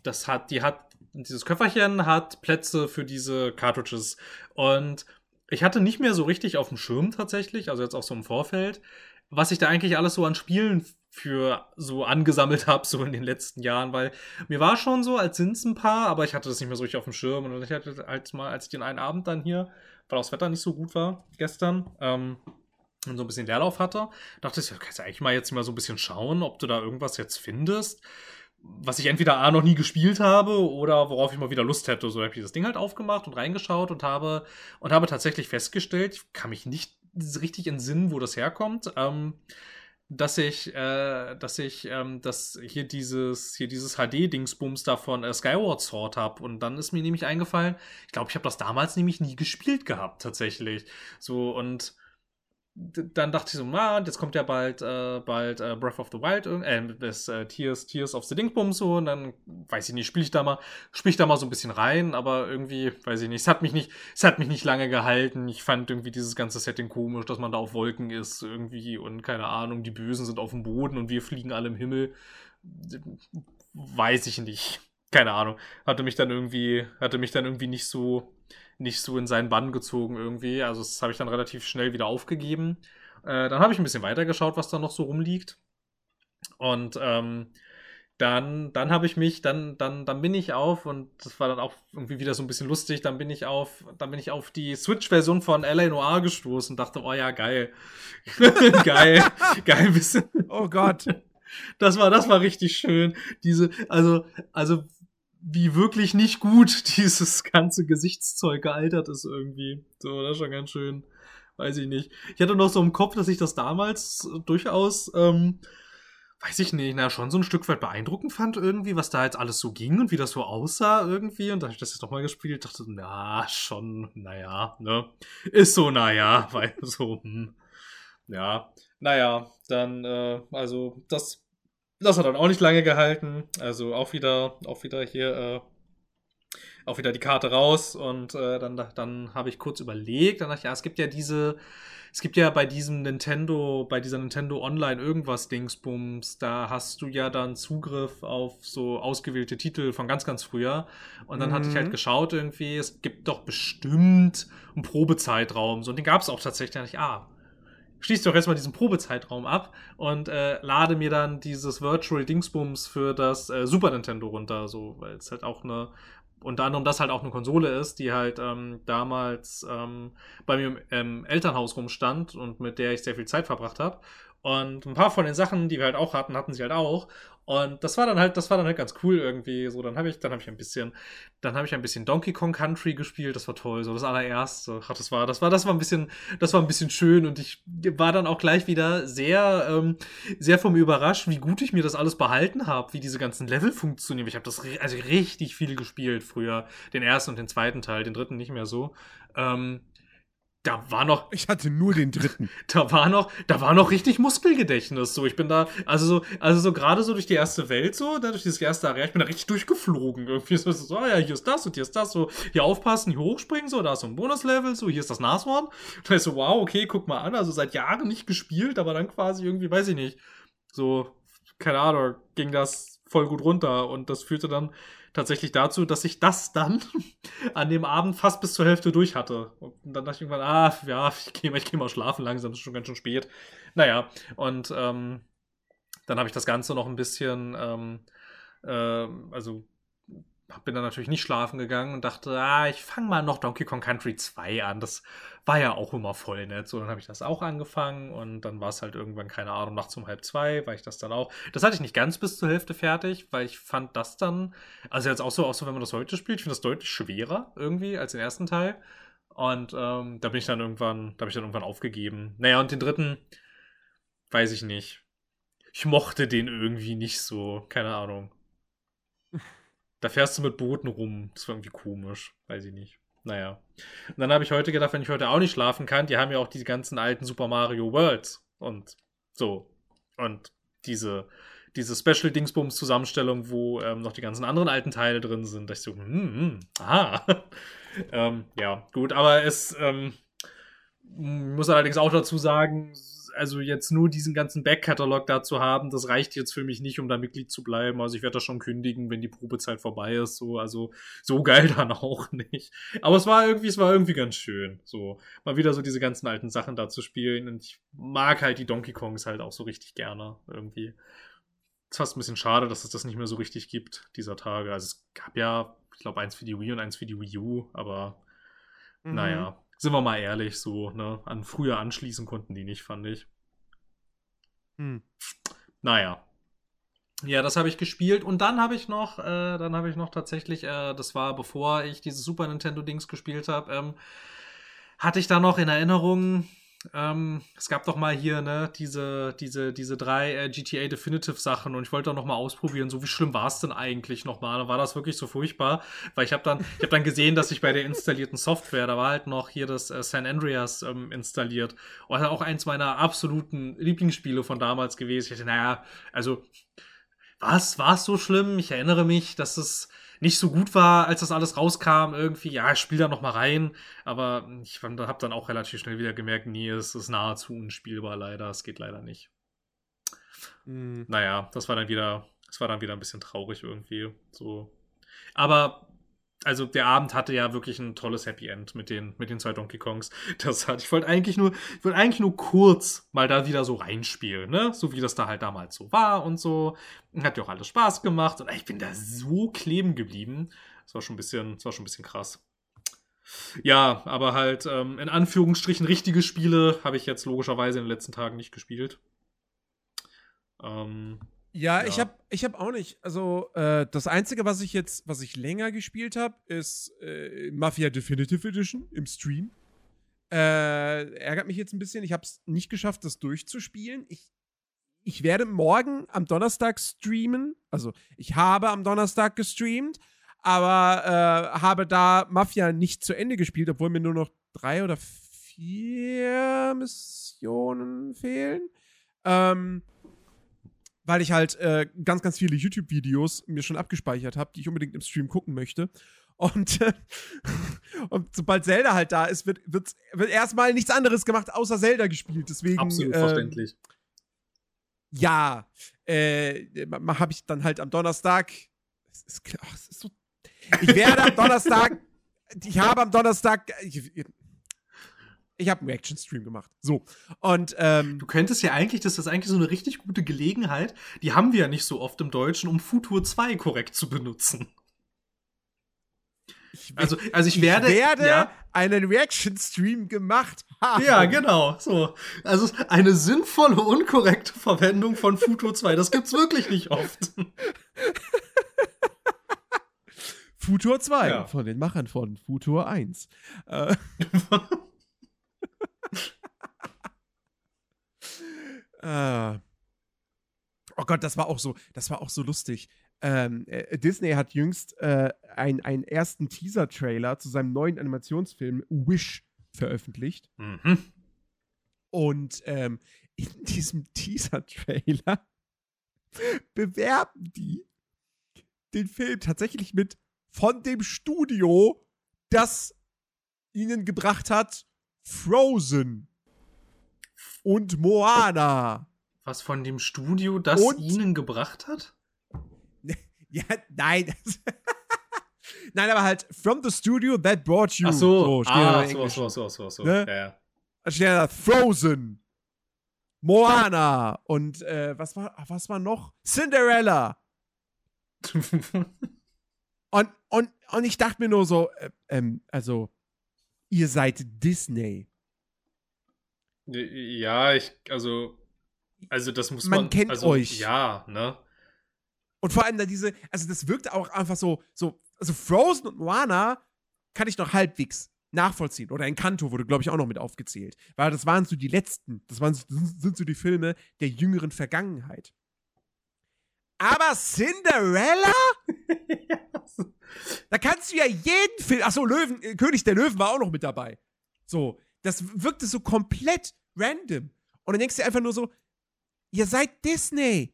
Das hat die hat dieses Köfferchen hat Plätze für diese Cartridges. Und ich hatte nicht mehr so richtig auf dem Schirm tatsächlich, also jetzt auch so im Vorfeld, was ich da eigentlich alles so an Spielen für so angesammelt habe, so in den letzten Jahren, weil mir war schon so, als sind es ein paar, aber ich hatte das nicht mehr so richtig auf dem Schirm. Und ich hatte halt mal, als ich den einen Abend dann hier weil das Wetter nicht so gut war gestern. Ähm, und so ein bisschen Leerlauf hatte, dachte ich, ja, kannst du eigentlich mal jetzt mal so ein bisschen schauen, ob du da irgendwas jetzt findest, was ich entweder A noch nie gespielt habe oder worauf ich mal wieder Lust hätte. So habe ich das Ding halt aufgemacht und reingeschaut und habe und habe tatsächlich festgestellt, ich kann mich nicht richtig entsinnen, wo das herkommt. Ähm, dass ich, äh, dass ich, ähm, dass hier dieses, hier dieses HD-Dingsbums da von äh, Skyward Sword habe. Und dann ist mir nämlich eingefallen, ich glaube, ich habe das damals nämlich nie gespielt gehabt, tatsächlich. So, und dann dachte ich so, na, jetzt kommt ja bald, äh, bald äh, Breath of the Wild, äh, das äh, Tears, Tears of the Dingsbums so, und dann, weiß ich nicht, spiele ich da mal, spiele ich da mal so ein bisschen rein, aber irgendwie, weiß ich nicht, es hat mich nicht, es hat mich nicht lange gehalten. Ich fand irgendwie dieses ganze Setting komisch, dass man da auf Wolken ist, irgendwie, und keine Ahnung, die Bösen sind auf dem Boden und wir fliegen alle im Himmel. weiß ich nicht. Keine Ahnung. Hatte mich dann irgendwie, hatte mich dann irgendwie nicht so, nicht so in seinen Bann gezogen irgendwie. Also das habe ich dann relativ schnell wieder aufgegeben. Äh, dann habe ich ein bisschen weitergeschaut, was da noch so rumliegt. Und ähm, dann, dann habe ich mich, dann, dann, dann bin ich auf, und das war dann auch irgendwie wieder so ein bisschen lustig, dann bin ich auf, dann bin ich auf die Switch-Version von LA Noir gestoßen und dachte, oh ja, geil. geil, geil, bisschen. Oh Gott. Das war, das war richtig schön. Diese, also, also, wie wirklich nicht gut dieses ganze Gesichtszeug gealtert ist irgendwie. So, das ist schon ganz schön. Weiß ich nicht. Ich hatte noch so im Kopf, dass ich das damals durchaus, ähm, weiß ich nicht, na, schon so ein Stück weit beeindruckend fand irgendwie, was da jetzt alles so ging und wie das so aussah irgendwie. Und da habe ich das jetzt nochmal gespielt, dachte, na, schon, naja, ne? Ist so, naja, weil so, hm. Ja, naja, dann, äh, also, das, das hat dann auch nicht lange gehalten. Also auch wieder, auch wieder hier, äh, auch wieder die Karte raus und äh, dann, dann habe ich kurz überlegt, dann dachte ich, ja, es gibt ja diese, es gibt ja bei diesem Nintendo, bei dieser Nintendo Online irgendwas Dingsbums, da hast du ja dann Zugriff auf so ausgewählte Titel von ganz, ganz früher. Und dann mhm. hatte ich halt mhm. geschaut irgendwie, es gibt doch bestimmt einen Probezeitraum. So, und den gab es auch tatsächlich nicht. Ah, schließe doch erstmal diesen Probezeitraum ab und äh, lade mir dann dieses Virtual Dingsbums für das äh, Super Nintendo runter, so, weil es halt auch eine unter anderem das halt auch eine Konsole ist, die halt ähm, damals ähm, bei mir im, im, Elternhaus rumstand und mit der ich sehr viel Zeit verbracht habe. Und ein paar von den Sachen, die wir halt auch hatten, hatten sie halt auch. Und das war dann halt, das war dann halt ganz cool irgendwie. So, dann habe ich, dann habe ich ein bisschen, dann habe ich ein bisschen Donkey Kong Country gespielt. Das war toll. So das allererste. Ach, das war, das war, das war ein bisschen, das war ein bisschen schön. Und ich war dann auch gleich wieder sehr, ähm, sehr vom überrascht, wie gut ich mir das alles behalten habe, wie diese ganzen Level funktionieren. Ich habe das also richtig viel gespielt früher, den ersten und den zweiten Teil, den dritten nicht mehr so. Ähm, da war noch. Ich hatte nur den dritten. Da war noch, da war noch richtig Muskelgedächtnis. So, ich bin da, also so, also so gerade so durch die erste Welt, so, da durch dieses erste Area, ich bin da richtig durchgeflogen. Irgendwie so, so, ah ja, hier ist das und hier ist das, so, hier aufpassen, hier hochspringen, so, da ist so ein Bonuslevel, so, hier ist das Nashorn. Da ist so, wow, okay, guck mal an, also seit Jahren nicht gespielt, aber dann quasi irgendwie, weiß ich nicht, so, keine Ahnung, ging das voll gut runter und das führte dann tatsächlich dazu, dass ich das dann an dem Abend fast bis zur Hälfte durch hatte. Und dann dachte ich irgendwann, ah, ja, ich gehe mal, geh mal schlafen langsam, ist schon ganz schön spät. Naja, und ähm, dann habe ich das Ganze noch ein bisschen, ähm, äh, also bin dann natürlich nicht schlafen gegangen und dachte, ah, ich fange mal noch Donkey Kong Country 2 an. Das war ja auch immer voll nett. So, dann habe ich das auch angefangen und dann war es halt irgendwann, keine Ahnung, nachts um halb zwei, weil ich das dann auch. Das hatte ich nicht ganz bis zur Hälfte fertig, weil ich fand das dann, also jetzt auch so, auch so, wenn man das heute spielt, ich finde das deutlich schwerer irgendwie als den ersten Teil. Und ähm, da bin ich dann irgendwann, da habe ich dann irgendwann aufgegeben. Naja, und den dritten, weiß ich nicht. Ich mochte den irgendwie nicht so, keine Ahnung. Da fährst du mit Booten rum. Das war irgendwie komisch. Weiß ich nicht. Naja. Und dann habe ich heute gedacht, wenn ich heute auch nicht schlafen kann, die haben ja auch diese ganzen alten Super Mario Worlds und so. Und diese, diese Special-Dingsbums-Zusammenstellung, wo ähm, noch die ganzen anderen alten Teile drin sind. Da ich so, hm, hm aha. ähm, ja, gut, aber es ähm, muss allerdings auch dazu sagen, also jetzt nur diesen ganzen Backkatalog da zu haben, das reicht jetzt für mich nicht, um da Mitglied zu bleiben. Also ich werde das schon kündigen, wenn die Probezeit vorbei ist. So, also so geil dann auch nicht. Aber es war irgendwie, es war irgendwie ganz schön. So mal wieder so diese ganzen alten Sachen da zu spielen. Und ich mag halt die Donkey Kongs halt auch so richtig gerne irgendwie. ist fast ein bisschen schade, dass es das nicht mehr so richtig gibt dieser Tage. Also es gab ja, ich glaube, eins für die Wii und eins für die Wii U, aber mhm. naja sind wir mal ehrlich, so, ne, an früher anschließen konnten die nicht, fand ich. Hm. Naja. Ja, das habe ich gespielt und dann habe ich noch, äh, dann habe ich noch tatsächlich, äh, das war bevor ich dieses Super Nintendo Dings gespielt habe, ähm, hatte ich da noch in Erinnerung ähm, es gab doch mal hier, ne, diese, diese, diese drei äh, GTA Definitive Sachen und ich wollte doch noch mal ausprobieren, so wie schlimm war es denn eigentlich nochmal? War das wirklich so furchtbar? Weil ich habe dann, ich habe dann gesehen, dass ich bei der installierten Software, da war halt noch hier das äh, San Andreas ähm, installiert. Und auch eins meiner absoluten Lieblingsspiele von damals gewesen. Ich dachte, naja, also, was, war es so schlimm? Ich erinnere mich, dass es nicht so gut war, als das alles rauskam, irgendwie, ja, ich spiele da noch mal rein, aber ich habe dann auch relativ schnell wieder gemerkt, nee, es ist nahezu unspielbar leider, es geht leider nicht. Mhm. Naja, das war dann wieder Das war dann wieder ein bisschen traurig irgendwie. So. Aber also der Abend hatte ja wirklich ein tolles Happy End mit den, mit den zwei Donkey Kongs. Das hat, ich wollte eigentlich nur, ich wollte eigentlich nur kurz mal da wieder so reinspielen, ne? So wie das da halt damals so war und so. Hat ja auch alles Spaß gemacht und ich bin da so kleben geblieben. Das war schon ein bisschen, das war schon ein bisschen krass. Ja, aber halt ähm, in Anführungsstrichen richtige Spiele habe ich jetzt logischerweise in den letzten Tagen nicht gespielt. Ähm, ja, ja, ich habe ich hab auch nicht. Also, äh, das Einzige, was ich jetzt, was ich länger gespielt habe, ist äh, Mafia Definitive Edition im Stream. Äh, ärgert mich jetzt ein bisschen. Ich habe es nicht geschafft, das durchzuspielen. Ich, ich werde morgen am Donnerstag streamen. Also, ich habe am Donnerstag gestreamt, aber äh, habe da Mafia nicht zu Ende gespielt, obwohl mir nur noch drei oder vier Missionen fehlen. Ähm, weil ich halt äh, ganz, ganz viele YouTube-Videos mir schon abgespeichert habe, die ich unbedingt im Stream gucken möchte. Und, äh, und sobald Zelda halt da ist, wird, wird, wird erstmal nichts anderes gemacht, außer Zelda gespielt. Deswegen. Absolut äh, verständlich. Ja, äh, habe ich dann halt am Donnerstag. Es ist, ach, es ist so, ich werde am Donnerstag. Ich habe am Donnerstag. Ich, ich habe einen Reaction-Stream gemacht. So. Und ähm, du könntest ja eigentlich, das ist eigentlich so eine richtig gute Gelegenheit, die haben wir ja nicht so oft im Deutschen, um Futur 2 korrekt zu benutzen. Ich, also, also ich werde, ich werde ja, einen Reaction-Stream gemacht haben. Ja, genau. So. Also eine sinnvolle, unkorrekte Verwendung von Futur 2. Das gibt's wirklich nicht oft. Futur 2 ja. von den Machern von Futur 1. Äh. äh. Oh Gott, das war auch so, das war auch so lustig. Ähm, äh, Disney hat jüngst äh, ein, einen ersten Teaser-Trailer zu seinem neuen Animationsfilm Wish veröffentlicht. Mhm. Und ähm, in diesem Teaser-Trailer bewerben die den Film tatsächlich mit von dem Studio, das ihnen gebracht hat Frozen und Moana. Was von dem Studio, das und ihnen gebracht hat? ja, nein. nein, aber halt from the studio that brought you. Ach so, so ah, so, so, so, so, so. Ne? Ja, ja. Steht da Frozen, Moana und äh, was war, was war noch? Cinderella. und, und, und ich dachte mir nur so, äh, ähm, also ihr seid Disney. Ja, ich, also, also das muss man. Man kennt also, euch. Ja, ne? Und vor allem da diese, also das wirkt auch einfach so, so, also Frozen und Moana kann ich noch halbwegs nachvollziehen. Oder Encanto wurde, glaube ich, auch noch mit aufgezählt. Weil das waren so die letzten, das waren, sind so die Filme der jüngeren Vergangenheit. Aber Cinderella? Da kannst du ja jeden Film. Achso, Löwen, äh, König der Löwen war auch noch mit dabei. So, das wirkte so komplett random. Und dann denkst du einfach nur so, ihr seid Disney.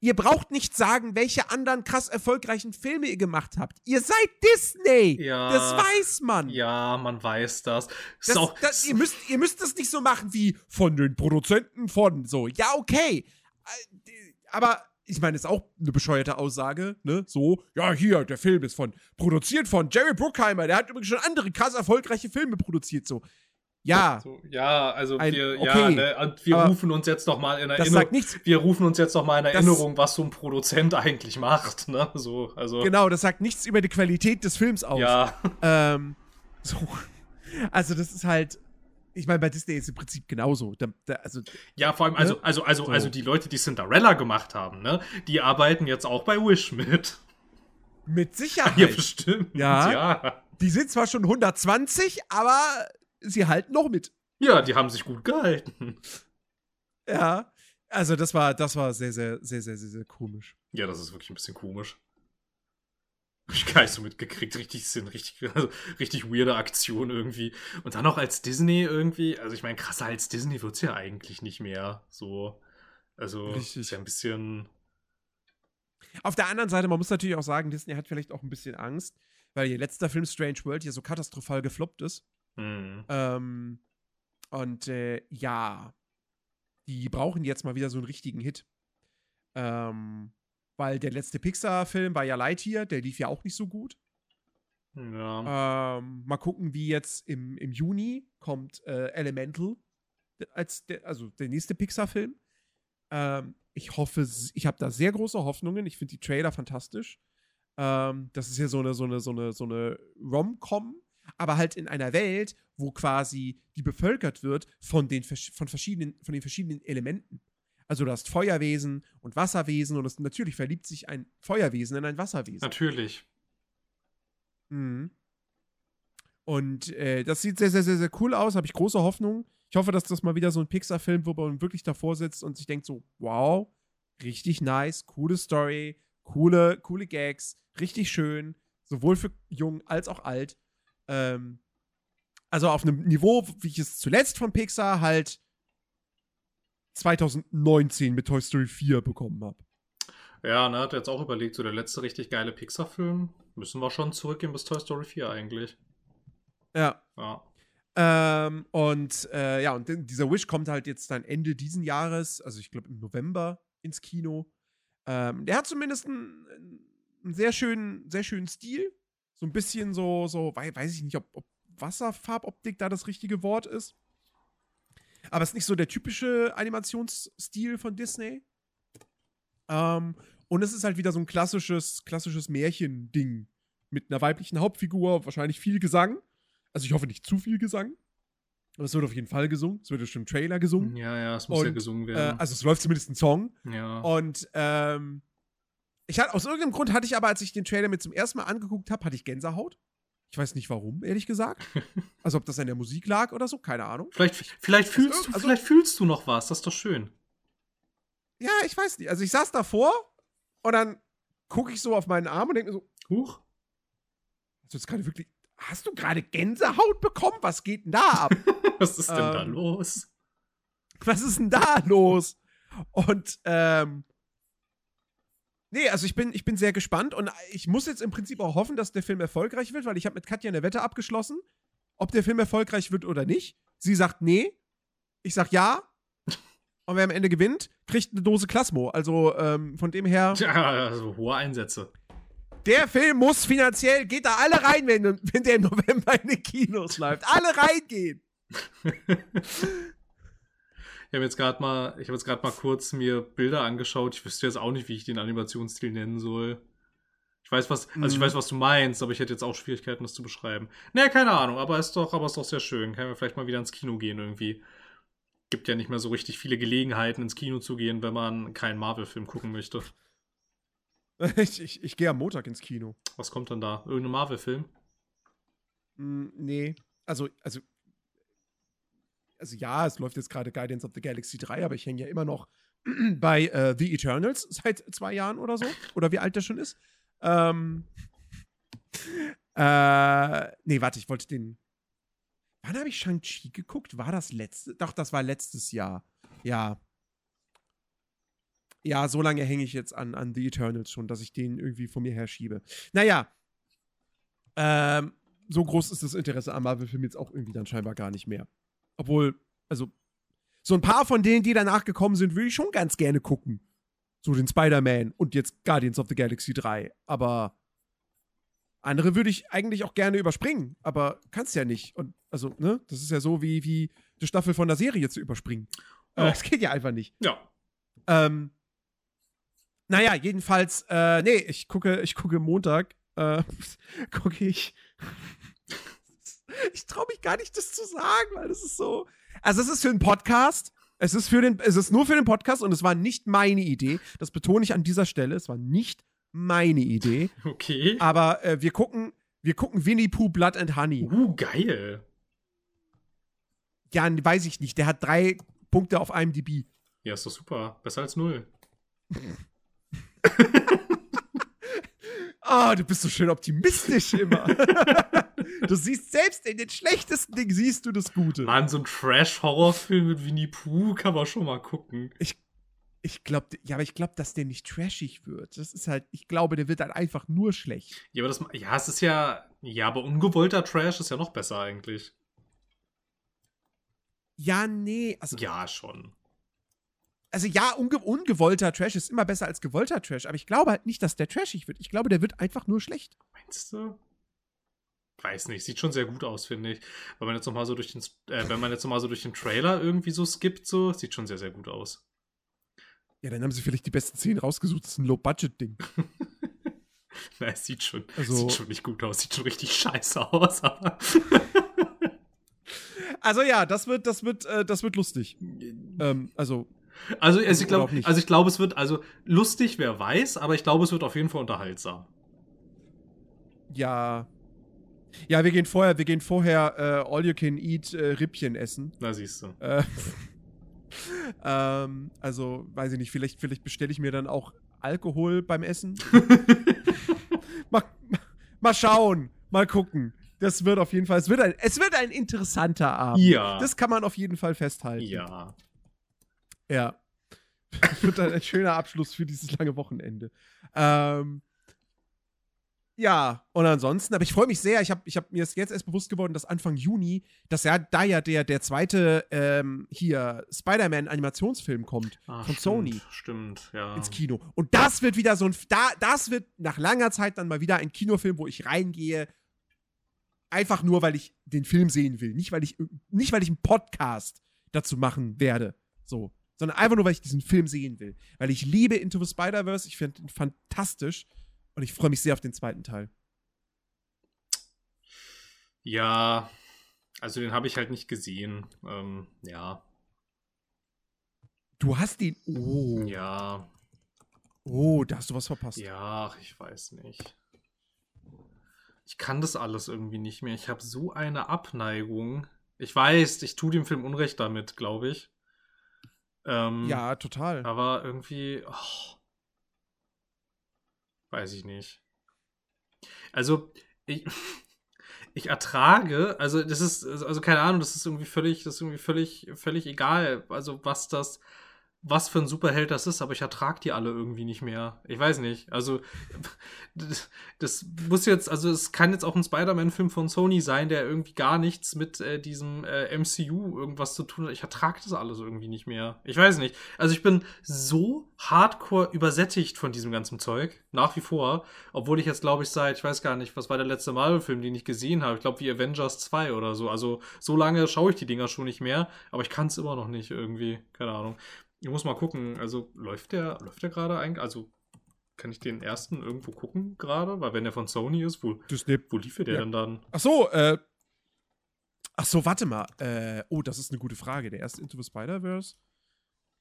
Ihr braucht nicht sagen, welche anderen krass erfolgreichen Filme ihr gemacht habt. Ihr seid Disney. Ja. Das weiß man. Ja, man weiß das. das, auch, das ihr, müsst, ihr müsst das nicht so machen wie von den Produzenten von so. Ja, okay. Äh, aber ich meine, ist auch eine bescheuerte Aussage, ne? So, ja, hier, der Film ist von, produziert von Jerry Bruckheimer, der hat übrigens schon andere krass erfolgreiche Filme produziert, so. Ja. So, ja, also ein, wir, okay, ja, ne, wir rufen uns jetzt noch mal in Erinnerung. Wir rufen uns jetzt noch mal in Erinnerung, das, was so ein Produzent eigentlich macht, ne? So, also. Genau, das sagt nichts über die Qualität des Films aus. Ja. Ähm, so. Also, das ist halt ich meine, bei Disney ist es im Prinzip genauso. Da, da, also, ja, vor allem, also, ne? also, also, so. also die Leute, die Cinderella gemacht haben, ne, die arbeiten jetzt auch bei Wish mit. Mit Sicherheit. Ja, bestimmt. Ja. ja. Die sind zwar schon 120, aber sie halten noch mit. Ja, die haben sich gut gehalten. Ja. Also das war, das war sehr, sehr, sehr, sehr, sehr, sehr komisch. Ja, das ist wirklich ein bisschen komisch. Hab ich gar nicht so mitgekriegt. Richtig sind richtig, also, richtig weirde Aktion irgendwie. Und dann noch als Disney irgendwie. Also, ich meine, krasser als Disney wird's ja eigentlich nicht mehr. So. Also, richtig. ist ja ein bisschen. Auf der anderen Seite, man muss natürlich auch sagen, Disney hat vielleicht auch ein bisschen Angst, weil ihr letzter Film Strange World hier so katastrophal gefloppt ist. Mhm. Ähm, und äh, ja, die brauchen jetzt mal wieder so einen richtigen Hit. Ähm, weil der letzte Pixar-Film war ja Lightyear, der lief ja auch nicht so gut. Ja. Ähm, mal gucken, wie jetzt im, im Juni kommt äh, Elemental, als der, also der nächste Pixar-Film. Ähm, ich hoffe, ich habe da sehr große Hoffnungen. Ich finde die Trailer fantastisch. Ähm, das ist ja so eine, so eine, so eine, so eine Rom-Com, aber halt in einer Welt, wo quasi die bevölkert wird von den, von verschiedenen, von den verschiedenen Elementen. Also du hast Feuerwesen und Wasserwesen und es, natürlich verliebt sich ein Feuerwesen in ein Wasserwesen. Natürlich. Mhm. Und äh, das sieht sehr, sehr, sehr, sehr cool aus, habe ich große Hoffnung. Ich hoffe, dass das mal wieder so ein Pixar-Film, wo man wirklich davor sitzt und sich denkt so, wow, richtig nice, coole Story, coole, coole Gags, richtig schön, sowohl für jung als auch alt. Ähm, also auf einem Niveau, wie ich es zuletzt von Pixar halt 2019 mit Toy Story 4 bekommen habe. Ja, ne, hat jetzt auch überlegt, so der letzte richtig geile Pixar-Film, müssen wir schon zurückgehen bis Toy Story 4 eigentlich. Ja. Ja. Ähm, und äh, ja, und dieser Wish kommt halt jetzt dann Ende diesen Jahres, also ich glaube im November ins Kino. Ähm, der hat zumindest einen, einen, sehr schönen, sehr schönen Stil. So ein bisschen so, so, weiß ich nicht, ob, ob Wasserfarboptik da das richtige Wort ist. Aber es ist nicht so der typische Animationsstil von Disney. Ähm, und es ist halt wieder so ein klassisches, klassisches Märchending mit einer weiblichen Hauptfigur, wahrscheinlich viel Gesang. Also ich hoffe nicht zu viel Gesang. Aber es wird auf jeden Fall gesungen. Es wird schon im Trailer gesungen. Ja, ja, es muss und, ja gesungen werden. Äh, also es läuft zumindest ein Song. Ja. Und ähm, ich hatte, aus irgendeinem Grund hatte ich aber, als ich den Trailer mir zum ersten Mal angeguckt habe, hatte ich Gänsehaut. Ich weiß nicht warum, ehrlich gesagt. also ob das an der Musik lag oder so, keine Ahnung. Vielleicht, vielleicht, fühlst, du, also, vielleicht fühlst du noch was, das ist doch schön. Ja, ich weiß nicht. Also ich saß davor und dann gucke ich so auf meinen Arm und denke mir so, Huch. Hast du jetzt gerade wirklich, hast du gerade Gänsehaut bekommen? Was geht denn da ab? was ist denn ähm, da los? Was ist denn da los? Und ähm, Nee, also ich bin, ich bin sehr gespannt und ich muss jetzt im Prinzip auch hoffen, dass der Film erfolgreich wird, weil ich habe mit Katja eine Wette abgeschlossen, ob der Film erfolgreich wird oder nicht. Sie sagt nee, ich sag ja. Und wer am Ende gewinnt, kriegt eine Dose Klasmo. Also ähm, von dem her. Ja, also hohe Einsätze. Der Film muss finanziell, geht da alle rein, wenn, wenn der im November in den Kinos läuft. Alle reingehen. Ich habe jetzt gerade mal, ich habe jetzt gerade mal kurz mir Bilder angeschaut. Ich wüsste jetzt auch nicht, wie ich den Animationsstil nennen soll. Ich weiß was, also ich mhm. weiß, was du meinst, aber ich hätte jetzt auch Schwierigkeiten, das zu beschreiben. Naja, keine Ahnung, aber ist doch, aber ist doch sehr schön. Können wir vielleicht mal wieder ins Kino gehen irgendwie. Gibt ja nicht mehr so richtig viele Gelegenheiten, ins Kino zu gehen, wenn man keinen Marvel-Film gucken möchte. Ich, ich, ich gehe am Montag ins Kino. Was kommt dann da? Irgendein Marvel-Film? Mm, nee. Also, also also ja, es läuft jetzt gerade Guardians of the Galaxy 3, aber ich hänge ja immer noch bei äh, The Eternals seit zwei Jahren oder so. Oder wie alt der schon ist. Ähm, äh, nee, warte, ich wollte den. Wann habe ich Shang-Chi geguckt? War das letzte? Doch, das war letztes Jahr. Ja. Ja, so lange hänge ich jetzt an, an The Eternals schon, dass ich den irgendwie von mir her schiebe. Naja. Ähm, so groß ist das Interesse am Marvel-Film jetzt auch irgendwie dann scheinbar gar nicht mehr. Obwohl, also, so ein paar von denen, die danach gekommen sind, würde ich schon ganz gerne gucken. So den Spider-Man und jetzt Guardians of the Galaxy 3. Aber andere würde ich eigentlich auch gerne überspringen, aber kannst ja nicht. Und also, ne, das ist ja so wie, wie die Staffel von der Serie zu überspringen. Ja. Das geht ja einfach nicht. Ja. Ähm, naja, jedenfalls, äh, nee, ich gucke, ich gucke Montag, äh, gucke ich ich traue mich gar nicht, das zu sagen, weil das ist so. Also, es ist für einen Podcast. Es ist, für den, es ist nur für den Podcast und es war nicht meine Idee. Das betone ich an dieser Stelle. Es war nicht meine Idee. Okay. Aber äh, wir gucken, wir gucken Winnie Pooh Blood and Honey. Uh, geil. Ja, weiß ich nicht. Der hat drei Punkte auf IMDb. Ja, ist doch super. Besser als null. oh, du bist so schön optimistisch immer. du siehst selbst in den schlechtesten Dingen siehst du das Gute. Mann, so ein Trash-Horrorfilm mit Winnie Pooh kann man schon mal gucken. Ich, ich glaube, ja, aber ich glaube, dass der nicht trashig wird. Das ist halt, ich glaube, der wird dann einfach nur schlecht. Ja, aber das, ja, es ist ja, ja, aber ungewollter Trash ist ja noch besser eigentlich. Ja, nee, also. Ja, schon. Also ja, unge ungewollter Trash ist immer besser als gewollter Trash, aber ich glaube halt nicht, dass der trashig wird. Ich glaube, der wird einfach nur schlecht. Meinst du? Weiß nicht, sieht schon sehr gut aus, finde ich. Wenn man jetzt noch so durch den, äh, wenn man jetzt noch so durch den Trailer irgendwie so skippt, so, sieht schon sehr, sehr gut aus. Ja, dann haben sie vielleicht die besten Szenen rausgesucht. Das ist ein Low-Budget-Ding. Na, es sieht schon, also, sieht schon nicht gut aus, sieht schon richtig scheiße aus, aber. also ja, das wird, das wird, äh, das wird lustig. Ähm, also. Also, also ich glaube, also ich glaube, es wird, also lustig, wer weiß, aber ich glaube, es wird auf jeden Fall unterhaltsam. Ja. Ja, wir gehen vorher, wir gehen vorher äh, All You Can Eat äh, Rippchen essen. Na, siehst du. Äh, ähm, also, weiß ich nicht, vielleicht, vielleicht bestelle ich mir dann auch Alkohol beim Essen. mal, mal schauen, mal gucken. Das wird auf jeden Fall, es wird ein, es wird ein interessanter Abend. Ja. Das kann man auf jeden Fall festhalten. Ja. Ja. Das wird ein schöner Abschluss für dieses lange Wochenende. Ähm, ja, und ansonsten, aber ich freue mich sehr. Ich habe ich hab mir jetzt erst bewusst geworden, dass Anfang Juni, dass ja da ja der, der zweite ähm, hier Spider-Man-Animationsfilm kommt Ach, von stimmt, Sony. Stimmt, ja. Ins Kino. Und das wird wieder so ein. Da, das wird nach langer Zeit dann mal wieder ein Kinofilm, wo ich reingehe. Einfach nur, weil ich den Film sehen will. Nicht, weil ich, nicht, weil ich einen Podcast dazu machen werde. So. Sondern einfach nur, weil ich diesen Film sehen will. Weil ich liebe Into the Spider-Verse. Ich finde ihn fantastisch. Und ich freue mich sehr auf den zweiten Teil. Ja, also den habe ich halt nicht gesehen. Ähm, ja. Du hast ihn. Oh. Ja. Oh, da hast du was verpasst. Ja, ich weiß nicht. Ich kann das alles irgendwie nicht mehr. Ich habe so eine Abneigung. Ich weiß, ich tue dem Film Unrecht damit, glaube ich. Ähm, ja, total. Aber irgendwie. Oh. Weiß ich nicht. Also, ich, ich ertrage, also das ist, also keine Ahnung, das ist irgendwie völlig, das ist irgendwie völlig, völlig egal, also was das, was für ein Superheld das ist, aber ich ertrage die alle irgendwie nicht mehr. Ich weiß nicht. Also, das, das muss jetzt, also es kann jetzt auch ein Spider-Man-Film von Sony sein, der irgendwie gar nichts mit äh, diesem äh, MCU irgendwas zu tun hat. Ich ertrage das alles irgendwie nicht mehr. Ich weiß nicht. Also ich bin so hardcore übersättigt von diesem ganzen Zeug, nach wie vor, obwohl ich jetzt, glaube ich, seit, ich weiß gar nicht, was war der letzte Marvel-Film, den ich gesehen habe. Ich glaube, wie Avengers 2 oder so. Also so lange schaue ich die Dinger schon nicht mehr, aber ich kann es immer noch nicht irgendwie. Keine Ahnung. Ich muss mal gucken, also läuft der, läuft der gerade eigentlich? Also kann ich den ersten irgendwo gucken gerade? Weil wenn der von Sony ist, wo, wo lief der ja. denn dann? Ach so, äh. Ach so, warte mal. Äh, oh, das ist eine gute Frage. Der erste Into the Spider-Verse?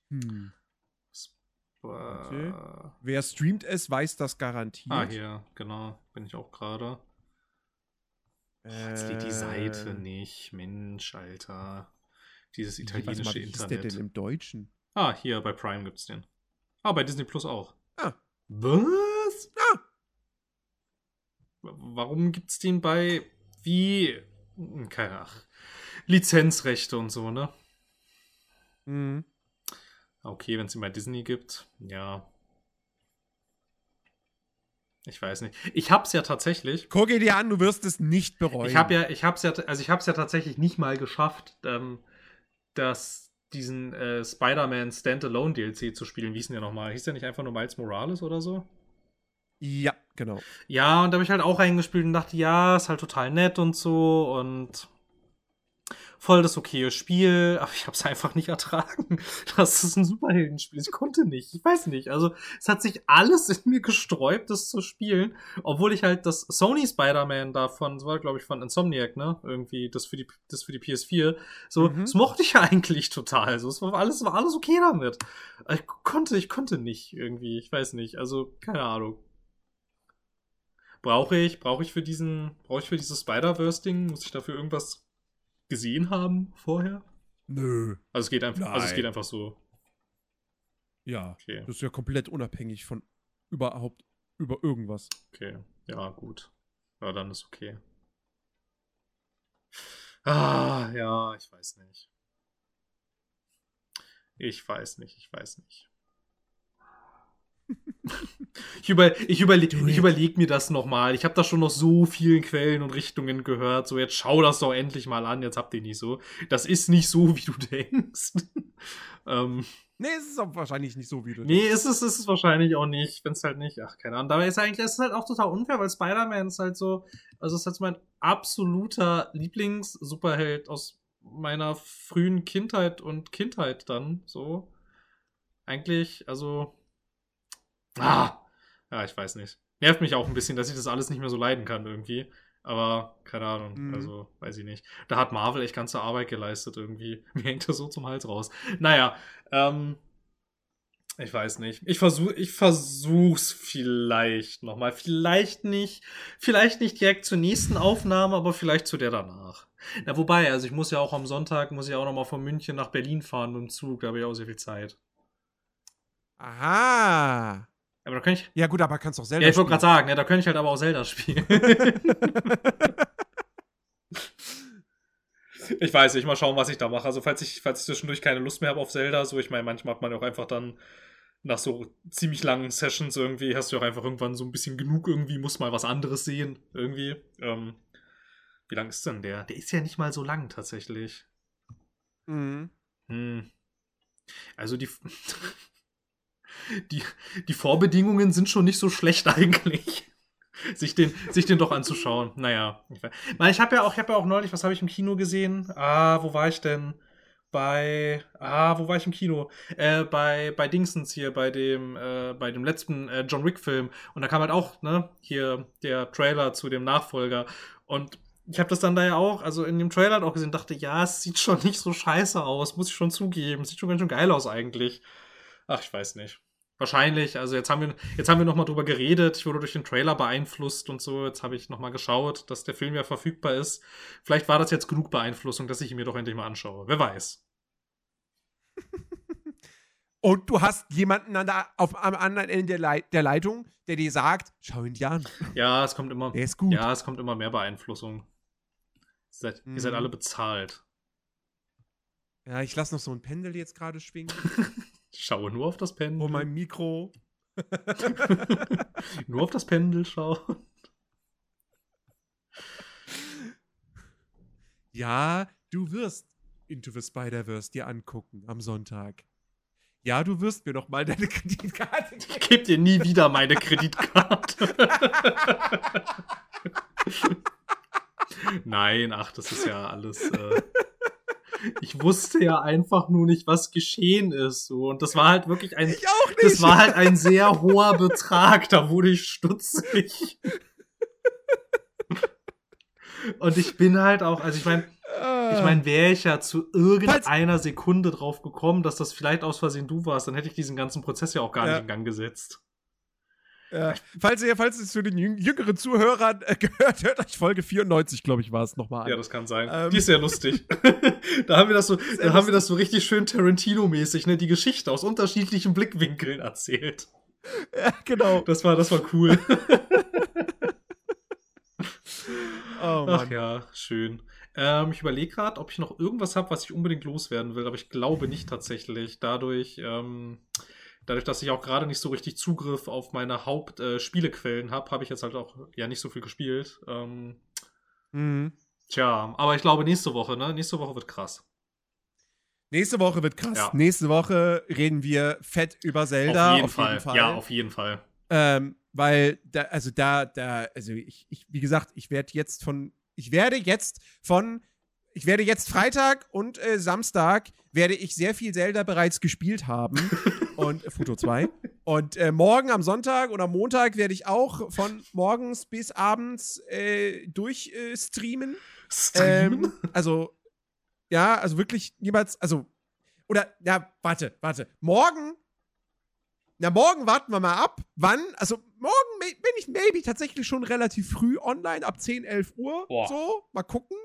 Hm. Okay. Wer streamt es, weiß das garantiert. Ah, hier, genau. Bin ich auch gerade. Äh, Jetzt lädt die Seite nicht. Mensch, Alter. Dieses italienische mal, wie Internet. Was ist der denn im Deutschen? Ah, hier bei Prime gibt's den. Ah, bei Disney Plus auch. Ah. Was? Ah. Warum gibt's den bei wie hm, keine Ahnung. Lizenzrechte und so, ne? Mhm. Okay, wenn es ihn bei Disney gibt, ja. Ich weiß nicht. Ich hab's ja tatsächlich. Guck dir an, du wirst es nicht bereuen. Ich hab ja, ich hab's ja, also ich hab's ja tatsächlich nicht mal geschafft, ähm, das diesen äh, Spider-Man Standalone DLC zu spielen. Wie hieß denn der nochmal? Hieß der nicht einfach nur Miles Morales oder so? Ja, genau. Ja, und da habe ich halt auch reingespielt und dachte, ja, ist halt total nett und so und voll das okaye Spiel, aber ich habe es einfach nicht ertragen. Das ist ein Superheldenspiel. Ich konnte nicht. Ich weiß nicht. Also es hat sich alles in mir gesträubt, das zu spielen, obwohl ich halt das Sony Spider-Man davon, das war glaube ich von Insomniac, ne, irgendwie das für die das für die PS4, so mhm. das mochte ich ja eigentlich total. So, es war alles war alles okay damit. Ich konnte ich konnte nicht irgendwie. Ich weiß nicht. Also keine Ahnung. Brauche ich, brauche ich für diesen, brauche ich für dieses Spider-Verse-Ding, muss ich dafür irgendwas gesehen haben vorher? Nö. Also es geht einfach, also es geht einfach so. Ja. Okay. Das ist ja komplett unabhängig von überhaupt über irgendwas. Okay. Ja, gut. Ja, dann ist okay. Ah, ja, ich weiß nicht. Ich weiß nicht, ich weiß nicht. Ich, über, ich, überle ich überlege mir das nochmal. Ich habe da schon noch so vielen Quellen und Richtungen gehört. So, jetzt schau das doch endlich mal an. Jetzt habt ihr nicht so. Das ist nicht so, wie du denkst. ähm, nee, es ist auch wahrscheinlich nicht so, wie du Nee, ist es ist es wahrscheinlich auch nicht. Wenn es halt nicht, ach, keine Ahnung. Dabei ist eigentlich, es ist halt auch total unfair, weil Spider-Man ist halt so, also ist halt mein absoluter Lieblings-Superheld aus meiner frühen Kindheit und Kindheit dann, so. Eigentlich, also. Ah! Ja, ich weiß nicht. Nervt mich auch ein bisschen, dass ich das alles nicht mehr so leiden kann irgendwie. Aber keine Ahnung, mhm. also weiß ich nicht. Da hat Marvel echt ganze Arbeit geleistet irgendwie. Mir hängt das so zum Hals raus. Naja, ähm, ich weiß nicht. Ich versuch, ich versuch's vielleicht nochmal. Vielleicht nicht, vielleicht nicht direkt zur nächsten Aufnahme, aber vielleicht zu der danach. Na, wobei, also ich muss ja auch am Sonntag, muss ich auch nochmal von München nach Berlin fahren mit dem Zug, da habe ich auch sehr viel Zeit. Aha. Aber da kann ich. Ja, gut, aber kannst doch Zelda Ja, ich wollte gerade sagen, ja, da könnte ich halt aber auch Zelda spielen. ich weiß nicht, mal schauen, was ich da mache. Also, falls ich, falls ich zwischendurch keine Lust mehr habe auf Zelda, so, ich meine, manchmal hat man ja auch einfach dann nach so ziemlich langen Sessions irgendwie, hast du auch einfach irgendwann so ein bisschen genug irgendwie, muss mal was anderes sehen, irgendwie. Ähm, wie lang ist denn der? Der ist ja nicht mal so lang tatsächlich. Mhm. Hm. Also die. Die, die Vorbedingungen sind schon nicht so schlecht eigentlich. sich, den, sich den doch anzuschauen. Naja. Ich, ich habe ja, auch, ja auch neulich, was habe ich im Kino gesehen? Ah, wo war ich denn? Bei. Ah, wo war ich im Kino? Äh, bei, bei Dingsens hier, bei dem, äh, bei dem letzten äh, John Wick-Film. Und da kam halt auch, ne, hier der Trailer zu dem Nachfolger. Und ich habe das dann da ja auch, also in dem Trailer auch gesehen, dachte, ja, es sieht schon nicht so scheiße aus, muss ich schon zugeben. Sieht schon ganz schön geil aus eigentlich. Ach, ich weiß nicht. Wahrscheinlich, also jetzt haben wir, jetzt haben wir nochmal drüber geredet, ich wurde durch den Trailer beeinflusst und so, jetzt habe ich nochmal geschaut, dass der Film ja verfügbar ist. Vielleicht war das jetzt genug Beeinflussung, dass ich ihn mir doch endlich mal anschaue. Wer weiß. Und du hast jemanden an der, auf, am anderen Ende der, Leit der Leitung, der dir sagt, schau ihn dir an. Ja, es kommt immer. Der ist gut. Ja, es kommt immer mehr Beeinflussung. Ihr seid, mhm. ihr seid alle bezahlt. Ja, ich lasse noch so ein Pendel jetzt gerade schwingen. Ich schaue nur auf das Pendel. Oh, mein Mikro. nur auf das Pendel schauen. Ja, du wirst Into the Spider-Verse dir angucken am Sonntag. Ja, du wirst mir noch mal deine Kreditkarte geben. Ich gebe dir nie wieder meine Kreditkarte. Nein, ach, das ist ja alles. Äh ich wusste ja einfach nur nicht, was geschehen ist. So. Und das war halt wirklich ein. Ich auch nicht. Das war halt ein sehr hoher Betrag. Da wurde ich stutzig. Und ich bin halt auch, also ich meine, ich meine, wäre ich ja zu irgendeiner Sekunde drauf gekommen, dass das vielleicht aus Versehen du warst, dann hätte ich diesen ganzen Prozess ja auch gar ja. nicht in Gang gesetzt. Ja. Falls ihr, falls es für den jüngeren Zuhörern äh, gehört, hört euch Folge 94, glaube ich, war es nochmal an. Ja, das kann sein. Ähm. Die ist sehr lustig. da haben wir das so, da haben wir das so richtig schön Tarantino-mäßig, ne, die Geschichte aus unterschiedlichen Blickwinkeln erzählt. Ja, genau. Das war, das war cool. oh, Ach ja, schön. Ähm, ich überlege gerade, ob ich noch irgendwas habe, was ich unbedingt loswerden will, aber ich glaube nicht tatsächlich. Dadurch, ähm, dadurch, dass ich auch gerade nicht so richtig Zugriff auf meine Hauptspielequellen äh, habe, habe ich jetzt halt auch ja nicht so viel gespielt. Ähm, mhm. Tja, aber ich glaube nächste Woche, ne? Nächste Woche wird krass. Nächste Woche wird krass. Ja. Nächste Woche reden wir fett über Zelda. Auf jeden, auf Fall. jeden Fall. Ja, auf jeden Fall. Ähm, weil da, also da, da, also ich, ich wie gesagt, ich werde jetzt von, ich werde jetzt von ich werde jetzt Freitag und äh, Samstag werde ich sehr viel Zelda bereits gespielt haben. und äh, Foto 2. Und äh, morgen am Sonntag oder Montag werde ich auch von morgens bis abends äh, durchstreamen. Streamen? Ähm, also, ja, also wirklich niemals, also, oder, ja, warte, warte. Morgen na, morgen warten wir mal ab. Wann? Also, morgen bin ich maybe tatsächlich schon relativ früh online, ab 10, 11 Uhr. Boah. So, mal gucken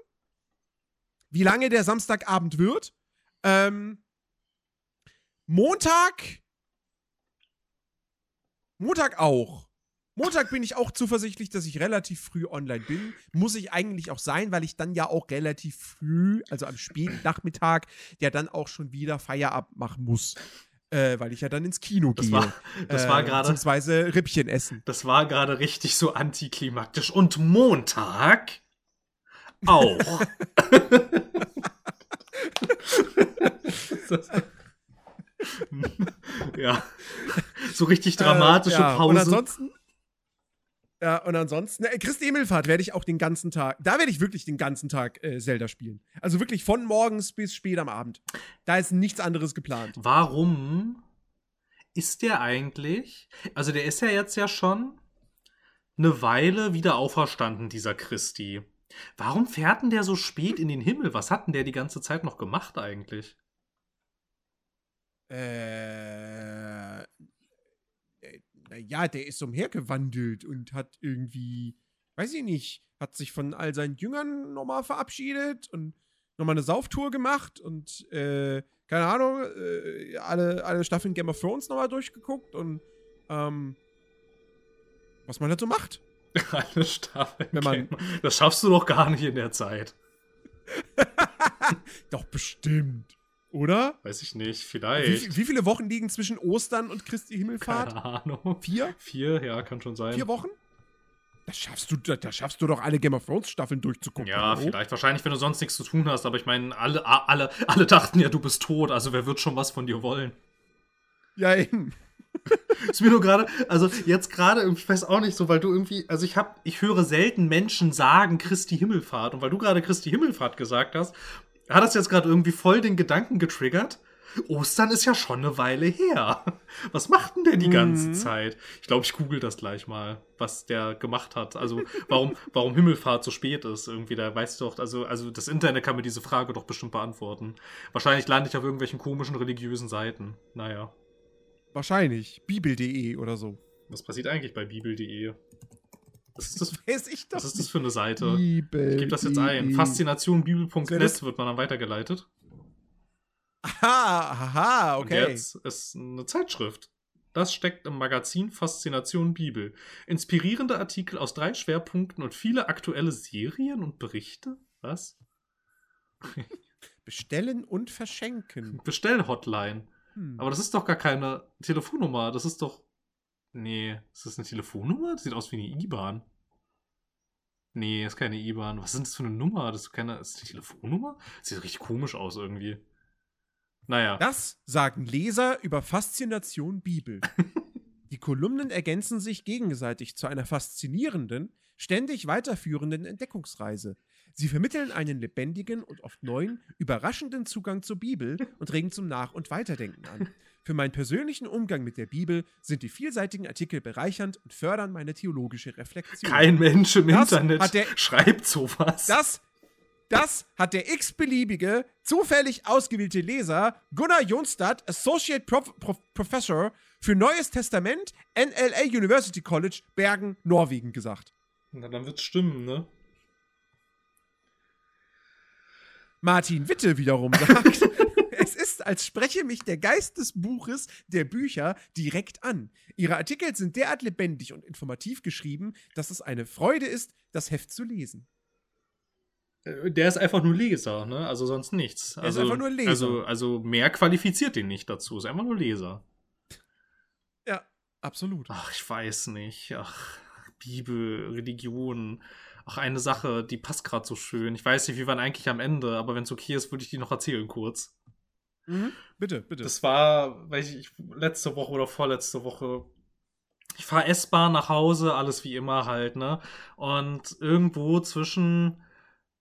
wie lange der Samstagabend wird. Ähm, Montag. Montag auch. Montag bin ich auch zuversichtlich, dass ich relativ früh online bin. Muss ich eigentlich auch sein, weil ich dann ja auch relativ früh, also am späten Nachmittag, ja dann auch schon wieder Feierabend machen muss. Äh, weil ich ja dann ins Kino das gehe. War, das äh, war gerade. Beziehungsweise Rippchen essen. Das war gerade richtig so antiklimaktisch. Und Montag auch. so richtig dramatische äh, ja. Pause. Und ansonsten, ja, und ansonsten, äh, Christi Himmelfahrt werde ich auch den ganzen Tag, da werde ich wirklich den ganzen Tag äh, Zelda spielen. Also wirklich von morgens bis spät am Abend. Da ist nichts anderes geplant. Warum ist der eigentlich, also der ist ja jetzt ja schon eine Weile wieder auferstanden, dieser Christi. Warum fährt denn der so spät in den Himmel? Was hat denn der die ganze Zeit noch gemacht eigentlich? Äh, naja, der ist umhergewandelt und hat irgendwie, weiß ich nicht, hat sich von all seinen Jüngern nochmal verabschiedet und nochmal eine Sauftour gemacht und, äh, keine Ahnung, äh, alle, alle Staffeln Game of Thrones nochmal durchgeguckt und, ähm, was man halt so macht. Alle Staffeln. Wenn man, das schaffst du doch gar nicht in der Zeit. doch bestimmt. Oder? Weiß ich nicht, vielleicht. Wie, wie, viele Wochen liegen zwischen Ostern und Christi Himmelfahrt? Keine Ahnung. Vier? Vier, ja, kann schon sein. Vier Wochen? Das schaffst du, da schaffst du doch alle Game of Thrones Staffeln durchzugucken. Ja, oder? vielleicht. Wahrscheinlich, wenn du sonst nichts zu tun hast. Aber ich meine, alle, alle, alle dachten ja, du bist tot. Also wer wird schon was von dir wollen? Ja, eben. ist mir nur gerade, also jetzt gerade, ich weiß auch nicht so, weil du irgendwie, also ich habe, ich höre selten Menschen sagen Christi Himmelfahrt und weil du gerade Christi Himmelfahrt gesagt hast, hat das jetzt gerade irgendwie voll den Gedanken getriggert. Ostern ist ja schon eine Weile her. Was macht denn der die ganze mhm. Zeit? Ich glaube, ich google das gleich mal, was der gemacht hat. Also, warum, warum Himmelfahrt so spät ist. Irgendwie, da weißt du doch, also, also das Internet kann mir diese Frage doch bestimmt beantworten. Wahrscheinlich lande ich auf irgendwelchen komischen religiösen Seiten. Naja. Wahrscheinlich. Bibel.de oder so. Was passiert eigentlich bei Bibel.de? Was ist das, Weiß ich doch was ist das für eine Seite? Bibel, ich gebe das jetzt ein. Faszinationbibel.net wird man dann weitergeleitet. Aha, aha, okay. Und jetzt ist eine Zeitschrift. Das steckt im Magazin Faszination Bibel. Inspirierende Artikel aus drei Schwerpunkten und viele aktuelle Serien und Berichte. Was? Bestellen und verschenken. Bestell-Hotline. Hm. Aber das ist doch gar keine Telefonnummer. Das ist doch. Nee, ist das eine Telefonnummer? Das sieht aus wie eine IBAN. Nee, ist keine IBAN. Was ist das für eine Nummer? Das ist keine. Ist das eine Telefonnummer? Das sieht richtig komisch aus irgendwie. Naja. Das sagen Leser über Faszination Bibel. Die Kolumnen ergänzen sich gegenseitig zu einer faszinierenden, ständig weiterführenden Entdeckungsreise. Sie vermitteln einen lebendigen und oft neuen, überraschenden Zugang zur Bibel und regen zum Nach- und Weiterdenken an. Für meinen persönlichen Umgang mit der Bibel sind die vielseitigen Artikel bereichernd und fördern meine theologische Reflexion. Kein Mensch im das Internet der, schreibt sowas. Das, das hat der x-beliebige, zufällig ausgewählte Leser Gunnar Jonstadt, Associate Prof Prof Professor für Neues Testament, NLA University College, Bergen, Norwegen gesagt. Na, dann wird's stimmen, ne? Martin Witte wiederum sagt, es ist, als spreche mich der Geist des Buches, der Bücher, direkt an. Ihre Artikel sind derart lebendig und informativ geschrieben, dass es eine Freude ist, das Heft zu lesen. Äh, der ist einfach nur Leser, ne? Also sonst nichts. Er also, ist einfach nur Leser. Also, also mehr qualifiziert ihn nicht dazu. Ist einfach nur Leser. Ja, absolut. Ach, ich weiß nicht. Ach, Bibel, Religion. Ach, eine Sache, die passt gerade so schön. Ich weiß nicht, wie waren eigentlich am Ende, aber wenn es okay ist, würde ich die noch erzählen kurz. Mhm. Bitte, bitte. Das war, weiß ich, letzte Woche oder vorletzte Woche. Ich fahre S-Bahn nach Hause, alles wie immer halt, ne? Und irgendwo zwischen,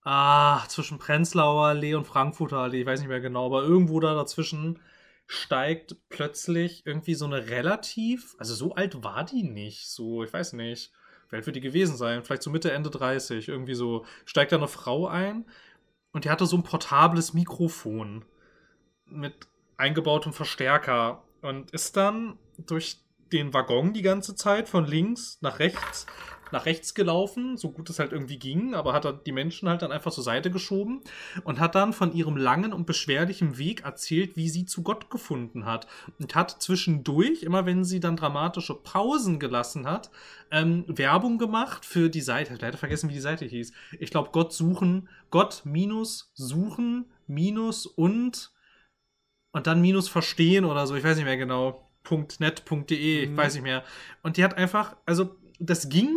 ah, zwischen Prenzlauer Allee und Frankfurter Allee, ich weiß nicht mehr genau, aber irgendwo da dazwischen steigt plötzlich irgendwie so eine relativ, also so alt war die nicht, so, ich weiß nicht wie alt wird die gewesen sein? Vielleicht so Mitte, Ende 30. Irgendwie so, steigt da eine Frau ein und die hatte so ein portables Mikrofon mit eingebautem Verstärker und ist dann durch den Waggon die ganze Zeit von links nach rechts nach rechts gelaufen, so gut es halt irgendwie ging, aber hat dann die Menschen halt dann einfach zur Seite geschoben und hat dann von ihrem langen und beschwerlichen Weg erzählt, wie sie zu Gott gefunden hat. Und hat zwischendurch, immer wenn sie dann dramatische Pausen gelassen hat, ähm, Werbung gemacht für die Seite. Ich leider vergessen, wie die Seite hieß. Ich glaube, Gott suchen, Gott minus suchen minus und und dann minus verstehen oder so, ich weiß nicht mehr genau. .net.de, ich mhm. weiß nicht mehr. Und die hat einfach, also das ging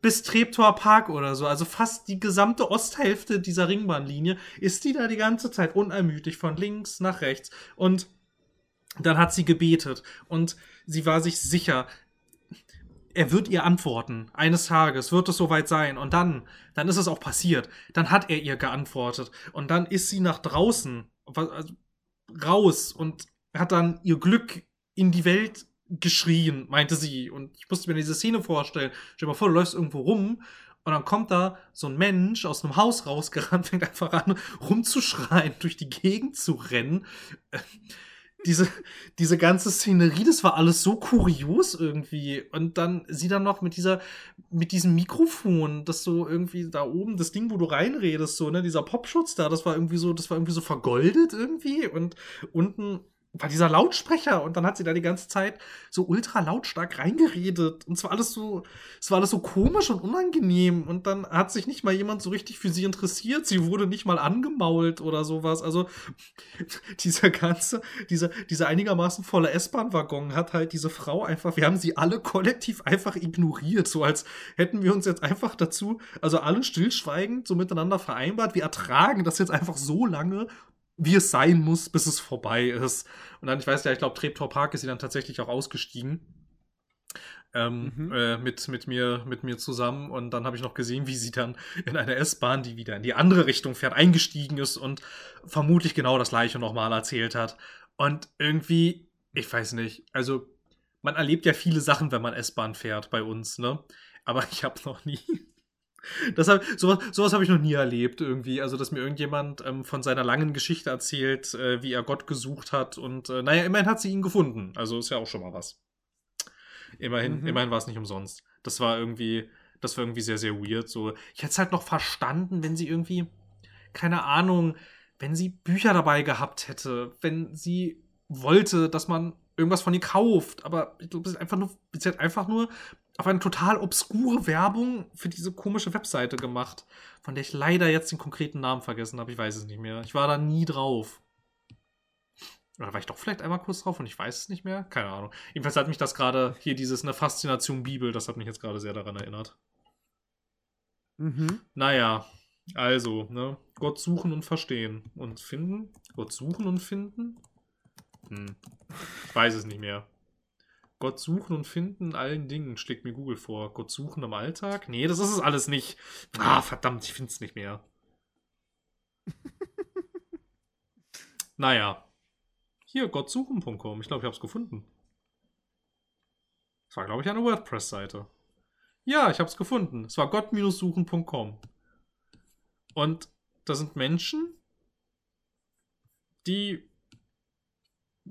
bis Treptower Park oder so. Also fast die gesamte Osthälfte dieser Ringbahnlinie ist die da die ganze Zeit unermüdlich von links nach rechts. Und dann hat sie gebetet und sie war sich sicher, er wird ihr antworten. Eines Tages wird es soweit sein. Und dann, dann ist es auch passiert. Dann hat er ihr geantwortet. Und dann ist sie nach draußen, also raus und hat dann ihr Glück in die Welt geschrien, meinte sie. Und ich musste mir diese Szene vorstellen. Stell dir mal vor, du läufst irgendwo rum und dann kommt da so ein Mensch aus einem Haus rausgerannt, fängt einfach an rumzuschreien, durch die Gegend zu rennen diese, diese ganze Szenerie, das war alles so kurios irgendwie. Und dann sie dann noch mit dieser, mit diesem Mikrofon, das so irgendwie da oben, das Ding, wo du reinredest, so, ne, dieser Popschutz da, das war irgendwie so, das war irgendwie so vergoldet irgendwie. Und unten war dieser Lautsprecher und dann hat sie da die ganze Zeit so ultra lautstark reingeredet. Und zwar alles so es war alles so komisch und unangenehm. Und dann hat sich nicht mal jemand so richtig für sie interessiert. Sie wurde nicht mal angemault oder sowas. Also dieser ganze dieser dieser einigermaßen volle S-Bahn-Waggon hat halt diese Frau einfach wir haben sie alle kollektiv einfach ignoriert. So als hätten wir uns jetzt einfach dazu also allen stillschweigend so miteinander vereinbart. Wir ertragen das jetzt einfach so lange wie es sein muss, bis es vorbei ist. Und dann, ich weiß ja, ich glaube, Treptower Park ist sie dann tatsächlich auch ausgestiegen. Ähm, mhm. äh, mit, mit, mir, mit mir zusammen. Und dann habe ich noch gesehen, wie sie dann in eine S-Bahn, die wieder in die andere Richtung fährt, eingestiegen ist und vermutlich genau das gleiche nochmal erzählt hat. Und irgendwie, ich weiß nicht, also man erlebt ja viele Sachen, wenn man S-Bahn fährt bei uns, ne? Aber ich habe noch nie das hab, sowas sowas habe ich noch nie erlebt irgendwie. Also, dass mir irgendjemand ähm, von seiner langen Geschichte erzählt, äh, wie er Gott gesucht hat. Und äh, naja, immerhin hat sie ihn gefunden. Also ist ja auch schon mal was. Immerhin, mhm. immerhin war es nicht umsonst. Das war irgendwie, das war irgendwie sehr, sehr weird. So, ich hätte es halt noch verstanden, wenn sie irgendwie, keine Ahnung, wenn sie Bücher dabei gehabt hätte, wenn sie wollte, dass man irgendwas von ihr kauft. Aber ich glaube, es ist einfach nur, sie hat einfach nur auf eine total obskure Werbung für diese komische Webseite gemacht, von der ich leider jetzt den konkreten Namen vergessen habe. Ich weiß es nicht mehr. Ich war da nie drauf. Oder war ich doch vielleicht einmal kurz drauf und ich weiß es nicht mehr? Keine Ahnung. Jedenfalls hat mich das gerade hier dieses eine Faszination Bibel, das hat mich jetzt gerade sehr daran erinnert. Mhm. Naja, also, ne? Gott suchen und verstehen. Und finden? Gott suchen und finden? Hm. Ich weiß es nicht mehr. Gott suchen und finden in allen Dingen, schlägt mir Google vor. Gott suchen im Alltag? Nee, das ist es alles nicht. Ah, verdammt, ich finde es nicht mehr. naja. Hier, gottsuchen.com. Ich glaube, ich habe es gefunden. Das war, glaube ich, eine WordPress-Seite. Ja, ich habe es gefunden. Es war gott-suchen.com. Und da sind Menschen, die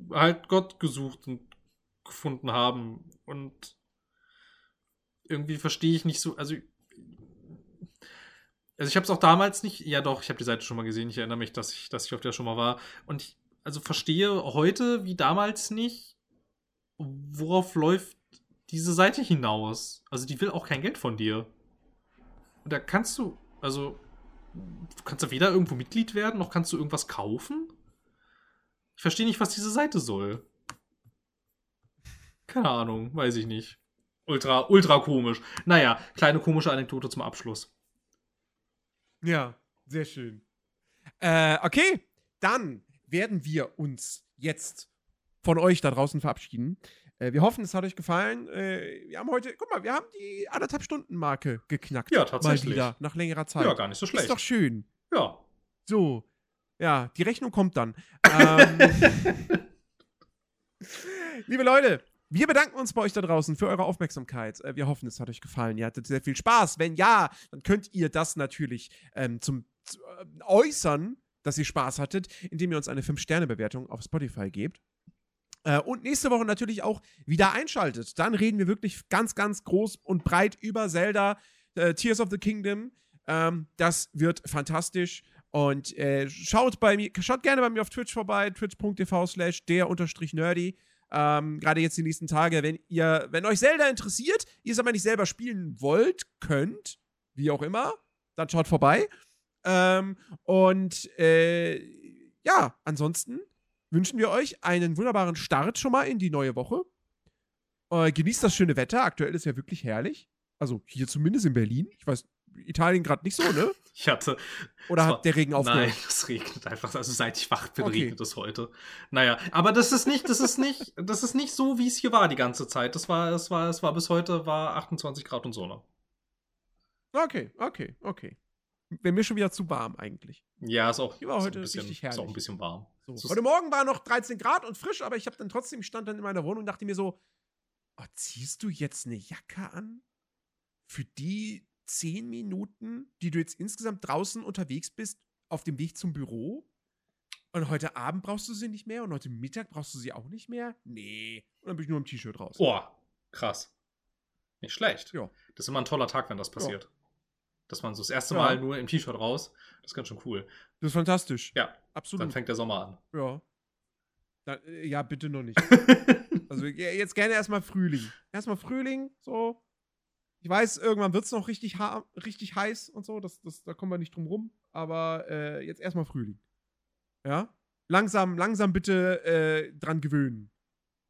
halt Gott gesucht und gefunden haben. Und irgendwie verstehe ich nicht so, also also ich habe es auch damals nicht, ja doch, ich habe die Seite schon mal gesehen, ich erinnere mich, dass ich, dass ich auf der schon mal war. Und ich also verstehe heute wie damals nicht, worauf läuft diese Seite hinaus. Also die will auch kein Geld von dir. Und da kannst du, also, du kannst ja weder irgendwo Mitglied werden, noch kannst du irgendwas kaufen. Ich verstehe nicht, was diese Seite soll. Keine Ahnung, weiß ich nicht. Ultra, ultra komisch. Naja, kleine komische Anekdote zum Abschluss. Ja, sehr schön. Äh, okay, dann werden wir uns jetzt von euch da draußen verabschieden. Äh, wir hoffen, es hat euch gefallen. Äh, wir haben heute, guck mal, wir haben die anderthalb Stunden Marke geknackt. Ja, tatsächlich. Mal wieder, nach längerer Zeit. Ja, gar nicht so schlecht. Ist doch schön. Ja. So. Ja, die Rechnung kommt dann. ähm, liebe Leute, wir bedanken uns bei euch da draußen für eure Aufmerksamkeit. Äh, wir hoffen, es hat euch gefallen. Ihr hattet sehr viel Spaß. Wenn ja, dann könnt ihr das natürlich ähm, zum zu, äh, äußern, dass ihr Spaß hattet, indem ihr uns eine 5-Sterne-Bewertung auf Spotify gebt. Äh, und nächste Woche natürlich auch wieder einschaltet. Dann reden wir wirklich ganz, ganz groß und breit über Zelda, äh, Tears of the Kingdom. Ähm, das wird fantastisch. Und äh, schaut bei mir, schaut gerne bei mir auf Twitch vorbei, twitch.tv slash der unterstrich nerdy. Ähm, Gerade jetzt die nächsten Tage, wenn ihr, wenn euch Zelda interessiert, ihr es aber nicht selber spielen wollt, könnt, wie auch immer, dann schaut vorbei. Ähm, und äh, ja, ansonsten wünschen wir euch einen wunderbaren Start schon mal in die neue Woche. Äh, genießt das schöne Wetter. Aktuell ist ja wirklich herrlich. Also hier zumindest in Berlin. Ich weiß, Italien gerade nicht so, ne? Ich hatte. Oder hat der Regen aufgehört? Nein, es regnet einfach. Also seit ich wach bin, okay. regnet es heute. Naja, aber das ist nicht, das ist nicht, das ist nicht so, wie es hier war die ganze Zeit. Das war, es war, es war bis heute war 28 Grad und Sonne. Okay, okay, okay. Wäre mir schon wieder zu warm eigentlich. Ja, ist auch. Hier war heute bisschen, richtig herrlich. Ist auch ein bisschen warm. So. Heute Morgen war noch 13 Grad und frisch, aber ich habe dann trotzdem, stand dann in meiner Wohnung und dachte mir so, oh, ziehst du jetzt eine Jacke an? Für die zehn Minuten, die du jetzt insgesamt draußen unterwegs bist, auf dem Weg zum Büro? Und heute Abend brauchst du sie nicht mehr und heute Mittag brauchst du sie auch nicht mehr? Nee. Und dann bin ich nur im T-Shirt raus. Boah, krass. Nicht schlecht. Ja. Das ist immer ein toller Tag, wenn das passiert. Ja. Dass man so das erste ja. Mal nur im T-Shirt raus, das ist ganz schön cool. Das ist fantastisch. Ja, absolut. Dann fängt der Sommer an. Ja. Da, äh, ja, bitte noch nicht. also jetzt gerne erstmal Frühling. Erstmal Frühling, so. Ich weiß, irgendwann wird es noch richtig, richtig heiß und so, das, das, da kommen wir nicht drum rum. Aber äh, jetzt erstmal Frühling. Ja? Langsam, langsam bitte äh, dran gewöhnen.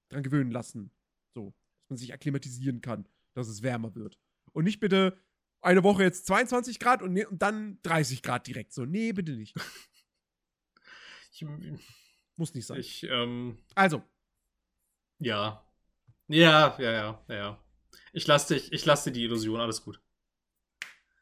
Dran gewöhnen lassen. So, dass man sich akklimatisieren kann, dass es wärmer wird. Und nicht bitte eine Woche jetzt 22 Grad und, ne, und dann 30 Grad direkt. So, nee, bitte nicht. ich, Muss nicht sein. Ich, ähm, also. Ja. Ja, ja, ja, ja. Ich lasse dich, ich lasse dir die Illusion, alles gut.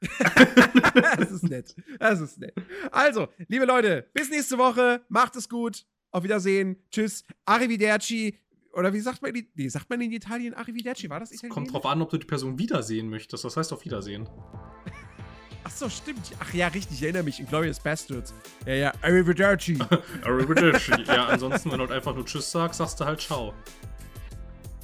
das ist nett. Das ist nett. Also, liebe Leute, bis nächste Woche. Macht es gut. Auf Wiedersehen. Tschüss. Arrivederci. Oder wie sagt man, in, nee, sagt man in Italien Arrivederci? War das Italienisch? Kommt drauf an, ob du die Person wiedersehen möchtest. Das heißt auf Wiedersehen. Ach so, stimmt. Ach ja, richtig. Ich erinnere mich. In Glorious Bastards. Ja, ja. Arrivederci. Arrivederci. ja, ansonsten, wenn du halt einfach nur Tschüss sagst, sagst du halt Ciao.